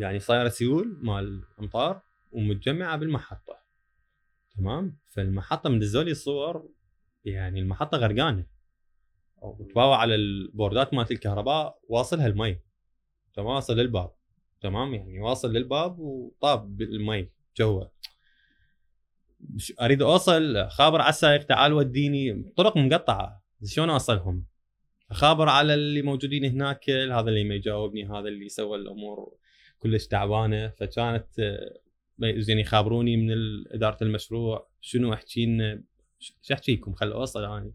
يعني صايرة سيول مال امطار ومتجمعة بالمحطة تمام؟ فالمحطة من دزوا لي الصور يعني المحطة غرقانة. وتباوع على البوردات مالت الكهرباء واصلها المي تمام؟ واصل للباب تمام؟ يعني واصل للباب وطاب بالمي جوا أريد أوصل خابر على السائق تعال وديني. طرق مقطعة شلون أوصلهم؟ خابر على اللي موجودين هناك هذا اللي ما يجاوبني هذا اللي سوى الأمور. كلش تعبانه فكانت زين يخابروني من إدارة المشروع شنو أحكي لنا؟ شو أحكي لكم؟ خل أوصل أنا.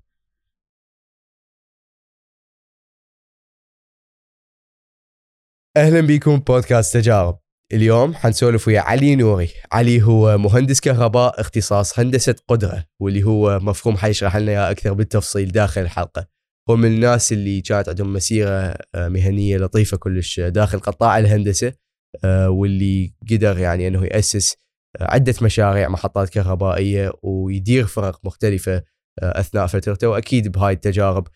أهلا بكم بودكاست تجارب. اليوم حنسولف ويا علي نوري. علي هو مهندس كهرباء اختصاص هندسة قدرة واللي هو مفهوم حيشرح لنا إياه أكثر بالتفصيل داخل الحلقة. هو من الناس اللي كانت عندهم مسيرة آه، مهنية لطيفة كلش داخل قطاع الهندسة. آه، واللي قدر يعني إنه يأسس آه، عدة مشاريع محطات كهربائية ويدير فرق مختلفة أثناء فترته. وأكيد بهاي التجارب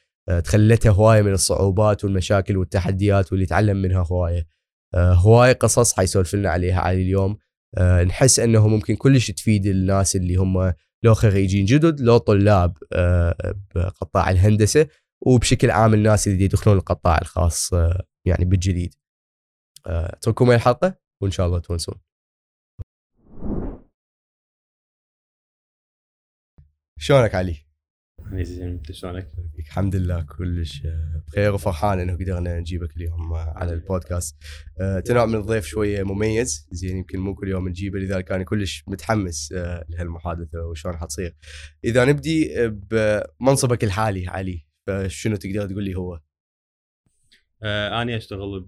تخلته هواية من الصعوبات والمشاكل والتحديات واللي تعلم منها هواية. آه، هواية قصص حيسولف لنا عليها علي اليوم. آه، نحس إنه ممكن كلش تفيد الناس اللي هم لو خريجين جدد لو طلاب آه، بقطاع الهندسة وبشكل عام الناس اللي يدخلون القطاع الخاص يعني بالجديد. أترككم الحلقة وإن شاء الله تونسون شلونك علي؟ زين أنت شلونك؟ الحمد لله كلش بخير وفرحان إنه قدرنا نجيبك اليوم على البودكاست آه، تنوع من الضيف شوية مميز زين يمكن مو كل يوم نجيبه لذلك أنا كلش متحمس آه، لهالمحادثة وشلون حتصير إذا نبدي بمنصبك الحالي علي فشنو تقدر تقول لي هو؟ آه أنا أشتغل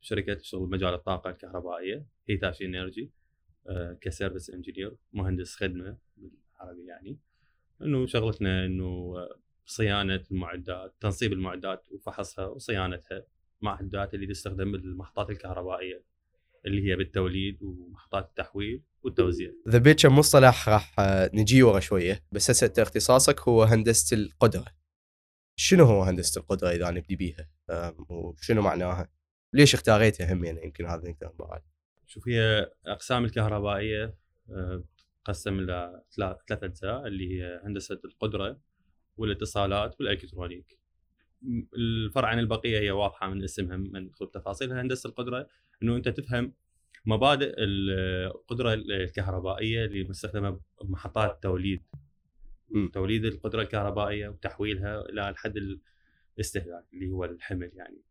بشركة تشتغل بمجال الطاقة الكهربائية Hitachi Energy آه ك service engineer مهندس خدمة بالعربي يعني إنه شغلتنا إنه صيانة المعدات تنصيب المعدات وفحصها وصيانتها معدات اللي تستخدم بالمحطات الكهربائية اللي هي بالتوليد ومحطات التحويل والتوزيع. ذبيت كم مصطلح راح نجي ورا شوية بس هسه اختصاصك هو هندسة القدرة. شنو هو هندسة القدرة إذا نبدي بيها؟ وشنو معناها؟ ليش اختاريتها هم يعني يمكن هذا نقدر بعد. شوف هي أقسام الكهربائية تقسم إلى ثلاث أجزاء اللي هي هندسة القدرة والاتصالات والإلكترونيك الفرع عن البقية هي واضحة من اسمها من تفاصيلها هندسة القدرة إنه أنت تفهم مبادئ القدرة الكهربائية اللي مستخدمة بمحطات التوليد توليد القدرة الكهربائية وتحويلها إلى الحد الاستهلاك اللي هو الحمل يعني.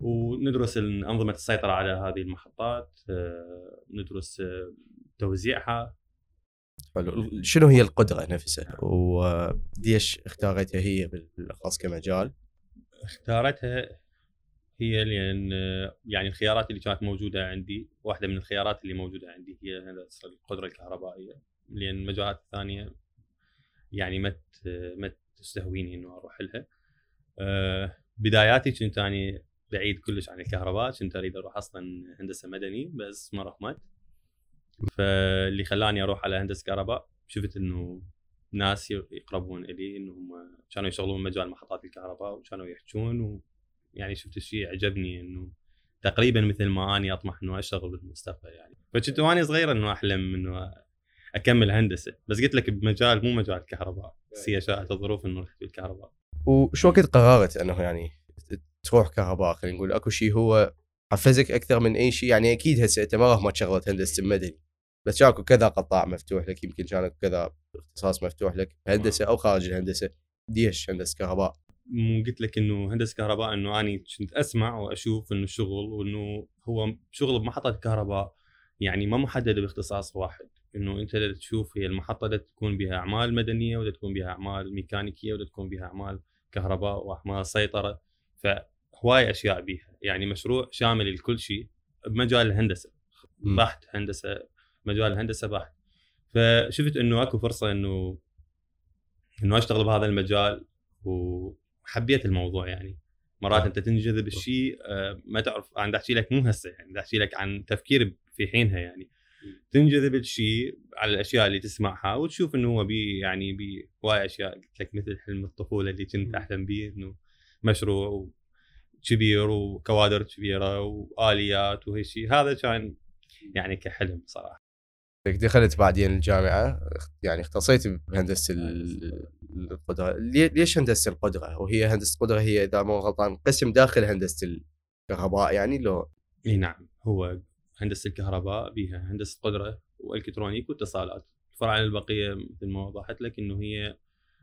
وندرس أنظمة السيطرة على هذه المحطات آه، ندرس آه، توزيعها. حلو. شنو هي القدرة نفسها؟ وليش اختارتها هي بالأخص كمجال؟ اختارتها هي لأن يعني الخيارات اللي كانت موجودة عندي واحدة من الخيارات اللي موجودة عندي هي القدرة الكهربائية. لأن المجالات الثانية يعني ما ما تستهويني إنه أروح لها. أه بداياتي كنت أني بعيد كلش عن الكهرباء كنت أريد أروح أصلا هندسة مدني بس ما رحمت فاللي خلاني أروح على هندسة كهرباء شفت إنه ناس يقربون إلي انهم كانوا يشتغلون مجال محطات الكهرباء وكانوا يحجون ويعني شفت الشيء عجبني إنه تقريبا مثل ما أني أطمح إنه أشتغل بالمستقبل يعني. فكنت وأنا صغير إنه أحلم إنه أكمل هندسة بس قلت لك بمجال مو مجال الكهرباء بس هي شاءت الظروف انه رحت بالكهرباء وشو وقت قررت إنه يعني تروح كهرباء؟ خلينا نقول أكو شيء هو حفزك أكثر من أي شيء يعني أكيد هسه أنت ما ما شغلت هندسة المدني بس كان كذا قطاع مفتوح لك يمكن كان كذا اختصاص مفتوح لك هندسه أو خارج الهندسة. ديش هندسة كهرباء؟ مو قلت لك إنه هندسة كهرباء إنه أني كنت أسمع وأشوف إنه الشغل وإنه هو شغل بمحطة كهرباء يعني ما محدد باختصاص واحد. إنه أنت تشوف هي المحطة تكون بها أعمال مدنية ولا تكون بها أعمال ميكانيكية ولا تكون بها أعمال كهرباء وأعمال سيطرة. فهواي أشياء بيها. يعني مشروع شامل لكل شيء بمجال الهندسة. بحت هندسة مجال الهندسة بحت. فشفت إنه أكو فرصة إنه إنه أشتغل بهذا المجال وحبيت الموضوع يعني. مرات أنت تنجذب الشيء آه، ما تعرف أنا أحكي لك مو هسه يعني أحكي لك عن تفكير في حينها يعني. تنجذب الشيء على الأشياء اللي تسمعها وتشوف إنه هو بي يعني بي هواي أشياء قلت لك مثل حلم الطفولة اللي كنت أحلم به إنه مشروع كبير وكوادر كبيرة وآليات وهي شيء هذا كان يعني كحلم صراحة. دخلت بعدين الجامعة يعني اختصيت بهندسة القدرة. ليش هندسة القدرة؟ وهي هندسة القدرة هي إذا مو غلطان قسم داخل هندسة الكهرباء يعني لو إي نعم هو هندسة الكهرباء بها هندسة قدرة والكترونيك واتصالات. الفرع البقية مثل ما وضحت لك إنه هي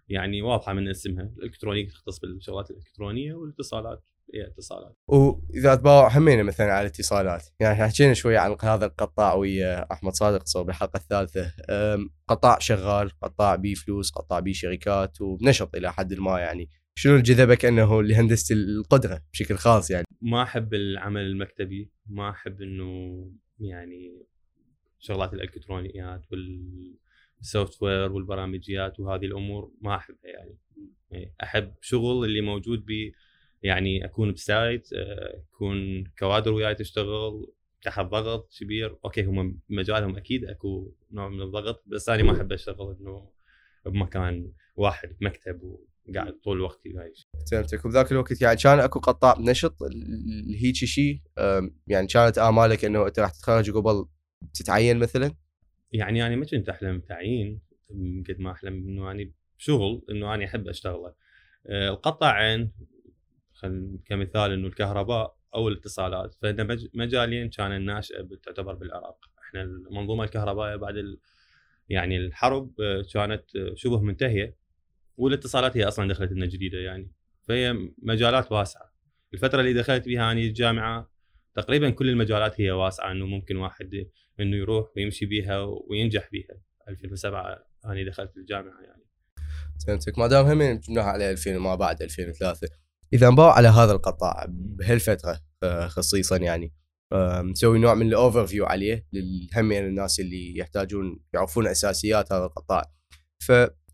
يعني واضحة من اسمها. الإلكترونيك تختص بالشغلات الإلكترونية والاتصالات هي اتصالات. وإذا تباوع همينه مثلا على الاتصالات يعني حكينا شوية عن هذا القطاع ويا أحمد صادق صار بالحلقة الثالثة. قطاع شغال قطاع بيه فلوس قطاع بيه شركات ونشط إلى حد ما يعني. شنو جذبك أنه لهندسة القدرة بشكل خاص يعني؟ ما أحب العمل المكتبي ما أحب إنه يعني شغلات الإلكترونيات والسوفت وير والبرامجيات وهذه الأمور ما أحبها يعني. أحب شغل اللي موجود ب يعني أكون بسايت يكون كوادر وياي تشتغل تحت ضغط كبير. أوكي هم مجالهم أكيد أكو نوع من الضغط بس أنا ما أحب أشتغل إنه بمكان واحد بمكتب وقاعد طول وقتي هاي فهمتك وبذاك الوقت يعني كان اكو قطاع نشط هيك شيء يعني كانت آمالك إنه أنت راح تتخرج قبل تتعين مثلا؟ يعني أنا ما كنت أحلم تعيين قد ما أحلم إنه يعني شغل إنه أنا أحب اشتغله آه، القطاعين كمثال إنه الكهرباء أو الاتصالات. فإن مجالين كان الناشئه تعتبر بالعراق. إحنا المنظومة الكهربائية بعد ال... يعني الحرب آه، كانت آه، شبه منتهية. والاتصالات هي أصلا دخلت لنا جديدة يعني. فهي مجالات واسعة. الفترة اللي دخلت بها اني الجامعة تقريبا كل المجالات هي واسعة إنه ممكن واحد إنه يروح ويمشي بيها وينجح بيها. 2007 أنا دخلت الجامعة يعني. فهمتك ما دام هم جبناها على 2000 وما بعد 2003 إذا انباع على هذا القطاع بهالفترة آه، خصيصا يعني نسوي نوع من ال overview عليه لهمين الناس اللي يحتاجون يعرفون أساسيات هذا القطاع.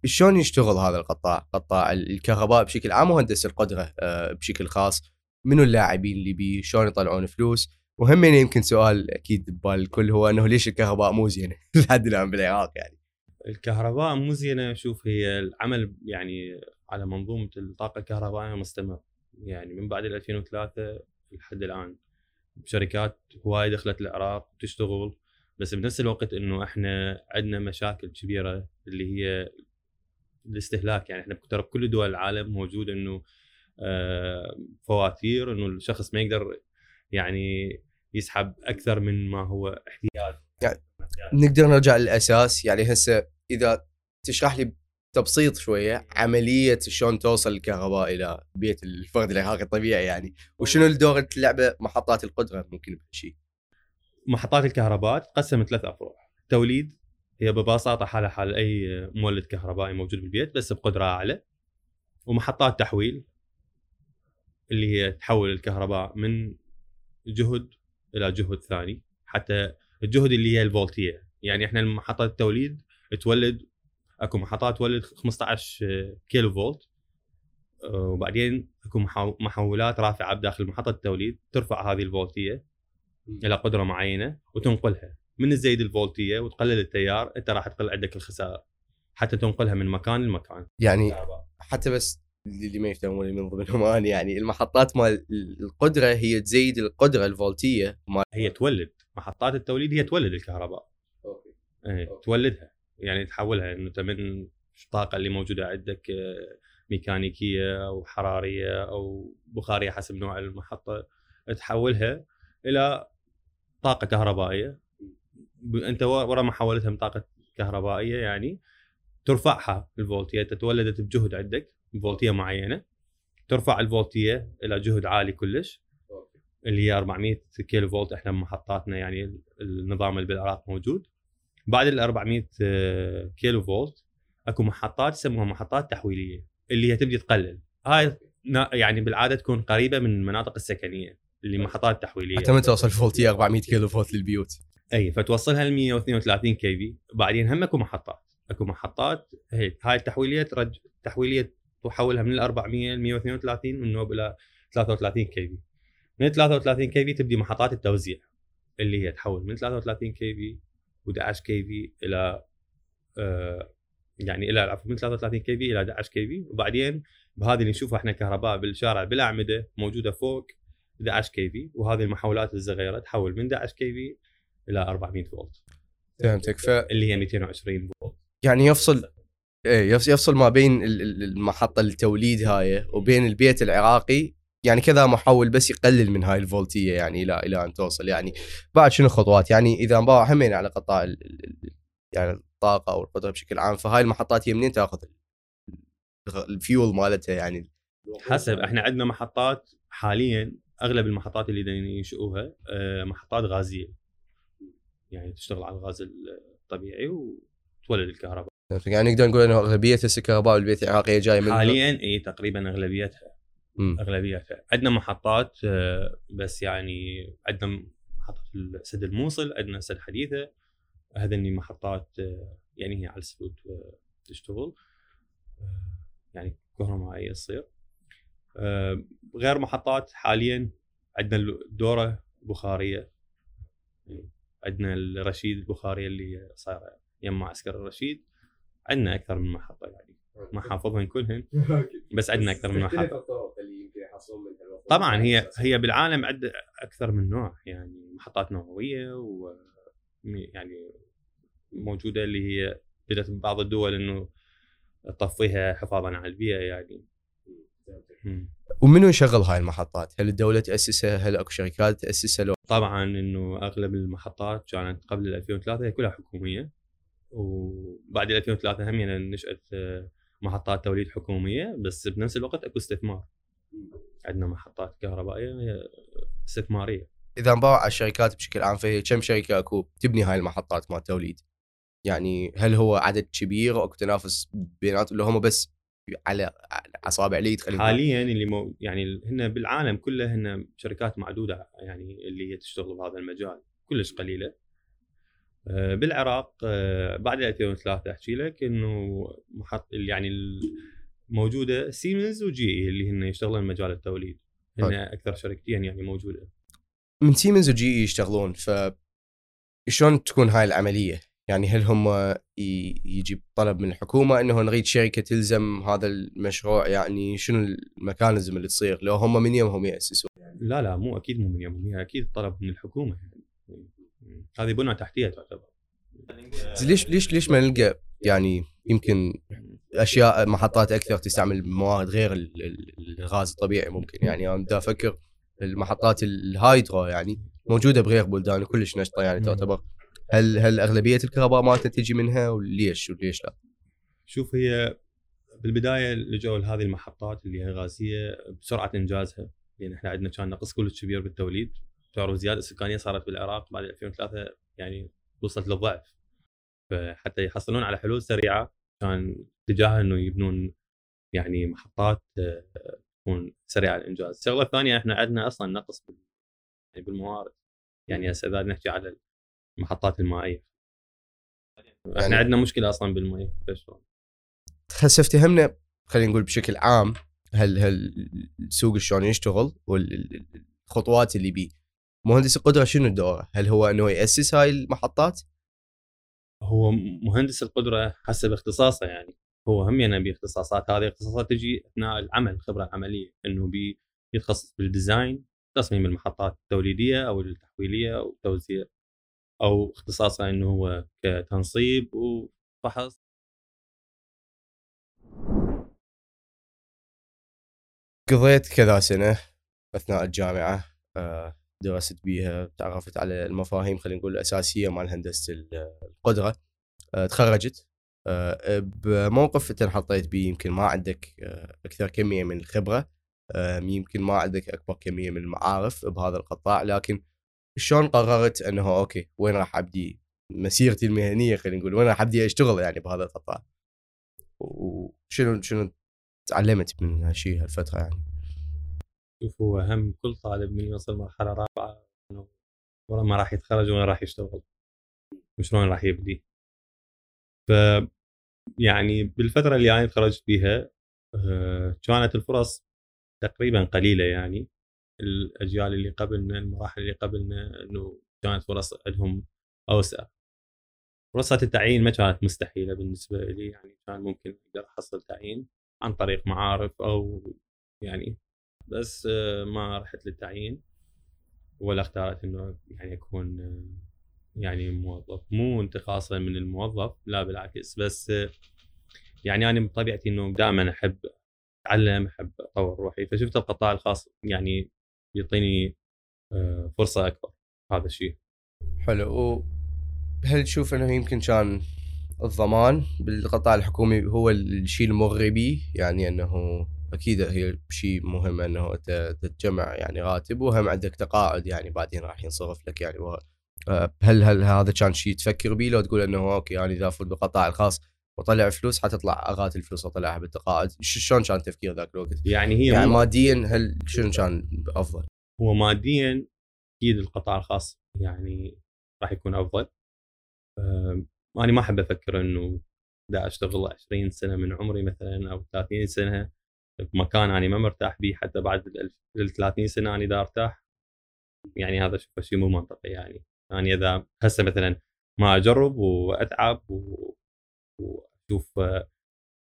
فشلون يشتغل هذا القطاع؟ قطاع الكهرباء بشكل عام وهندسه القدرة آه، بشكل خاص. منو اللاعبين اللي بيه شلون يطلعون فلوس؟ وهم يمكن سؤال أكيد ببال الكل هو إنه ليش الكهرباء مو زينة؟ لحد الآن بالعراق يعني. الكهرباء مو زينة. شوف هي العمل يعني على منظومة الطاقة الكهربائية مستمر. يعني من بعد 2003 لحد الآن شركات هواي دخلت العراق تشتغل. بس بنفس الوقت إنه إحنا عندنا مشاكل كبيرة اللي هي الاستهلاك يعني إحنا ترى بكل دول العالم موجود إنه آه، فواتير إنه الشخص ما يقدر يعني يسحب أكثر من ما هو احتياج. يعني نقدر نرجع للأساس يعني هسه إذا تشرح لي تبسيط شوية عملية شلون توصل الكهرباء إلى بيت الفرد العراقي الطبيعي يعني وشنو الدور اللعبة محطات القدرة ممكن بهالشيء محطات الكهرباء تقسم ثلاث أفرع. توليد هي ببساطة حالها حال أي مولد كهربائي موجود بالبيت بس بقدرة أعلى. ومحطات تحويل اللي هي تحول الكهرباء من جهد إلى جهد ثاني حتى الجهد اللي هي الفولتية. يعني إحنا محطات التوليد تولد أكو محطات تولد 15 كيلو فولت وبعدين أكو محولات رافعة بداخل محطه التوليد ترفع هذه الفولتية إلى قدرة معينة وتنقلها. من تزيد الفولتية وتقلل التيار أنت راح تقل عندك الخسائر حتى تنقلها من مكان لمكان. يعني حتى بس اللي ما يفهمون من ضمنهم أنا يعني المحطات مال القدرة هي تزيد القدرة الفولتية مال هي تولد محطات التوليد هي تولد الكهرباء. أوكي. إيه تولدها. يعني تحولها إنه أنت من الطاقة اللي موجودة عندك آه، ميكانيكية أو حرارية أو بخارية حسب نوع المحطة تحولها إلى طاقة كهربائية. أنت ورا ما حولتها من طاقه كهربائية يعني ترفعها الفولتية تتولدت بجهد عندك بفولتيه معينة ترفع الفولتية إلى جهد عالي كلش. اللي هي 400 كيلو فولت إحنا محطاتنا يعني النظام اللي بالعراق موجود. بعد ال 400 آه، كيلو فولت أكو محطات يسموها محطات تحويلية اللي هي تبدي تقلل. هاي يعني بالعادة تكون قريبة من المناطق السكنية اللي محطات تحويلية. حتى من توصل فولتية 400 كيلو فولت للبيوت. أي فتوصلها ل 132 KV بعدين هم أكو محطات. أكو محطات هي هاي التحويليه ترج تحويلية تحولها من ال 400 ل 132 من نوب إلى 33 KV من 33 KV تبدي محطات التوزيع اللي هي تحول من 33 KV و11 KV إلى آه يعني إلى عفوا من 33 KV إلى 11 KV وبعدين بهذه اللي نشوفها إحنا كهرباء بالشارع بالأعمدة موجودة فوق 11 KV وهذه المحولات الصغيرة تحول من 11 KV إلى 400 فولت. فهمتك. ف اللي هي 220 فولت. يعني يفصل إيه يفصل, ما بين ال- ال- المحطة التوليد هاي وبين البيت العراقي. يعني كذا محول بس يقلل من هاي الفولتية يعني إلى إلى أن توصل. يعني بعد شنو خطوات؟ يعني إذا انباع همين على قطاع يعني الطاقة أو القدرة بشكل عام فهاي المحطات هي منين تأخذ الفيول مالتها يعني؟ حسب إحنا عندنا محطات حاليا أغلب المحطات اللي ينشئوها آه، محطات غازية. يعني تشتغل على الغاز الطبيعي وتولد الكهرباء. يعني نقدر نقول انه أغلبية الكهرباء بالبيت العراقيه جاية من حاليا إي تقريبا أغلبيتها. مم. أغلبيتها. عندنا محطات آه، بس يعني عندنا محطة سد الموصل عندنا سد حديثة. هذني محطات آه، يعني هي على السدود آه، تشتغل. يعني كهربائيه تصير غير محطات حاليا عندنا الدورة بخارية. عندنا الرشيد البخاريه اللي صايره يم معسكر الرشيد عندنا أكثر من محطة يعني. ما حافظهن كلهن بس عندنا أكثر من محطة. طبعا هي هي بالعالم عندها أكثر من نوع يعني. محطات نووية و يعني موجودة اللي هي بدأت بعض الدول إنه تطفيها حفاظا على البيئة يعني. ومنو يشغل هاي المحطات؟ هل الدولة تاسسها؟ هل أكو شركات تاسسها؟ لو طبعا إنه أغلب المحطات كانت قبل 2003 هي كلها حكومية وبعد 2003 هم يعني نشأت آه، محطات توليد حكومية بس بنفس الوقت أكو استثمار عندنا محطات كهربائية هي استثمارية إذا انباع على الشركات بشكل عام فهي كم شركة أكو تبني هاي المحطات مال توليد؟ يعني هل هو عدد كبير أو أكو تنافس بيناتهم ولا هم بس على أصابع خلينا نقول؟ حاليا اللي مو يعني هن بالعالم كله هن شركات معدودة يعني اللي هي تشتغل بهذا المجال كلش قليلة آه، بالعراق آه، بعد 2003 أحكي لك إنه محط يعني موجودة سيمنز وجي اي اللي هن يشتغلون بمجال التوليد هن أوكي. أكثر شركتين يعني موجودة من سيمنز وجي اي يشتغلون ف شلون تكون هاي العملية؟ يعني هل هم يجي طلب من الحكومة إنه نريد شركة تلزم هذا المشروع؟ يعني شنو ال mechanism اللي تصير؟ لو هم من يومهم يأسسون؟ لا لا مو أكيد مو من يومهم هي أكيد طلب من الحكومة يعني. هذه بنى تحتية تعتبر. ليش ليش ليش ما نلقى يعني يمكن أشياء محطات أكثر تستعمل موارد غير ال- ال- الغاز الطبيعي ممكن؟ يعني أنا دا أفكر المحطات الهايدرو يعني موجودة بغير بلدان وكلش نشطة يعني. تعتبر. هل هل أغلبية الكهرباء مالتها تجي منها وليش وليش لا؟ شوف هي بالبداية لجوا لهذه المحطات اللي هي غازية بسرعة إنجازها. لأن إحنا عندنا كان نقص كلش كبير بالتوليد. تعرف الزياده السكانية صارت بالعراق بعد 2003 يعني وصلت للضعف. فحتى يحصلون على حلول سريعة كان اتجاه إنه يبنون يعني محطات آه، تكون سريعة الإنجاز، الشغلة الثانية إحنا عندنا أصلا نقص يعني بالموارد. يعني هسه إذا نحكي على المحطات المائيه إحنا يعني- عندنا مشكلة أصلا بالمي هسه افتهمنا خلينا نقول بشكل عام هل هل السوق شلون يشتغل والخطوات اللي بيه مهندس القدرة شنو دوره؟ هل هو إنه يأسس هاي المحطات؟ هو مهندس القدرة حسب اختصاصه يعني. هو هم يعني باختصاصات هذه اختصاصات تجي أثناء العمل الخبرة العملية. إنه بي يتخصص بال design تصميم المحطات التوليدية أو التحويلية أو التوزيع أو اختصاصه إنه هو كتنصيب وفحص. قضيت كذا سنة أثناء الجامعة آه، درست بيها تعرفت على المفاهيم خلينا نقول الأساسية مال هندسة ال- القدرة. آه، تخرجت. آه، بموقف أنت انحطيت بيه يمكن ما عندك أكثر كمية من الخبرة. يمكن ما عندك أكبر كمية من المعارف بهذا القطاع لكن شلون قررت إنه أوكي وين راح أبدي مسيرتي المهنية خلينا نقول؟ وين راح أبدي أشتغل يعني بهذا القطاع؟ وشنو شنو تعلمت من هالشيء هالفترة يعني؟ شوف هو هم كل طالب من يوصل مرحلة رابعة إنه ورا ما راح يتخرج وين راح يشتغل. وشلون راح يبدي؟ ف يعني بالفترة اللي أنا تخرجت فيها آه، كانت الفرص تقريبا قليلة يعني. الأجيال اللي قبلنا المراحل اللي قبلنا إنه كانت فرص عندهم أوسع. فرصة التعيين ما كانت مستحيلة بالنسبة لي يعني كان ممكن أقدر أحصل تعيين عن طريق معارف أو يعني بس آه، ما رحت للتعيين ولا اختارت إنه يعني أكون يعني موظف. مو انتقاصا من الموظف لا بالعكس بس يعني أنا بطبيعتي إنه دائما أحب أتعلم أحب أطور روحي. فشفت القطاع الخاص يعني يعطيني آه، فرصة أكبر. هذا الشيء. حلو. هل تشوف إنه يمكن كان الضمان بالقطاع الحكومي هو الشيء المغربي؟ يعني إنه أكيد هي شيء مهم إنه تتجمع يعني راتب وهم عندك تقاعد يعني بعدين راح ينصرف لك يعني آه، هل هل هذا كان شيء تفكر به لو تقول إنه أوكي يعني إذا أفوت بالقطاع الخاص واطلع فلوس حتطلع اغات الفلوس اطلعها بالتقاعد شلون كان تفكير ذاك الوقت؟ يعني هي يعني ماديا هل شنو كان أفضل؟ هو ماديا أكيد القطاع الخاص يعني راح يكون أفضل أنا ما أحب أفكر إنه دا أشتغل 20 سنة من عمري مثلا أو 30 سنة بمكان أنا ما مرتاح به حتى بعد ال 30 سنة أنا دا أرتاح يعني هذا شوف شيء مو منطقي يعني يعني إذا هسه مثلا ما أجرب وأتعب وأشوف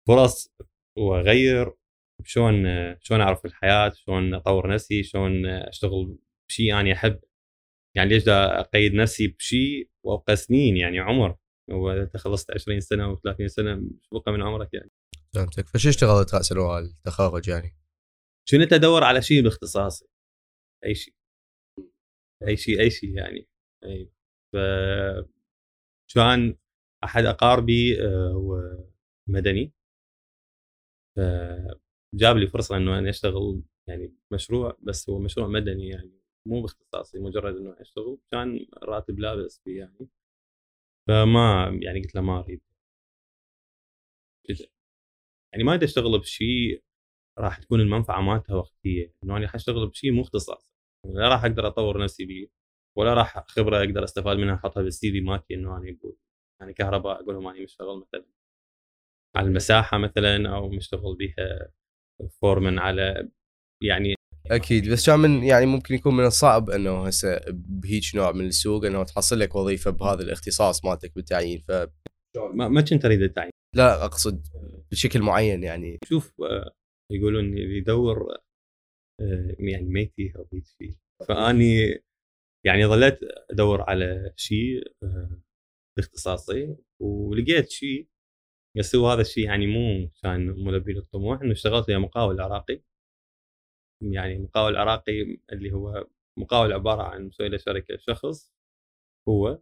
فرص وأغير شلون شلون أعرف الحياة شلون أطور نفسي شلون أشتغل بشيء أنا أحب. يعني ليش دا أقيد نفسي بشيء وأبقى سنين يعني عمر؟ وانت خلصت 20 سنة و30 سنة مش بقى من عمرك يعني. فهمتك. فشو اشتغلت رأس التخرج يعني؟ كنت ادور على شيء باختصاصي أي شيء أي شيء أي شيء يعني. أي. ف كان أحد أقاربي آه، مدني. فجاب لي فرصة إنه أنا أشتغل يعني مشروع بس هو مشروع مدني يعني مو باختصاصي مجرد إنه أشتغل. كان راتب لا بأس فيه يعني. فما يعني قلت له ما أريد. يعني ما ادري أشتغل بشيء راح تكون المنفعة مالتها وقتية. إنه أنا حاشتغل بشيء مو اختصاص لا راح أقدر أطور نفسي به ولا راح خبرة أقدر أستفاد منها أحطها بالسي في مالتي إنه أنا أقول. يعني كهرباء أقول لهم أنا مشتغل مثلا على المساحة مثلا أو مشتغل بها فورمن على يعني أكيد بس كان من يعني ممكن يكون من الصعب إنه هسه بهيج نوع من السوق إنه تحصل لك وظيفة بهذا الاختصاص مالتك بالتعيين ف ما, ما كنت أريد التعيين. لا أقصد بشكل معين يعني. شوف آه، يقولون اللي يدور آه، يعني أو بيت فيه فأني يعني ظليت أدور على شيء آه، باختصاصي ولقيت شيء بس هو هذا الشيء يعني مو كان ملبي للطموح إنه اشتغلت ويا مقاول عراقي. يعني مقاول عراقي اللي هو مقاول عبارة عن مسوي له شركة شخص هو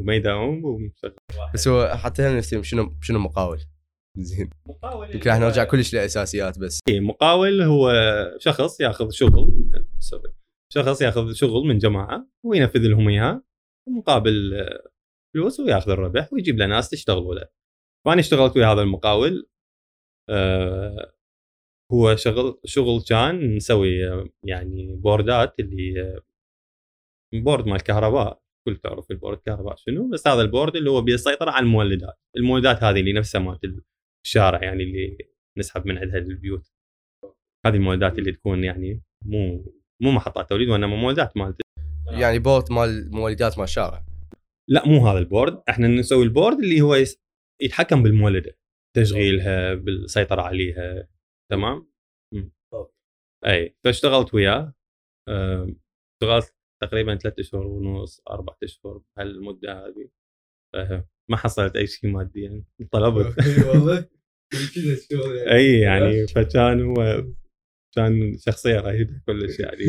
وما يداوم ومشغل بس هو حتى هنا نفسي شنو شنو مقاول؟ زين. مقاول يمكن راح نرجع كلش للاساسيات بس. اي مقاول هو شخص ياخذ شغل شخص ياخذ شغل من جماعة وينفذ لهم إياه مقابل فلوس وياخذ الربح ويجيب له ناس تشتغل له فانا اشتغلت ويا هذا المقاول أه هو شغل شغل كان نسوي يعني بوردات اللي board مال كهرباء. كل تعرف ال board كهرباء شنو بس هذا ال board اللي هو بيسيطر على المولدات. المولدات هذه اللي نفسها مالت الشارع يعني اللي نسحب من عندها البيوت هذه المولدات اللي تكون يعني مو مو محطات توليد وإنما مولدات مالت يعني board مال مولدات مال الشارع. لا مو هذا ال board. إحنا نسوي ال board اللي هو يتحكم بالمولدة. تشغيلها بالسيطرة عليها. تمام؟ أي. فاشتغلت وياه. اشتغلت تقريبا ثلاثة شهور ونص أربعة أشهر بهالمدة هذه. ما حصلت أي شيء ماديا طلبت والله. أي يعني فكان هو كان شخصية رهيبة كلش يعني.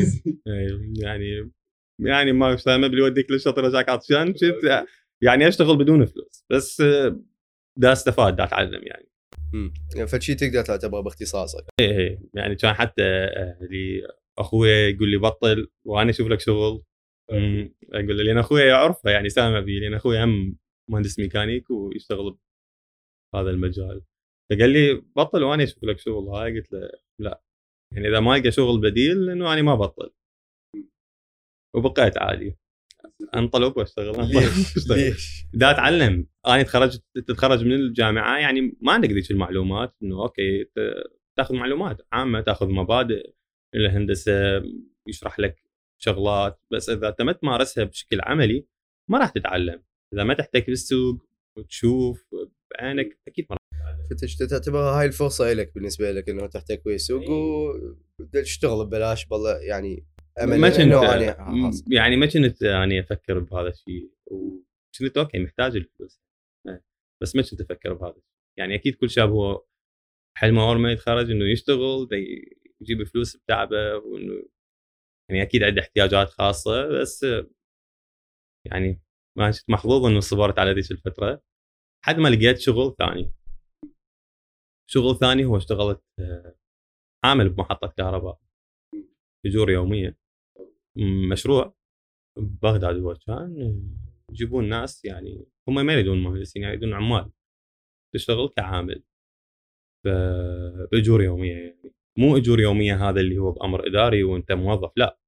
يعني يعني ما ما بيوديك للشط رجعك عطشان كنت يعني اشتغل بدون فلوس. بس دا استفاد دا اتعلم يعني. امم فشي تقدر تعتبره باختصاصك. إيه إيه. يعني كان حتى اللي أخوي يقول لي بطل وأنا أشوف لك شغل. أقول له لأن أخوي يعرفه يعني سامع بي لأن أخوي هم مهندس ميكانيك ويشتغل هذا المجال. فقال لي بطل وأنا أشوف لك شغل. هاي؟ قلت له لا. يعني إذا ما القى شغل بديل لا أنا ما أبطل. وبقيت عادي. انطرد واشتغل. ليش؟ دا اتعلم. أنا تخرجت تتخرج من الجامعة يعني ما عندك ذيك المعلومات إنه أوكي تاخذ معلومات عامة تاخذ مبادئ الهندسة يشرح لك شغلات بس إذا انت ما تمارسها بشكل عملي ما راح تتعلم. إذا ما تحتك بالسوق وتشوف بعينك أكيد ما فتش تعتبرها هاي الفرصة لك بالنسبة لك إنه تحتك بالسوق وتشتغل ببلاش بالله يعني ما كنت خلاص. يعني ما كنت يعني أفكر بهذا الشيء وكنت أوكي محتاج الفلوس إيه. بس ما كنت أفكر بهذا الشيء يعني أكيد كل شاب هو حلمه اول ما يتخرج إنه يشتغل يجيب فلوس بتعبه وإنه يعني أكيد عنده احتياجات خاصة بس يعني ما كنت محظوظ إنه صبرت على ذيك الفترة لحد ما لقيت شغل ثاني شغل ثاني هو اشتغلت آه، عامل بمحطة كهرباء اجور يوميه مشروع ببغداد هو كان يجيبون ناس يعني هم ما يريدون مهندسين يعني يريدون عمال تشتغل كعامل. بأجور يومية يعني. مو أجور يومية هذا اللي هو بأمر إداري وأنت موظف لا.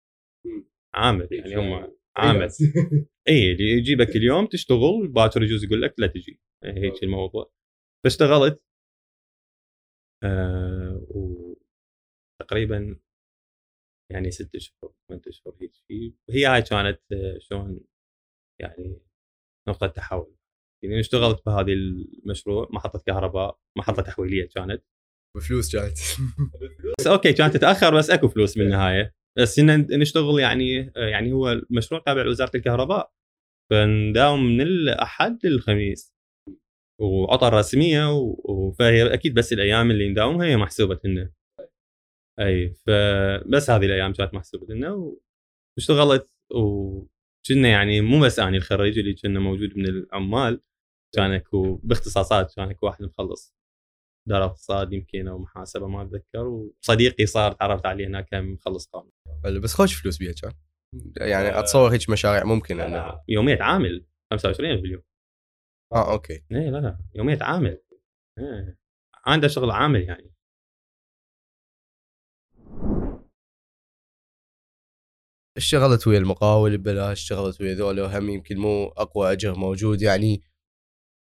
عامل يعني هم عامل. إي اللي يجيبك اليوم تشتغل باكر يجوز يقول لك لا تجي. هيك الموضوع. فاشتغلت. آه وتقريبا يعني ست اشهر ثمان اشهر هيك شيء وهي هاي كانت آه، شلون يعني نقطة تحول. يعني اشتغلت بهذه المشروع محطه كهرباء محطه تحويلية كانت. بفلوس كانت بس أوكي كانت تتأخر بس أكو فلوس بالنهايه بس إن نشتغل يعني يعني هو المشروع تابع لوزارة الكهرباء. فنداوم من الأحد للخميس. وعطى رسميه و- فهي أكيد بس الأيام اللي نداومها هي محسوبة لنا أي فبس هذه الأيام كانت محسوبة لنا واشتغلت وكنا يعني مو بس اني الخريج اللي كنا موجود من العمال كان أكو باختصاصات كان أكو واحد مخلص دار اقتصاد يمكن أو محاسبة ما أتذكر وصديقي صار تعرفت عليه هناك كان مخلص قانون. بس خوش فلوس بيها كان. يعني أتصور هيك مشاريع ممكن إنه يومية عامل 25000 باليوم آه أوكي. إيه لا لا يومية عامل. إيه عنده شغل عامل يعني. اشتغلت ويا المقاول ببلاش اشتغلت ويا ذولا وهم يمكن مو أقوى أجر موجود يعني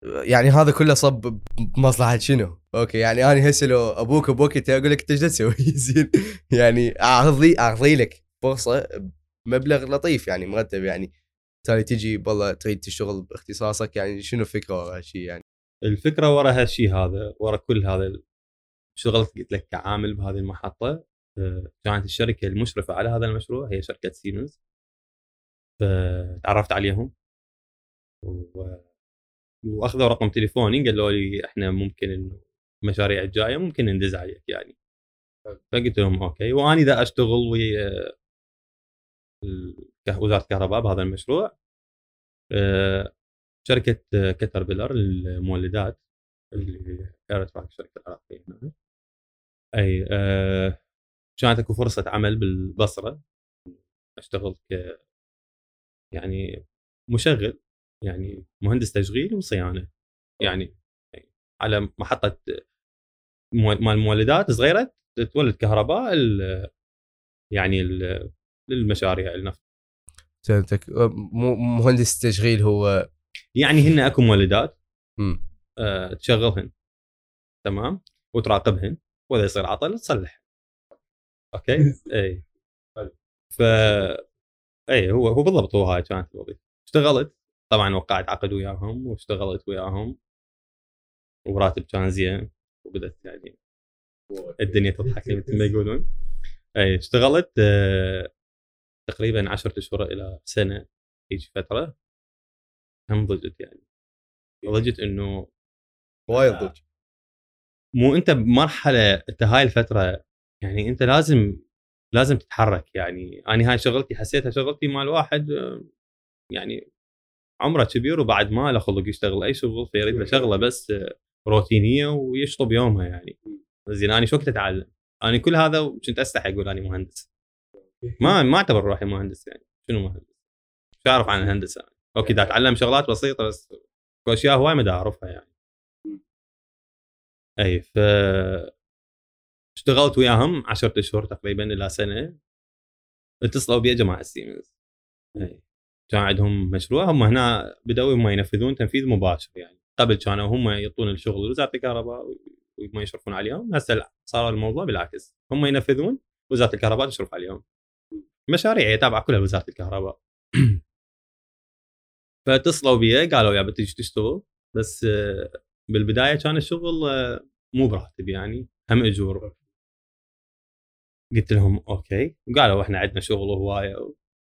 يعني هذا كله صب بمصلحه شنو؟ أوكي يعني أنا هسه لو أبوك بوقتها أقول لك انت إيش تسوي؟ زين يعني أعرضي أعرضي لك فرصة بمبلغ لطيف يعني مرتب يعني تالي تجي والله تريد تشتغل باختصاصك يعني شنو الفكرة ورا هالشيء يعني؟ الفكرة ورا هالشيء هذا ورا كل هذا اشتغلت قلت لك كعامل بهذه المحطة كانت الشركة المشرفه على هذا المشروع هي شركه سيمنز فتعرفت عليهم و... واخذوا رقم تليفوني قالوا لي إحنا ممكن المشاريع الجايه ممكن ندز عليك يعني فقلت لهم أوكي وأنا اذا اشتغل ويا وزاره الكهرباء بهذا المشروع آه، شركه آه، كتربيلر للمولدات اللي كانت الشركة العراقيه اي آه، كانت أكو فرصة عمل بالبصرة. أشتغل ك يعني مشغل يعني مهندس تشغيل وصيانة. يعني على محطة مال مولدات صغيرة تولد كهرباء ال- يعني ال- للمشاريع النفط فهمتك. مهندس تشغيل هو يعني هن أكو مولدات. آه، تشغلهن تمام؟ وتراقبهن وإذا يصير عطل تصلح. أوكي؟ إي. ف إي هو هو بالضبط هو هاي كانت الوظيفة. اشتغلت طبعا وقعت عقد وياهم واشتغلت وياهم. وراتب كان زين وبدت يعني الدنيا تضحك مثل ما يقولون. إي اشتغلت آه، تقريبا 10 اشهر إلى سنة هيك فترة. هم ضجت يعني. ضجت إنه وايد ضج مو أنت بمرحلة أنت هاي الفترة يعني أنت لازم لازم تتحرك. يعني أنا هاي شغلتي حسيتها شغلتي مال واحد آه، يعني عمره كبير وبعد ما له خلق يشتغل أي شغل فيريد له شغلة بس روتينية ويشطب يومها يعني. زين أنا شو وقت أتعلم؟ أنا كل هذا كنت أستحي أقول أنا مهندس. ما ما أعتبر روحي مهندس يعني. شنو مهندس؟ شو أعرف عن الهندسة؟ أوكي دا أتعلم شغلات بسيطة بس أشياء هواي ما أعرفها يعني. أي ف اشتغلت وياهم 10 أشهر تقريبا إلى سنة. اتصلوا بي جماعة السيمنز إي. كان عندهم مشروع هم هنا بدأوا هم ينفذون تنفيذ مباشر يعني. قبل كانوا هم يعطون الشغل لوزاره الكهرباء وما يشرفون عليهم. هسه صار الموضوع بالعكس. هم ينفذون وزارة الكهرباء تشرف عليهم. مشاريع هي تابعة كلها لوزارة الكهرباء. فاتصلوا بي قالوا يا بتيجي تشتغل. بس آه، بالبداية كان الشغل آه، مو براتب يعني. هم أجور. قلت لهم أوكي. قالوا إحنا عندنا شغل وهواية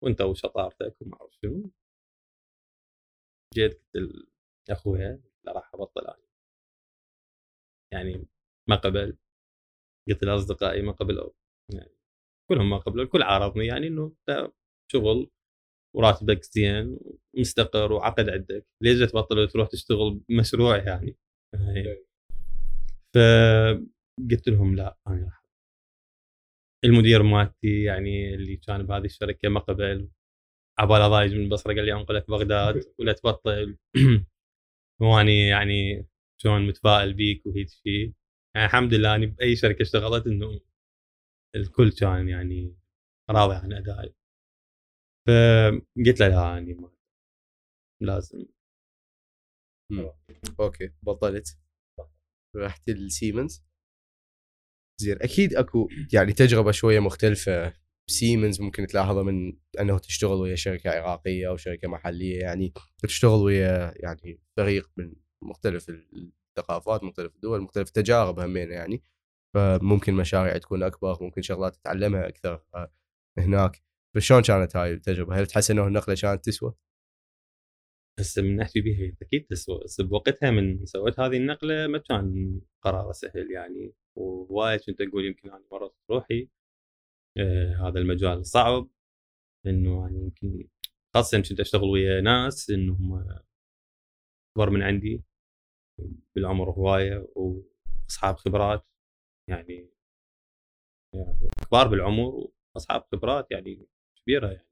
وأنت وشطارتك وما أعرف شنو. جيت قلت لاخويا راح أبطل أنا. يعني ما قبل قلت لأصدقائي ما قبلوا يعني كلهم ما قبلوا الكل عارضني يعني إنه شغل وراتبك زين ومستقر وعقد عندك. ليش تبطل وتروح تشتغل بمشروع يعني؟ فقلت لهم لا أنا المدير مالتي يعني اللي كان بهذه الشركة ما قبل. عبالة ضايج من البصره قال لي انقلك بغداد ولا تبطل. وأني يعني شلون متفائل بيك وهيك شيء يعني الحمد لله أني بأي شركة اشتغلت إنه الكل كان يعني راضي عن أدائي. فقلت له لا اني ما لازم. أوكي بطلت. رحت السيمنز زين. أكيد أكو يعني تجربة شوية مختلفة. سيمنز ممكن تلاحظها من أنه تشتغل ويا شركة عراقية أو شركة محلية يعني تشتغل ويا يعني فريق من مختلف الثقافات مختلف الدول مختلف التجارب همين يعني. فممكن مشاريع تكون أكبر ممكن شغلات تتعلمها أكثر هناك فشلون كانت هاي التجربة؟ هل تحس أنه النقلة كانت تسوى؟ هسه من نحكي بها أكيد تسوى بس بوقتها من سويت هذه النقلة ما كان قرار سهل يعني. ووايد كنت أقول يمكن أنا ورطت روحي آه هذا المجال صعب إنه يعني يمكن خاصة كنت أشتغل ويا ناس انهم أكبر من عندي بالعمر هواية وأصحاب خبرات يعني, يعني كبار بالعمر وأصحاب خبرات يعني كبيرة يعني.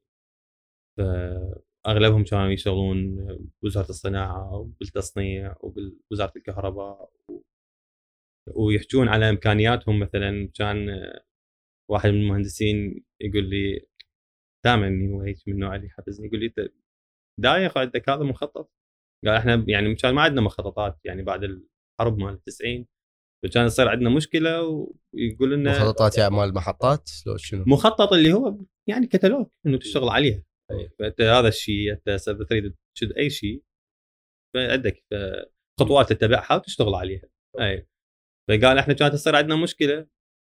فأغلبهم كانوا يشتغلون بوزارة الصناعة وبالتصنيع وبوزارة الكهرباء ويحجون على إمكانياتهم. مثلا كان واحد من المهندسين يقول لي دائما هو هيك من النوع اللي يحفزني. يقول لي دايخ عندك هذا مخطط؟ قال إحنا يعني كان ما عندنا مخططات يعني بعد الحرب مال 90 فكان يصير عندنا مشكلة ويقول لنا مخططات يعني مال محطات لو شنو؟ مخطط اللي هو يعني كتالوج انه تشتغل عليها. فأنت هذا الشيء أنت تريد تشد أي شيء فعندك خطوات تتبعها وتشتغل عليها. أي. فقال إحنا كانت تصير عندنا مشكلة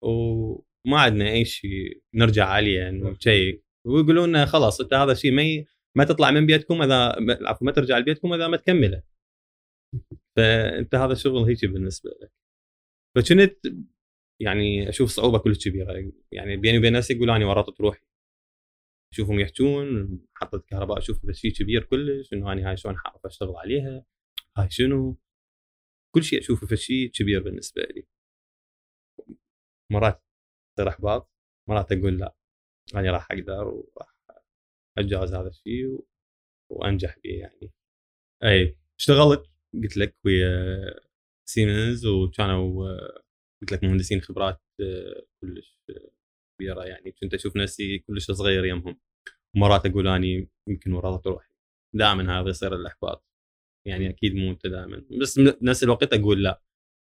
وما عندنا أي شيء نرجع عليه يعني شيء. ويقولون لنا خلاص أنت هذا الشيء ما ما تطلع من بيتكم إذا عفوا ما ترجع لبيتكم إذا ما تكمله. فأنت هذا الشغل هيك بالنسبة لك. فكنت يعني أشوف صعوبة كلش كبيرة. يعني بيني وبين نفسي أقول أنا ورطت روحي أشوفهم يحجون محطه كهرباء أشوف شيء كبير كلش إنه أنا هاي شلون حاعرف أشتغل عليها؟ هاي شنو؟ كل شيء أشوفه في شيء كبير بالنسبة لي. مرات تصير أحباط مرات أقول لا أنا راح أقدر وراح أتجاوز هذا الشيء و... وأنجح به يعني. أي اشتغلت قلت لك ويا سيمنز وكانوا قلت لك مهندسين خبرات كلش كبيرة يعني. كنت أشوف نفسي كلش صغير يمهم مرات أقول اني يمكن ورطت روحي. دائما هذا يصير الأحباط. يعني أكيد مو أنت دائما. بس بنفس الوقت أقول لا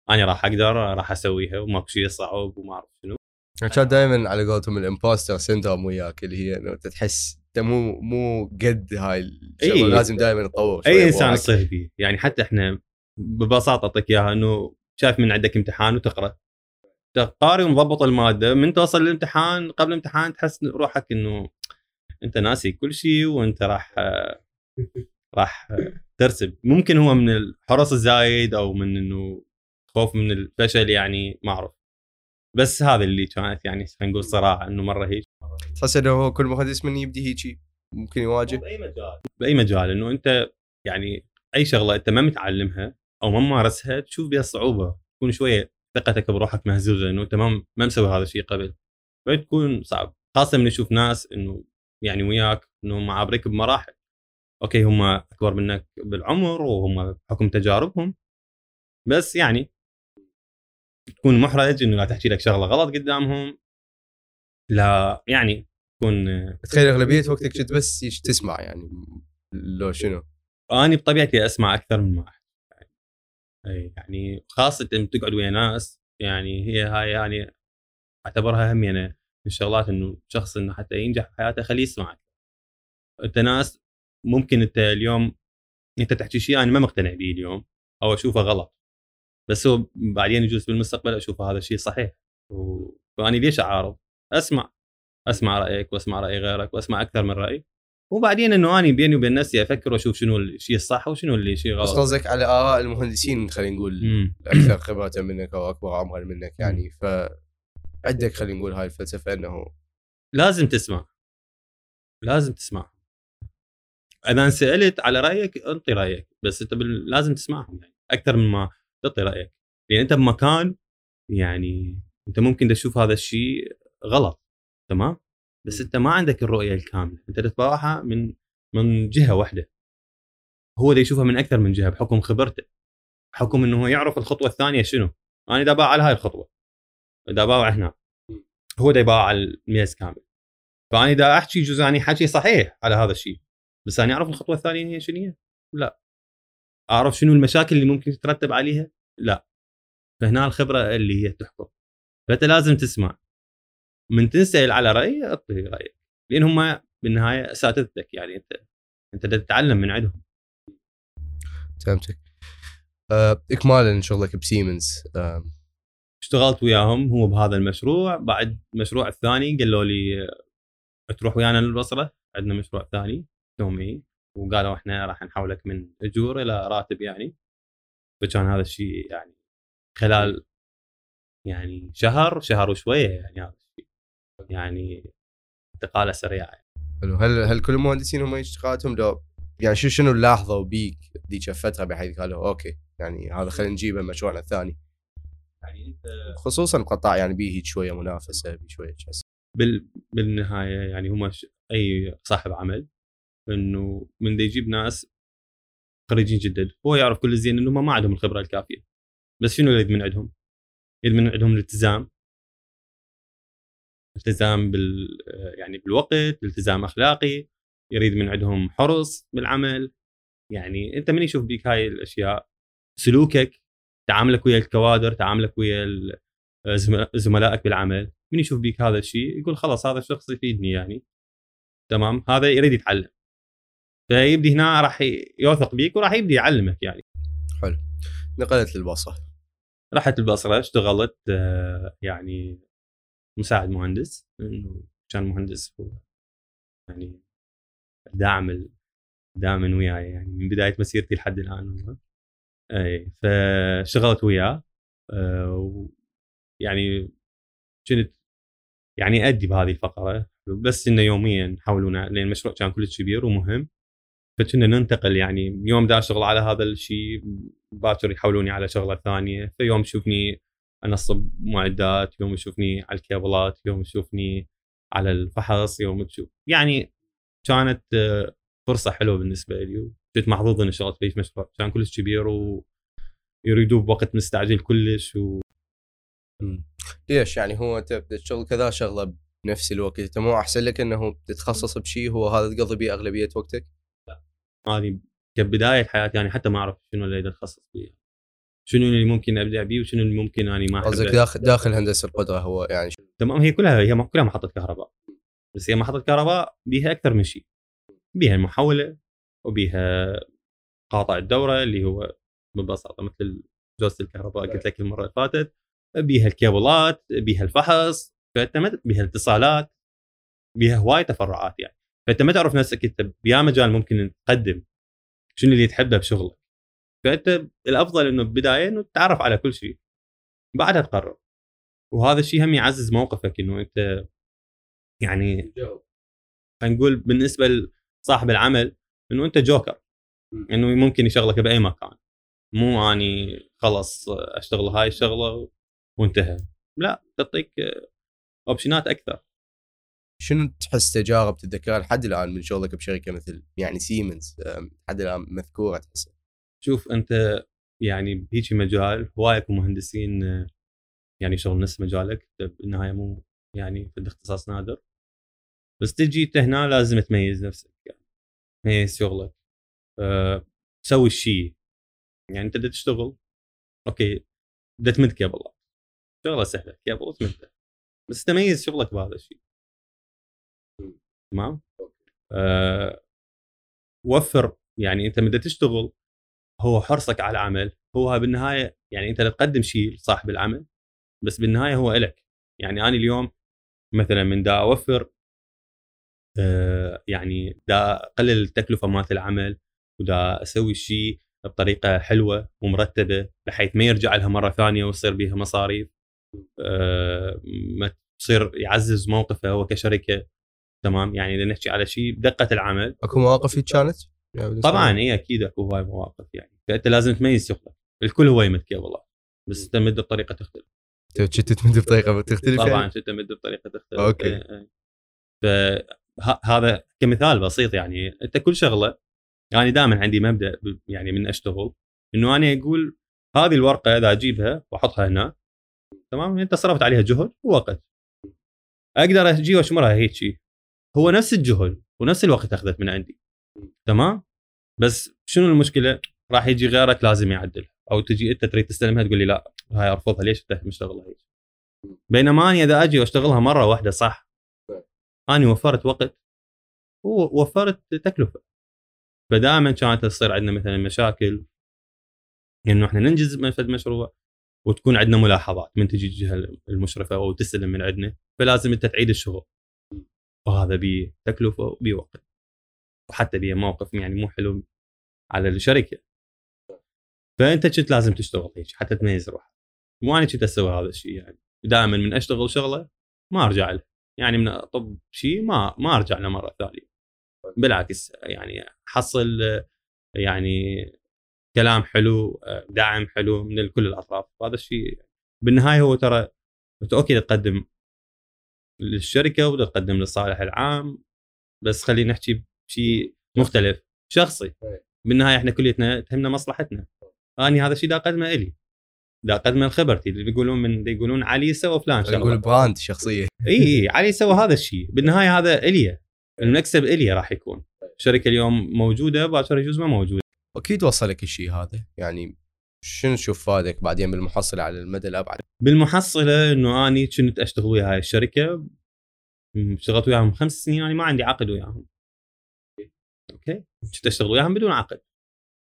أنا راح أقدر راح أسويها وماكو شيء صعب وما أعرف شنو. كان دائما على قولتهم ال imposter syndrome وياك اللي هي إنه انت تحس أنت مو مو قد هاي الشغلة إيه. لازم دائما تطور أي إنسان يصير فيه يعني حتى إحنا ببساطة اعطيك إياها إنه شايف من عندك امتحان وتقرأ. قاري ومضبط المادة من توصل للامتحان قبل الامتحان تحس روحك إنه أنت ناسي كل شيء وأنت راح راح ترسب. ممكن هو من الحرص الزايد أو من إنه خوف من الفشل يعني ما أعرف. بس هذا اللي كانت يعني خلينا نقول صراحة إنه مرة هيك. تحس إنه هو كل مهندس من يبدي هيك ممكن يواجه. بأي مجال. بأي مجال. إنه أنت يعني أي شغلة أنت ما متعلمها أو ما ممارسها تشوف بها الصعوبه تكون شوية ثقتك بروحك مهزوزة إنه أنت ما ما مسوي هذا الشيء قبل. فتكون صعب. خاصة من تشوف ناس إنه يعني وياك إنه معابرك بمراحل. أوكي هم أكبر منك بالعمر وهم بحكم تجاربهم. بس يعني تكون محرج إنه لا تحكي لك شغلة غلط قدامهم. لا يعني تكون تخيل أغلبية وقتك كنت بس تسمع يعني لو شنو؟ أنا بطبيعتي أسمع أكثر من ما يعني, أي يعني خاصة لما تقعد ويا ناس يعني هي هاي يعني أعتبرها هم يعني من الشغلات إنه شخص إنه حتى ينجح في حياته خليه يسمعك. أنت ناس ممكن أنت اليوم أنت تحكي شيء أنا ما مقتنع به اليوم أو أشوفه غلط. بس هو بعدين يجوز بالمستقبل أشوف هذا الشيء صحيح. و... فاني ليش أعارض؟ أسمع أسمع رأيك وأسمع رأي غيرك وأسمع أكثر من رأي. وبعدين إنه اني بيني وبين نفسي أفكر وأشوف شنو الشيء الصح وشنو اللي شيء بس غلط قصدك على آراء المهندسين خلينا نقول مم. أكثر خبرة منك أو أكبر عمرا منك يعني. ف عندك خلينا نقول هاي الفلسفة إنه لازم تسمع. لازم تسمع. اذا سألت على رأيك انطي رأيك بس أنت لازم تسمعهم يعني أكثر من ما تعطي رأيك. لأن أنت بمكان يعني أنت ممكن تشوف هذا الشيء غلط تمام؟ بس أنت ما عندك الرؤية الكاملة أنت تتبعها من من جهة واحدة. هو دا يشوفها من أكثر من جهة بحكم خبرته بحكم إنه هو يعرف الخطوة الثانية شنو. أنا دا باع على هاي الخطوة دا باوع هنا هو دا يباوع على الميز كامل. فأنا دا أحكي جزء يعني حكي صحيح على هذا الشيء. بس أنا أعرف الخطوة الثانية هي شنو هي؟ لا. أعرف شنو المشاكل اللي ممكن تترتب عليها؟ لا. فهنا الخبرة اللي هي تحكم. فأنت لازم تسمع. من تنسأل على رأي أعطي رأيك. لأن هم بالنهاية أساتذتك يعني أنت أنت تتعلم من عندهم. فهمتك. آه، اكمالا شغلك بسيمنز آه، اشتغلت وياهم هو بهذا المشروع. بعد المشروع الثاني قالوا لي تروح ويانا للبصرة؟ عندنا مشروع ثاني. يومي وقالوا إحنا راح نحولك من أجور إلى راتب يعني. فكان هذا الشيء يعني خلال يعني شهر شهر وشوية يعني هذا الشيء. يعني انتقاله سريعه حلو. هل هل كل المهندسين هم اشتغالاتهم لو يعني شو شنو لاحظوا بيك ذيك الفترة بحيث قالوا أوكي يعني هذا خلينا نجيبه مشروعنا الثاني؟ يعني أنت خصوصا قطاع يعني بيه شوية منافسة بيه شوية كذا بال... بالنهاية يعني هم ش... أي صاحب عمل إنه من يجيب ناس خريجين جدد هو يعرف كل زين انهم ما عندهم الخبرة الكافية. بس شنو يريد من عندهم؟ يريد من عندهم الالتزام. التزام بال يعني بالوقت التزام أخلاقي. يريد من عندهم حرص بالعمل. يعني أنت من يشوف بيك هاي الأشياء؟ سلوكك تعاملك ويا الكوادر تعاملك ويا زملائك بالعمل. من يشوف بيك هذا الشيء يقول خلاص هذا الشخص يفيدني يعني. تمام؟ هذا يريد يتعلم. فيبدي هنا راح يوثق بيك وراح يبدي يعلمك يعني. حلو. نقلت للبصره رحت البصره اشتغلت آه، يعني مساعد مهندس. كان مهندس هو يعني داعم دائما وياي يعني. من بداية مسيرتي لحد الآن إي فاشتغلت وياه آه، يعني كنت يعني أدي بهذه الفقرة. بس إنه يوميا يحاولون لأن المشروع كان كلش كبير ومهم. فكنا ننتقل يعني يوم دا اشتغل على هذا الشيء باكر يحولوني على شغلة ثانية. فيوم يشوفني أنصب معدات يوم يشوفني على الكيبلات يوم يشوفني على الفحص يوم تشوف يعني كانت آه، فرصة حلوة بالنسبة لي. كنت محظوظ إني اشتغلت في مشروع كان كلش كبير ويريدوه بوقت مستعجل كلش و... ليش؟ يعني هو أنت تشتغل كذا شغلة بنفس الوقت أنت مو أحسن لك إنه تتخصص بشيء هو هذا تقضي به أغلبية وقتك؟ هذه كبداية حياتي يعني حتى ما أعرف شنو اللي اتخصص فيه شنو اللي ممكن ابدع بيه وشنو اللي ممكن أني ما قصدك داخل داخل هندسة القدرة هو يعني شو- تمام هي كلها هي كلها محطة كهرباء. بس هي محطة كهرباء بيها أكثر من شيء. بيها المحولة وبيها قاطع الدورة اللي هو ببساطة مثل جوزة الكهرباء قلت لك المرة اللي فاتت. بيها الكيبلات بيها الفحص فأنت بيها الاتصالات بيها هواي تفرعات يعني. فأنت ما تعرف نفسك أنت بيا مجال ممكن تقدم شنو اللي تحبه بشغلك. فأنت الأفضل إنه بداية إنه تتعرف على كل شيء بعدها تقرر. وهذا الشيء هم يعزز موقفك إنه أنت يعني خلينا نقول بالنسبة لصاحب العمل إنه أنت جوكر. إنه ممكن يشغلك بأي مكان. مو أني خلص أشتغل هاي الشغلة وانتهى. لا تعطيك option ات أكثر. شنو تحس تجارب تتذكرها لحد الآن من شغلك بشركة مثل يعني سيمنز لحد الآن مذكورة تحسها؟ شوف أنت يعني بهيجي مجال هواية أكو مهندسين آه، يعني شغل نفس مجالك بالنهايه مو يعني في اختصاص نادر. بس تجي إنت هنا لازم تميز نفسك يعني تميز شغلك أه تسوي الشيء يعني أنت تشتغل أوكي بدك تمد كيبلات شغلة سهلة كيبل وتمده بس تميز شغلك بهذا الشيء تمام؟ أه وفر يعني أنت بدك تشتغل هو حرصك على العمل هو بالنهاية يعني أنت تقدم شيء لصاحب العمل بس بالنهاية هو إلك. يعني أنا اليوم مثلا من دا أوفر آه، يعني دا أقلل التكلفة مالت العمل ودا أسوي شيء بطريقة حلوة ومرتبة بحيث ما يرجع لها مرة ثانية ويصير بها مصاريف. آه، ما تصير يعزز موقفه هو كشركة. تمام؟ يعني إذا نحكي على شيء بدقه العمل. أكو مواقف هيك كانت؟ يعني طبعا اي أكيد أكو هواي مواقف يعني. فانت لازم تميز شغلك الكل هو يمد والله. بس تمد بطريقة تختلف. كنت تمد بطريقة تختلف طبعا يعني؟ تمد بطريقة تختلف. أوكي. إيه، إيه. فهذا كمثال بسيط يعني. أنت كل شغلة أنا يعني دائما عندي مبدأ يعني من أشتغل إنه أنا أقول هذه الورقة إذا أجيبها وأحطها هنا تمام؟ أنت صرفت عليها جهد ووقت. أقدر أجي وأشمرها هيك شيء هو نفس الجهد ونفس الوقت أخذت من عندي. تمام؟ بس شنو المشكلة؟ راح يجي غيرك لازم يعدل أو تجي أنت تريد تستلمها تقول لي لا هاي أرفضها. ليش أنت مشتغلها هيك؟ بينما اني إذا أجي وأشتغلها مرة واحدة صح. اني وفرت وقت ووفرت تكلفة. فدائما كانت تصير عندنا مثلا مشاكل. إنه إحنا ننجز من فد مشروع وتكون عندنا ملاحظات من تجي الجهة المشرفة أو تستلم من عندنا. فلازم أنت تعيد الشغل. وهذا بتكلفه وبوقت وحتى بموقف يعني مو حلو على الشركة. فأنت كنت لازم تشتغل هيك حتى تميز روحك. مو أنا كنت أسوي هذا الشيء يعني. دائما من أشتغل شغلة ما أرجع له يعني من أطب شيء ما ما أرجع له مرة ثانية. بالعكس يعني حصل يعني كلام حلو دعم حلو من كل الأطراف. هذا الشيء بالنهاية هو ترى انت أوكي تقدم للشركة وتقدم للصالح العام. بس خلينا نحكي بشيء مختلف شخصي. بالنهاية إحنا كليتنا تهمنا مصلحتنا. أني هذا الشيء دا اقدمه إلي. دا اقدمه لخبرتي. اللي يقولون من يقولون علي سوى فلان شغلة. يقول brand شخصية. إي اي علي سوى هذا الشيء بالنهاية هذا إلي. المكسب إلي راح يكون. الشركة اليوم موجودة باكر يجوز ما موجودة. أكيد وصلك الشيء هذا. يعني شنو تشوف فادك بعدين بالمحصلة على المدى الأبعد؟ بالمحصلة إنه أني كنت أشتغل ويا هاي الشركة اشتغلت وياهم خمس سنين يعني ما عندي عقد وياهم. أوكي؟ كنت أشتغل وياهم بدون عقد.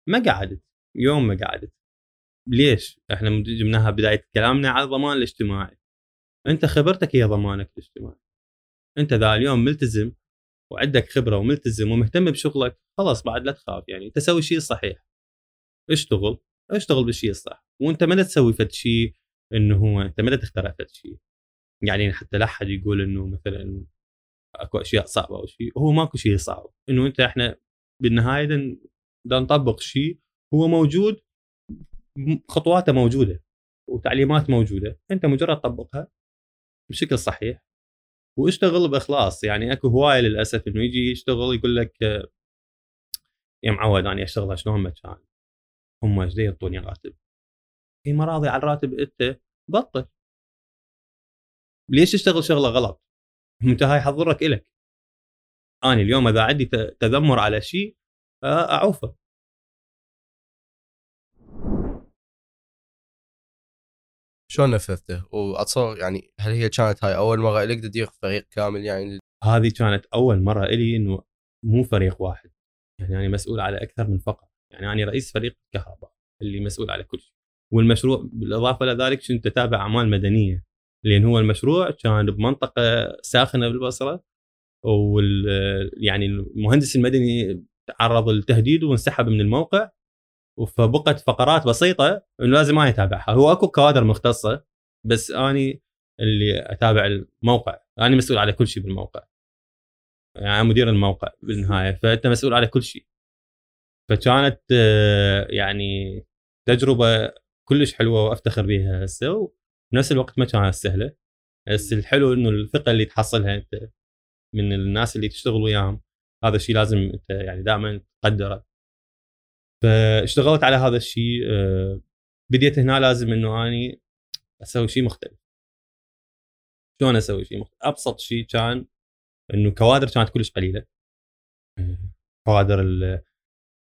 ما قعدت يوم ما قعدت. ليش؟ إحنا جبناها بداية كلامنا على الضمان الاجتماعي. أنت خبرتك هي ضمانك الاجتماعي. أنت ذا اليوم ملتزم وعندك خبرة وملتزم ومهتم بشغلك خلاص بعد لا تخاف يعني. تسوي الشيء الصحيح اشتغل. اشتغل بالشيء الصح. وانت ما تسوي فد شيء إنه هو أنت ما تخترع فد شيء. يعني حتى لا أحد يقول إنه مثلا أكو أشياء صعبة أو شيء. هو ماكو شيء صعب. إنه أنت إحنا بالنهاية بدنا نطبق شيء هو موجود خطواته موجودة وتعليمات موجودة. أنت مجرد طبقها بشكل صحيح واشتغل بإخلاص. يعني أكو هواية للأسف إنه يجي يشتغل يقول لك يا معود أني اشتغل شلون ما كان. هم إيش يعطوني راتب في مراضي على الراتب إنت بطل. ليش تشتغل شغلة غلط؟ أنت هاي حضرك إلك. أنا اليوم إذا عندي تذمر على شيء أعوفه. شلون نفذته؟ وأتصور يعني هل هي كانت هاي أول مرة لك تدير فريق كامل يعني؟ هذه كانت أول مرة لي إنه مو فريق واحد. يعني أنا مسؤول على أكثر من فقره يعني أنا رئيس فريق كهرباء اللي مسؤول على كل شيء. والمشروع بالإضافة إلى ذلك كنت أتابع أعمال مدنية. لأن هو المشروع كان بمنطقة ساخنة بالبصرة وال يعني المهندس المدني تعرض للتهديد وانسحب من الموقع فبقت فقرات بسيطة إنه لازم ما يتابعها هو أكو كوادر مختصة بس أني اللي أتابع الموقع. أنا مسؤول على كل شيء بالموقع. يعني مدير الموقع بالنهاية فأنت مسؤول على كل شيء. فكانت آه، يعني تجربة كلش حلوة وأفتخر بها هسه بنفس الوقت ما كانت سهلة. بس الحلو إنه الثقه اللي تحصلها أنت من الناس اللي تشتغل وياهم هذا الشيء لازم أنت يعني دائما تقدره. فاشتغلت على هذا الشيء آه، بديت هنا لازم إنه أني أسوي شيء مختلف. شلون أسوي شيء مختلف؟ أبسط شيء كان إنه كوادر كانت كلش قليلة. كوادر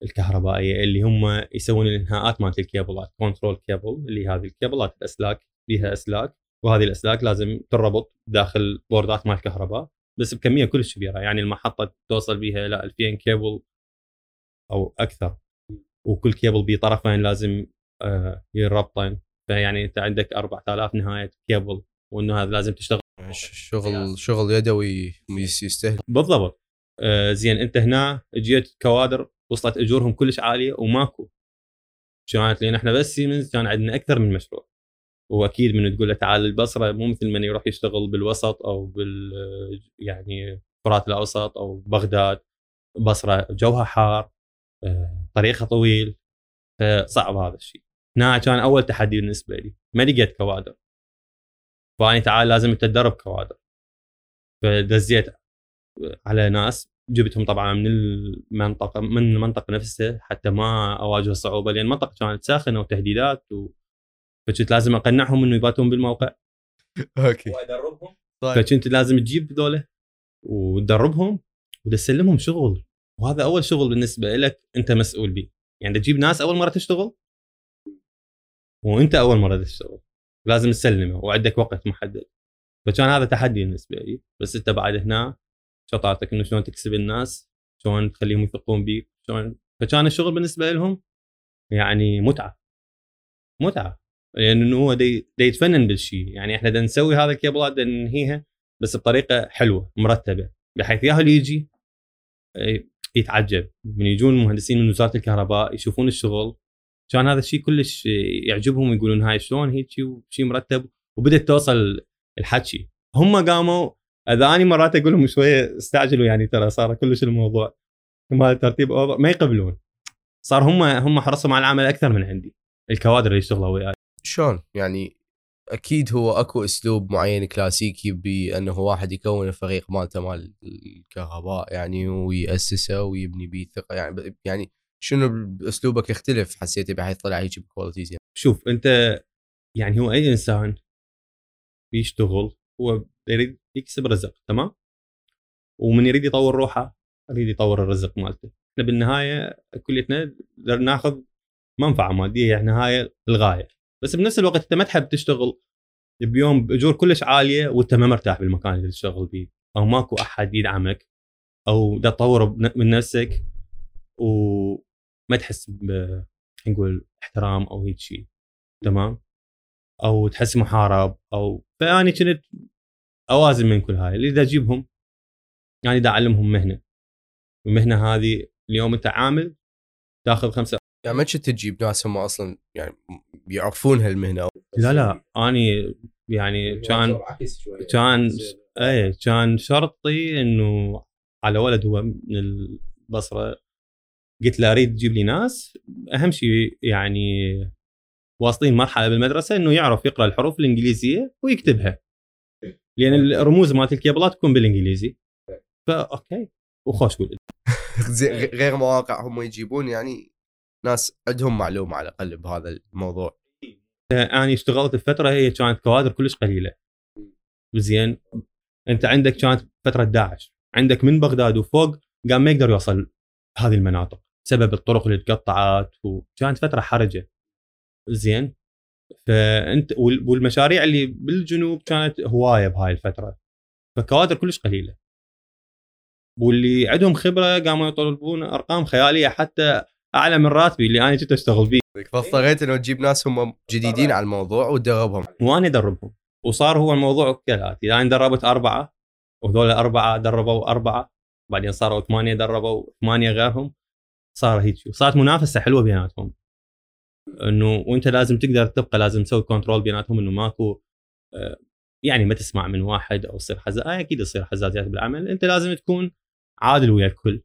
الكهربائية اللي هم يسوون الإنهاءات مالت الكيبلات control cable اللي هذه الكيبلات الأسلاك فيها أسلاك وهذه الأسلاك لازم تربط داخل بوردات مال الكهرباء بس بكمية كلش كبيرة. يعني المحطة توصل بها إلى 2000 كيبل أو أكثر. وكل كيبل بطرفين لازم آه، يربطن فيعني أنت عندك 4000 نهاية كيبل وإنه هذا لازم تشتغل. شغل شغل يدوي يستهلك بالضبط. آه زين أنت هنا جيت كوادر وصلت أجورهم كلش عالية وماكو. كانت لأن إحنا بس سيمنز كان عندنا أكثر من مشروع. وأكيد من تقول له تعال البصرة مو مثل من يروح يشتغل بالوسط أو بال يعني فرات الأوسط أو بغداد. بصرة جوها حار آه، طريقها طويل فصعب هذا الشيء. هنا كان أول تحدي بالنسبة لي. ما لقيت كوادر. فاني تعال لازم تدرب كوادر. فدزيت على ناس جبتهم طبعا من المنطقة من المنطقة نفسها حتى ما أواجه صعوبة لأن المنطقة كانت ساخنة وتهديدات و... فكنت لازم أقنعهم إنه يباتون بالموقع. أوكي. وأدربهم. طيب. فكنت لازم تجيب ذولا وتدربهم وتسلمهم شغل. وهذا أول شغل بالنسبة لك أنت مسؤول به. يعني تجيب ناس أول مرة تشتغل؟ وأنت أول مرة تشتغل. لازم تسلمه وعندك وقت محدد. فكان هذا تحدي بالنسبة لي. بس أنت بعد هنا شطارتك إنه شلون تكسب الناس شلون تخليهم يثقون بيك شلون. فكان الشغل بالنسبة لهم يعني متعة. متعة. لأنه يعني هو دي, يتفنن بالشيء يعني إحنا بدنا نسوي هذا الكيبلات ننهيها بس بطريقة حلوة مرتبة. بحيث ياهل يجي يتعجب. من يجون مهندسين من وزارة الكهرباء يشوفون الشغل. كان هذا الشيء كلش يعجبهم ويقولون هاي شلون هيك وشيء مرتب وبدت توصل الحكي. هم قاموا أذا أني مرات أقول لهم شوية استعجلوا يعني ترى صار كلش الموضوع. ما ترتيب اوفر ما يقبلون. صار هم هم حرصوا على العمل أكثر من عندي. الكوادر اللي يشتغلوا وياي. شلون؟ يعني أكيد هو أكو أسلوب معين كلاسيكي بأنه واحد يكون الفريق مالته مال الكهرباء يعني ويأسسه ويبني به ثقة. يعني يعني شنو اسلوبك يختلف؟ حسيتي بحيث طلع هيك بكواليتيز يعني. شوف أنت يعني هو أي إنسان بيشتغل هو يريد يكسب رزق تمام؟ ومن يريد يطور روحه يريد يطور الرزق مالته. إحنا بالنهاية كليتنا ناخذ منفعة مادية يعني نهاية الغاية. بس بنفس الوقت أنت ما تحب تشتغل بيوم بأجور كلش عالية وأنت ما مرتاح بالمكان اللي تشتغل فيه. أو ماكو أحد يدعمك أو تطور من نفسك وما تحس ب نقول احترام أو هيك شيء تمام؟ أو تحس محارب أو فاني كنت أوازن من كل هاي. اللي دا اجيبهم يعني دا اعلمهم مهنة. المهنة هذه اليوم أنت عامل تأخذ خمسة يعني ما كنت تجيب ناس هم أصلا يعني يعرفون هالمهنة؟ لا لا. أني يعني كان كان اي كان شرطي إنه على ولد هو من البصرة. قلت له أريد تجيب لي ناس. أهم شيء يعني واصلين مرحلة بالمدرسة إنه يعرف يقرأ الحروف الإنجليزية ويكتبها. لأن الرموز مالت الكيبلات تكون بالإنجليزي. فا أوكي. وخوش قول غير مواقع هم يجيبون يعني ناس عندهم معلومة على الأقل بهذا الموضوع. أنا اشتغلت بفترة هي كانت كوادر كلش قليلة. زين. أنت عندك كانت فترة داعش. عندك من بغداد وفوق قام ما يقدر يوصل هذه المناطق بسبب الطرق اللي تقطعت وكانت فترة حرجة. زين. فأنت والمشاريع اللي بالجنوب كانت هواية بهاي الفترة. فكوادر كلش قليلة. واللي عندهم خبرة قاموا يطلبون أرقام خيالية حتى أعلى من راتبي اللي أنا كنت أشتغل به فاضطريت إنه تجيب ناس هم جديدين على الموضوع وتدربهم. وأنا أدربهم. وصار هو الموضوع كالآتي. أنا دربت أربعة وهذول أربعة دربوا أربعة بعدين صاروا ثمانية دربوا ثمانية غيرهم صار هيك صارت منافسة حلوة بيناتهم. إنه وإنت لازم تقدر تبقى لازم تسوي كنترول بيناتهم إنه ماكو آه، يعني ما تسمع من واحد أو تصير حزاز آه أكيد يصير حزازيات بالعمل. إنت لازم تكون عادل ويا الكل.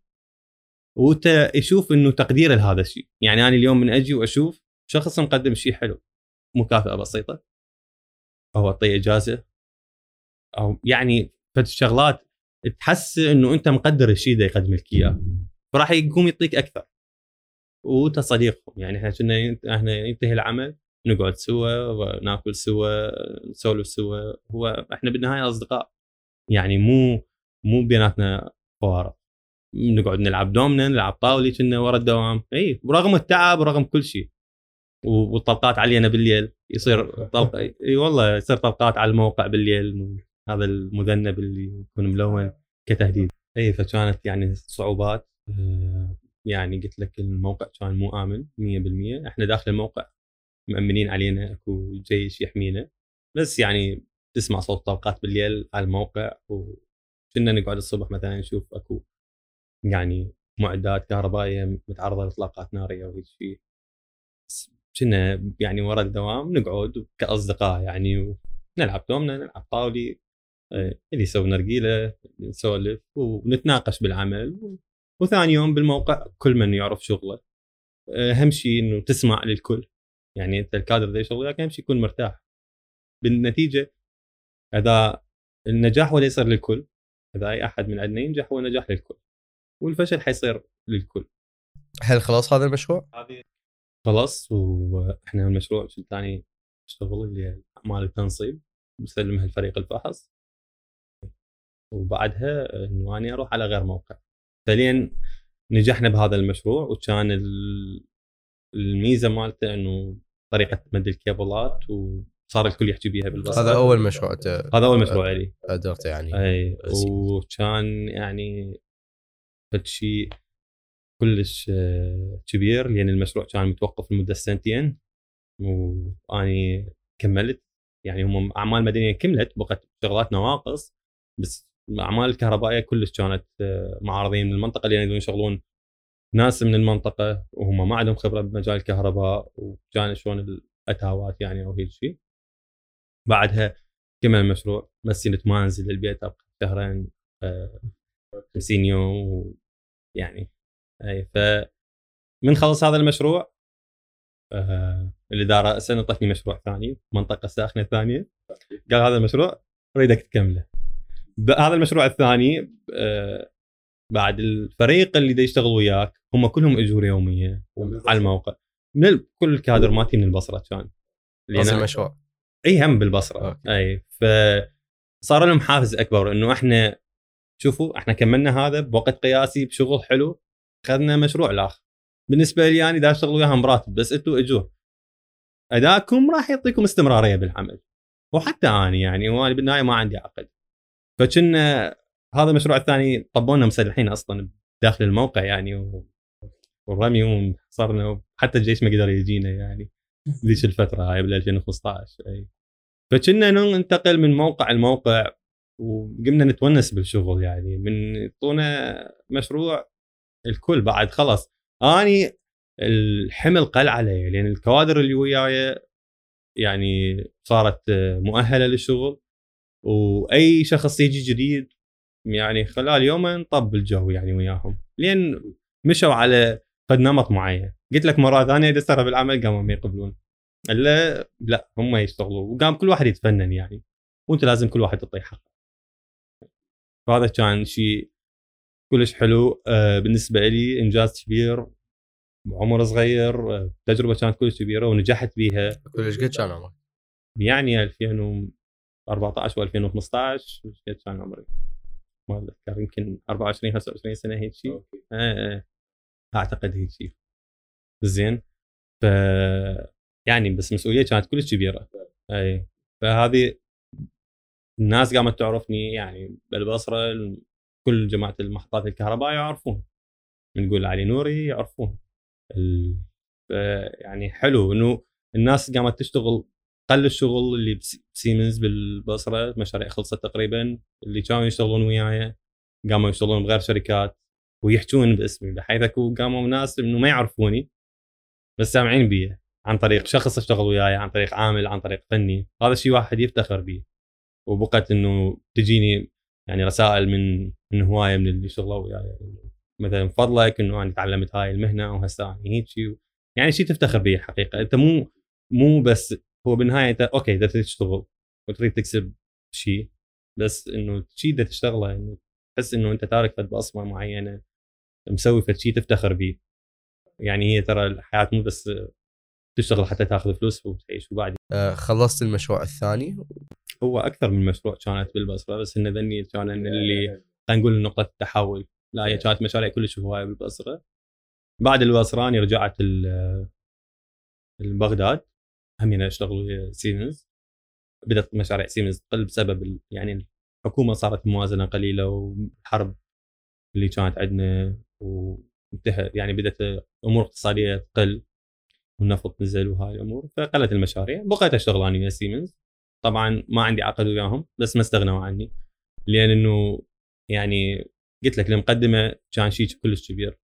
وإنت يشوف إنه تقدير لهذا الشيء. يعني أنا اليوم من أجي وأشوف شخص مقدم شيء حلو مكافأة بسيطة. أو أعطيه إجازة. أو يعني فد شغلات تحس إنه أنت مقدر الشيء ده يقدم لك إياه. فراح يقوم يعطيك أكثر. وانت صديقهم يعني إحنا كنا إحنا ينتهي العمل نقعد سوا ناكل سوا نسولف سوا. هو إحنا بالنهاية أصدقاء. يعني مو مو بيناتنا فوارق نقعد نلعب دومنا نلعب طاولي كنا ورا الدوام. إي ورغم التعب ورغم كل شيء. والطلقات علينا بالليل. يصير طلق إي والله يصير طلقات على الموقع بالليل. هذا المذنب اللي يكون ملون كتهديد. إي فكانت يعني صعوبات. آه، يعني قلت لك الموقع كان مو آمن 100% إحنا داخل الموقع مأمنين علينا أكو جيش يحمينا. بس يعني تسمع صوت طلقات بالليل على الموقع وكنا نقعد الصبح مثلا نشوف أكو يعني معدات كهربائية متعرضة لإطلاقات نارية وهيك شيء كنا يعني ورا الدوام نقعد كأصدقاء يعني ونلعب دومنا نلعب طاولي آه، اللي يسوي نرجيله نسولف ونتناقش بالعمل. وثاني يوم بالموقع كل من يعرف شغله. آه، أهم شيء إنه تسمع للكل. يعني أنت الكادر ذي شغل وياك أهم شيء يكون مرتاح. بالنتيجة أذا النجاح ولا يصير للكل أذا أي أحد من عندنا ينجح هو نجاح للكل. والفشل حيصير للكل. هل خلاص هذا المشروع؟ هذه خلاص وإحنا المشروع الثاني اشتغل اللي أعمال التنصيب. بسلمها لفريق الفحص. وبعدها إنه اني أروح على غير موقع. فعليا نجحنا بهذا المشروع وكان الميزة مالته إنه طريقة مد الكيبلات وصار الكل يحكي بيها بالبصره هذا أول مشروع هذا أول مشروع لي قدرت يعني. إي وكان يعني فد شيء كلش آه، كبير لأن المشروع كان متوقف لمدة سنتين وأني كملت. يعني هم أعمال مدنية كملت بقت شغلات نواقص بس الأعمال الكهربائية كلش كانت آه، معارضين. من المنطقة اللي يقدرون يشغلون ناس من المنطقة وهم ما عندهم خبرة بمجال الكهرباء وكان شلون الأتاوات يعني أو هيك شيء بعدها كمل المشروع. مسينة ما انزل البيت ابقى شهرين 50 آه، يوم يعني أي ف من خلص هذا المشروع آه الاداره سنه طفني مشروع ثاني منطقة ساخنة ثانية. قال هذا المشروع أريدك تكمله. هذا المشروع الثاني آه بعد الفريق اللي دا يشتغل وياك هم كلهم اجور يوميه على الموقع. من كل الكادر مالتي من البصرة كان. نفس المشروع. إي هم بالبصرة. أوكي. أي ف صار لهم حافز أكبر إنه إحنا شوفوا إحنا كملنا هذا بوقت قياسي بشغل حلو اخذنا مشروع الآخر. بالنسبة لي يعني اذا أشتغل وياهم براتب بس أنتم اجور ادائكم راح يعطيكم استمرارية بالعمل. وحتى اني يعني وأنا بالنهاية ما عندي عقد. فكنا هذا المشروع الثاني طبونا مسلحين أصلا داخل الموقع يعني والرمي وصرنا حتى الجيش ما قدر يجينا يعني ذيك الفترة هاي بال 2015 أي. فكنا ننتقل من موقع لموقع وقمنا نتونس بالشغل يعني. من يعطونا مشروع الكل بعد خلص آني الحمل قل علي لأن الكوادر اللي وياي يعني صارت مؤهلة للشغل. وأي شخص يجي جديد يعني خلال يومين طب الجو يعني وياهم. لين مشوا على قد نمط معين. قلت لك مرة ثانية إذا صار بالعمل قاموا ما يقبلون. إلا لا هم يشتغلوا وقام كل واحد يتفنن يعني. وأنت لازم كل واحد تعطيه حقه فهذا كان شيء كلش حلو. آه بالنسبة لي إنجاز كبير. عمر صغير آه تجربة كانت كلش كبيرة ونجحت بيها. كلش قد كان عمرك؟ يعني 2014 و2015 قد كان عمري؟ ما اتذكر يمكن 24 25 سنة هيك شيء آه آه. أعتقد هيك شيء زين. ف يعني بس مسؤولية كانت كلش كبيرة. اي فهذه الناس قامت تعرفني يعني بالبصرة كل جماعة المحطات الكهرباء يعرفون. نقول علي نوري يعرفون. ال... يعني حلو إنه الناس قامت تشتغل قل الشغل اللي بسيمنز بالبصرة مشاريع خلصت تقريبا اللي كانوا يشتغلون وياي قاموا يشتغلون بغير شركات ويحجون باسمي. بحيث أكو قاموا ناس إنه ما يعرفوني بس سامعين بي عن طريق شخص اشتغل وياي عن طريق عامل عن طريق فني. هذا الشيء واحد يفتخر به وبقت إنه تجيني يعني رسائل من من هواية من اللي شغلوا وياي. مثلا فضلك إنه أنا تعلمت هاي المهنة وهسه أنا هيك يعني شيء تفتخر به حقيقة. أنت مو مو بس هو بالنهاية انت أوكي إذا تريد تشتغل وتريد تكسب شيء بس إنه شيء بدك تشتغله إنه تحس إنه أنت تارك فد بصمه معينة مسوي فد شيء تفتخر به يعني هي ترى الحياة مو بس تشتغل حتى تاخذ فلوس وتعيش وبعد آه خلصت المشروع الثاني؟ هو أكثر من مشروع كانت بالبصرة بس إن ذني كان اللي خلينا نقول نقطة التحول لا هي كانت مشاريع كلش هواية بالبصرة. بعد البصره اني رجعت البغداد. هم اشتغل ويا سيمنز بدأت مشاريع سيمنز تقل بسبب يعني الحكومة صارت موازنة قليلة والحرب اللي كانت عندنا وانتهى يعني بدأت امور اقتصاديه تقل والنفط نزل وهاي الأمور فقلت المشاريع. بقيت أشتغل أنا ويا سيمنز طبعا ما عندي عقد وياهم بس ما استغنوا عني. لأن إنه يعني قلت لك المقدمة كان شيء كلش كبير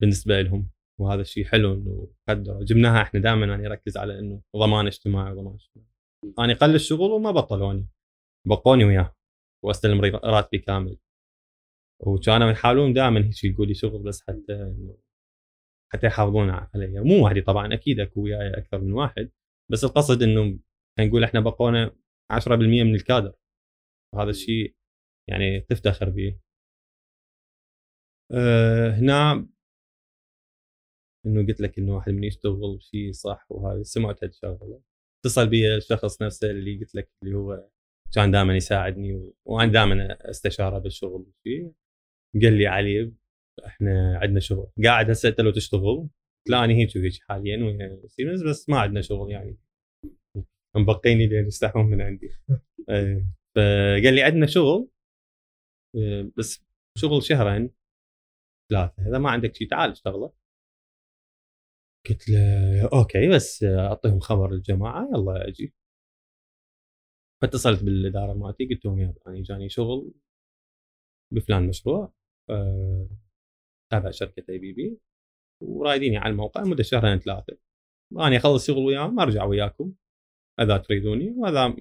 بالنسبة لهم. وهذا الشيء حلو إنه قدروا. جبناها إحنا دائما أنا اركز على إنه ضمان اجتماعي وضمان اجتماعي. أنا قل الشغل وما بطلوني. بقوني وياه. وأستلم راتبي كامل. وكانوا يحاولون دائما هيك يقول لي شغل بس حتى إنه حتى يحافظون علي. مو وحدي طبعا أكيد أكو وياي أكثر من واحد. بس القصد إنه نقول إحنا بقونا 10% من الكادر. وهذا الشيء يعني تفتخر به. أه هنا إنه قلت لك إنه واحد من يشتغل شيء صح وهذه سمعت هالشغله اتصل بي الشخص نفسه اللي قلت لك اللي هو كان دائما يساعدني وأنا دائما أستشيره بالشغل شيء قال لي علي إحنا عندنا شغل. قاعد هسه انت لو تشتغل؟ لا أنا هيك وهيك حاليا ويا سيمنز بس ما عندنا شغل يعني. مبقيني لين يستحون من عندي. إيه، فقال لي عندنا شغل. إيه، بس شغل شهرين ثلاثة. إذا ما عندك شيء تعال اشتغله. قلت له okay بس أعطيهم خبر الجماعة يلا أجي. فاتصلت بالإدارة مالتي قلت لهم يا يعني جاني شغل بفلان مشروع أه تابع شركة ABB ورايديني على الموقع مدة شهرين ثلاثة. اني أخلص شغل وياهم أرجع وياكم إذا تريدوني وإذا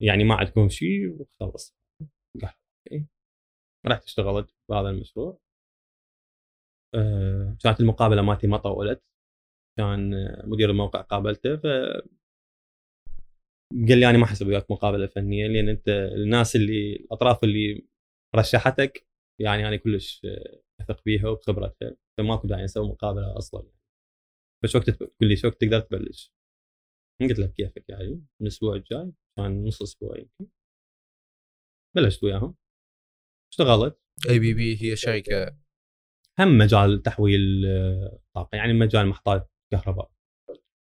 يعني ما عندكم شيء وخلص. رحت اشتغلت بهذا المشروع. كانت المقابلة مالتي ما طولت. كان مدير الموقع قابلته ف قال لي أنا ما احسب وياك مقابلة فنية لأن أنت الناس اللي الأطراف اللي رشحتك يعني أنا كلش أثق بيها وبخبرتها فماكو داعي نسوي مقابلة أصلا. بس وقت تقول لي وقت تقدر تبلش. قلت لك كيفك يعني الأسبوع الجاي كان نص أسبوع يمكن. بلشت وياهم. اشتغلت. أي بي بي هي شركة هم مجال تحويل طاقة يعني مجال محطات كهرباء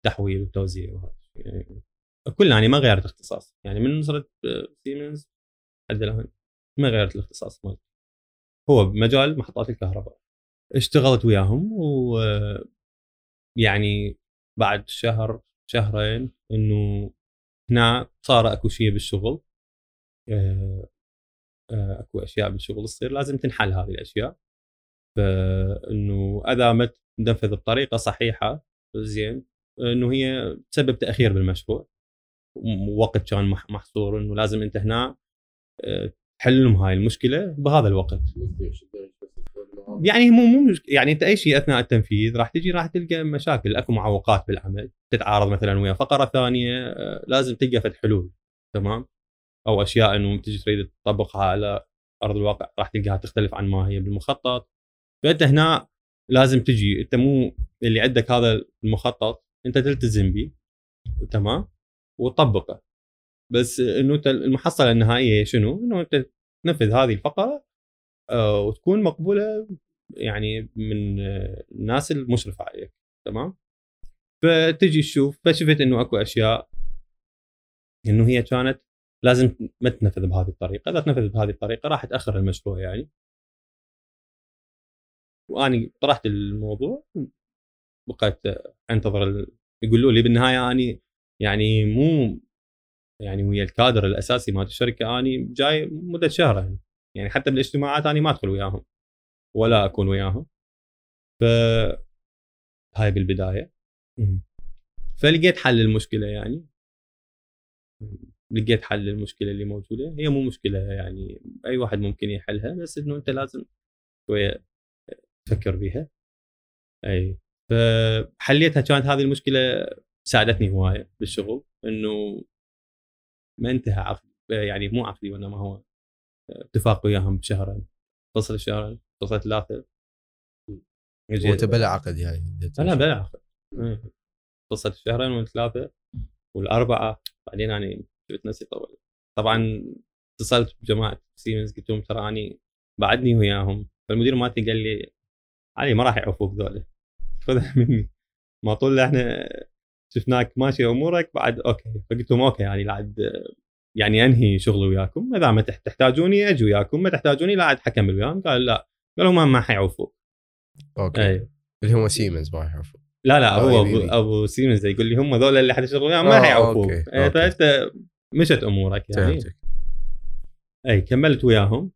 تحويل وتوزيع يعني كلها يعني ما غيرت اختصاص يعني من صرت سيمنز لحد الآن ما غيرت الاختصاص مالتي هو بمجال محطات الكهرباء. اشتغلت وياهم و يعني بعد شهر شهرين إنه هنا صار أكو شيء بالشغل آه، آه، أكو أشياء بالشغل تصير لازم تنحل هذه الأشياء. فانه اذا ما تنفذ بطريقة صحيحة زين إنه هي تسبب تأخير بالمشروع. ووقت كان محصور إنه لازم أنت هنا آه، تحل لهم هاي المشكلة بهذا الوقت. يعني مو مو يعني أنت أي شيء أثناء التنفيذ راح تجي راح تلقى مشاكل أكو معوقات بالعمل تتعارض مثلا ويا فقرة ثانية آه، لازم تلقى فد حلول تمام؟ أو أشياء إنه تجي تريد تطبقها على أرض الواقع راح تلقاها تختلف عن ما هي بالمخطط. فأنت هنا لازم تجي أنت مو اللي عندك هذا المخطط أنت تلتزم به تمام وتطبقه بس إنه أنت المحصلة النهائية شنو؟ إنه أنت تنفذ هذه الفقرة آه، وتكون مقبولة يعني من الناس المشرفه عليك تمام؟ فتجي تشوف فشفت إنه أكو أشياء إنه هي كانت لازم ما تنفذ بهذه الطريقة، إذا تنفذ بهذه الطريقة راح تأخر المشروع يعني. واني طرحت الموضوع بقيت انتظر يقولوا لي بالنهاية اني يعني مو يعني ويا الكادر الأساسي مال الشركة اني جاي مدة شهر يعني. يعني حتى بالاجتماعات اني ما أدخل وياهم ولا أكون وياهم. ف هاي بالبداية. فلقيت حل للمشكلة يعني. لقيت حل للمشكلة اللي موجودة. هي مو مشكلة يعني أي واحد ممكن يحلها بس إنه أنت لازم شوية تفكر بيها أي. فحليتها كانت هذه المشكلة ساعدتني هواية بالشغل إنه ما انتهى عقدي يعني مو عقدي وإنما هو اتفاق وياهم بشهرين. فصل الشهرين فصل ثلاثة وانت بلا عقد يعني لا بلا عقد. فصل الشهرين والثلاثة والأربعة بعدين أنا شفت نفسي طول طبعا اتصلت بجماعة سيمنز قلت لهم ترى اني بعدني وياهم. فالمدير مالتي قال لي علي ما راح يعوفوك ذولا. خذها مني. ما طول إحنا شفناك ماشي أمورك بعد okay. فقلت لهم أوكي يعني بعد يعني أنهي شغلي وياكم. إذا ما تحتاجوني أجي وياكم ما تحتاجوني لا عاد حكمل وياهم قال لا. قالوا ما ما حيعوفوك. okay. أي. اللي هم سيمنز ما يعرفوا لا لا هو أبو. أبو سيمنز يقول لي هم ذول اللي حتشتغل وياهم ما آه، حيعوفوك okay، إيه،. فانت مشت أمورك يعني. فهمتك. أي كملت وياهم.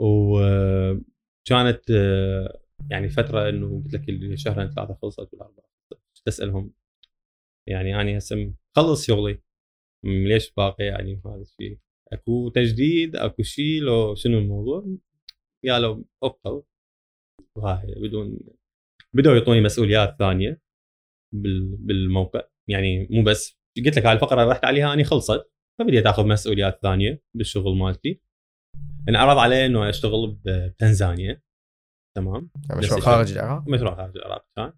وكانت يعني فترة إنه قلت لك اللي شهرين ثلاثة خلصت والأربعة تسالهم يعني أنا هسه خلص شغلي ليش باقي يعني هذا الشيء؟ أكو تجديد أكو شيء لو شنو الموضوع؟ قالوا ابقوا وهاي بدون بدأوا يعطوني مسؤوليات ثانية بال- بالموقع يعني مو بس قلت لك هاي الفقرة اللي رحت عليها أني خلصت فبديت آخذ مسؤوليات ثانية بالشغل مالتي. انعرض علي إنه أشتغل بتنزانيا. تمام؟ يعني مشروع. خارج العراق؟ مشروع خارج العراق كان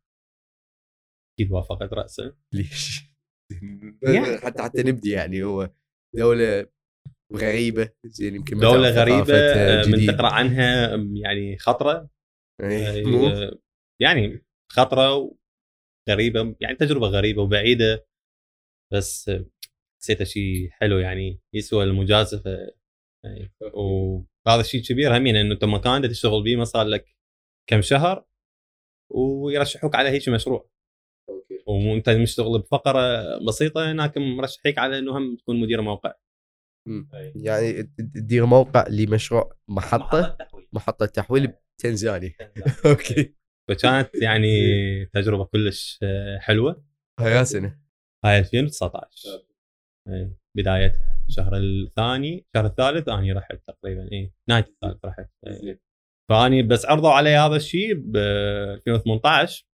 أكيد وافقت رأسه. ليش؟ يعني- حتى حتى نبدي يعني هو دولة غريبة زين يمكن دولة غريبة آه، من. تقرأ عنها يعني خطرة. إيه، آه، يعني خطرة وغريبة يعني تجربة غريبة وبعيدة. بس آه، حسيتها شيء حلو يعني يسوى المجازفة. يعني وهذا الشيء كبير همين إنه انت مكان تشتغل به ما صار لك كم شهر ويرشحوك على هيك مشروع. وانت مشتغل بفقرة بسيطة هناك مرشحيك على إنه هم تكون مدير موقع. يعني تدير موقع لمشروع محطة؟ محطة تحويل. بتنزانيا أوكي. فكانت يعني تجربة كلش حلوة. هاي سنه هاي 2019 إيه، بدايتها الشهر الثاني الشهر الثالث أني رحت تقريبا إي. نهاية الثالث رحت. فأني بس عرضوا علي هذا الشيء ب 2018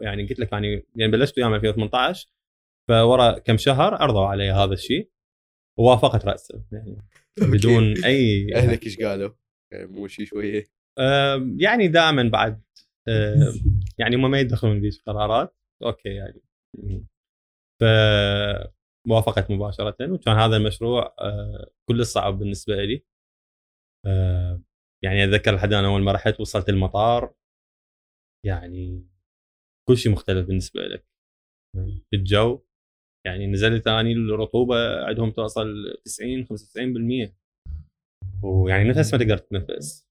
يعني قلت لك أني يعني بلشت وياهم 2018 فورا كم شهر عرضوا علي هذا الشيء. ووافقت راسا يعني بدون أي أهلك إيش قالوا؟ يعني مو شيء شوية. آم، يعني دائما بعد آم، يعني هم ما يدخلون بي قرارات. أوكي يعني. ف وافقت مباشرة. وكان هذا المشروع آه، كل صعب بالنسبة لي. آه، يعني أتذكر لحد أنا أول ما رحت وصلت المطار يعني كل شيء مختلف بالنسبة لك. الجو يعني نزلت اني الرطوبة عندهم توصل 90 95% ويعني نفس ما تقدر تتنفس.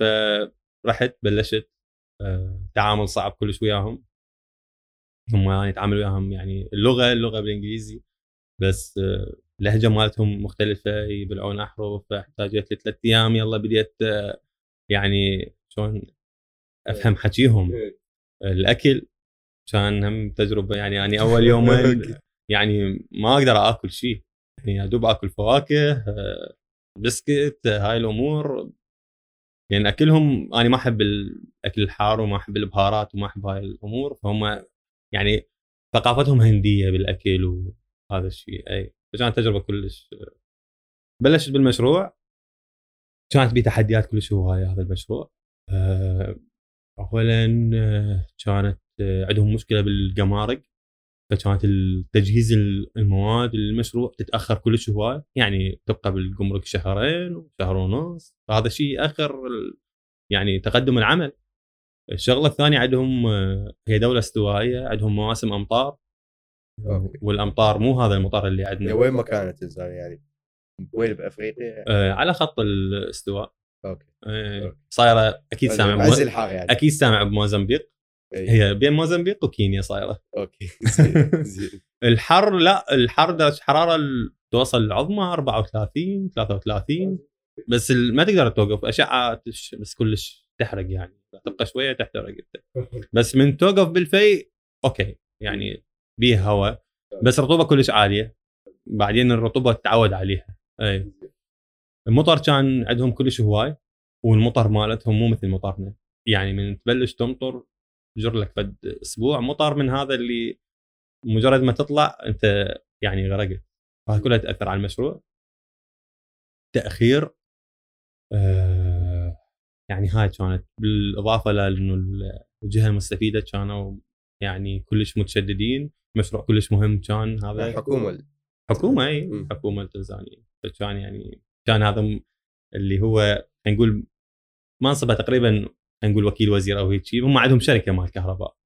فرحت بلشت آه، تعامل صعب كلش وياهم. هم يعني اتعامل وياهم يعني اللغة اللغة بالإنجليزي. بس آه، اللهجة مالتهم مختلفة يبلعون أحرف احتاجت لي ثلاث أيام يلا بديت يعني شلون أفهم حكيهم. الأكل كان هم تجربة يعني يعني أول يومين يعني ما أقدر آكل شيء. يعني يا دوب آكل فواكه بسكت هاي الأمور. يعني أكلهم أنا ما أحب الأكل الحار وما أحب البهارات وما أحب هاي الأمور. فهم يعني ثقافتهم هندية بالأكل وهذا الشيء أي. فكانت تجربة كلش بلشت بالمشروع كانت بي تحديات كلش هوايه هذا المشروع. آه، اولا آه، كانت آه، عندهم مشكلة بالجمارك فكانت التجهيز المواد للمشروع تتأخر كلش هواي. يعني تبقى بالجمرك شهرين وشهر ونص. فهذا الشيء ياخر ال- يعني تقدم العمل. الشغلة الثانية عندهم هي دولة استوائية عندهم مواسم أمطار. okay. والأمطار مو هذا المطر اللي عندنا. وين ما كانت يعني؟ وين بأفريقيا؟ آه، على خط الاستواء. okay. آه، okay. صايرة أكيد سامع. الحار يعني. أكيد سامع بموزمبيق. إي. هي بين موزمبيق وكينيا صايرة. okay. زين زين. الحر لا الحر درجه حرارة ال- توصل العظمى 34 33 بس ما تقدر توقف. أشعة بس كلش تحرق يعني. تبقى شوية تحترق أنت. بس من توقف بالفي okay. يعني بيه هواء بس رطوبة كلش عالية. بعدين الرطوبة تتعود عليها. أي. المطر كان عندهم كلش هواي والمطر مالتهم مو مثل مطرنا. يعني من تبلش تمطر تجر لك فد أسبوع مطر من هذا اللي مجرد ما تطلع أنت يعني غرقت. فهذا كلها تأثر على المشروع. تأخير آه يعني هاي كانت بالإضافة لأنه الجهة المستفيدة كانوا يعني كلش متشددين مشروع كلش مهم كان هذا. الحكومة حكومة. إي. حكومة التنزانيه فكان يعني كان هذا اللي هو نقول منصبه تقريبا نقول وكيل وزير أو هيك شيء هم عندهم شركة مال كهرباء.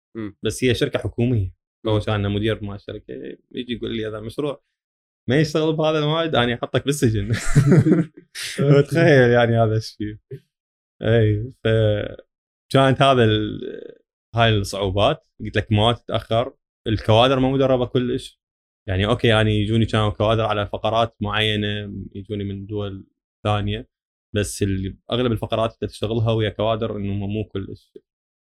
بس هي شركة حكومية. مم. هو كان مدير مال الشركة يجي يقول لي هذا المشروع ما يشتغل بهذا الموعد أنا أحطك بالسجن. تخيل يعني هذا الشيء. إي ف كانت هذا هاي الصعوبات. قلت لك مواد تتأخر. الكوادر ما مدربة كلش. يعني okay يعني يجوني كانوا كوادر على فقرات معينة يجوني من دول ثانية. بس أغلب الفقرات اللي تشتغلها ويا كوادر إنه مو كلش.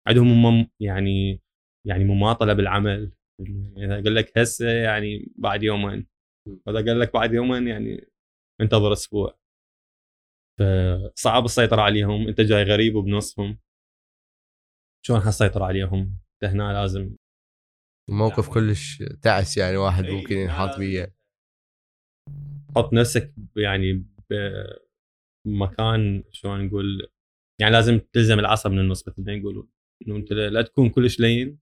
عندهم هم يعني يعني مماطلة بالعمل. إذا قال لك هسه يعني بعد يومين. وإذا قال لك بعد يومين يعني انتظر أسبوع. فصعب السيطرة عليهم. أنت جاي غريب وبنصهم. شلون حسيطر عليهم؟ هنا لازم موقف كلش تعس يعني واحد ممكن ينحط بيه حط نفسك يعني بمكان شلون نقول يعني لازم تلزم العصا من النص مثل ما يقولون إنه أنت لا تكون كلش لين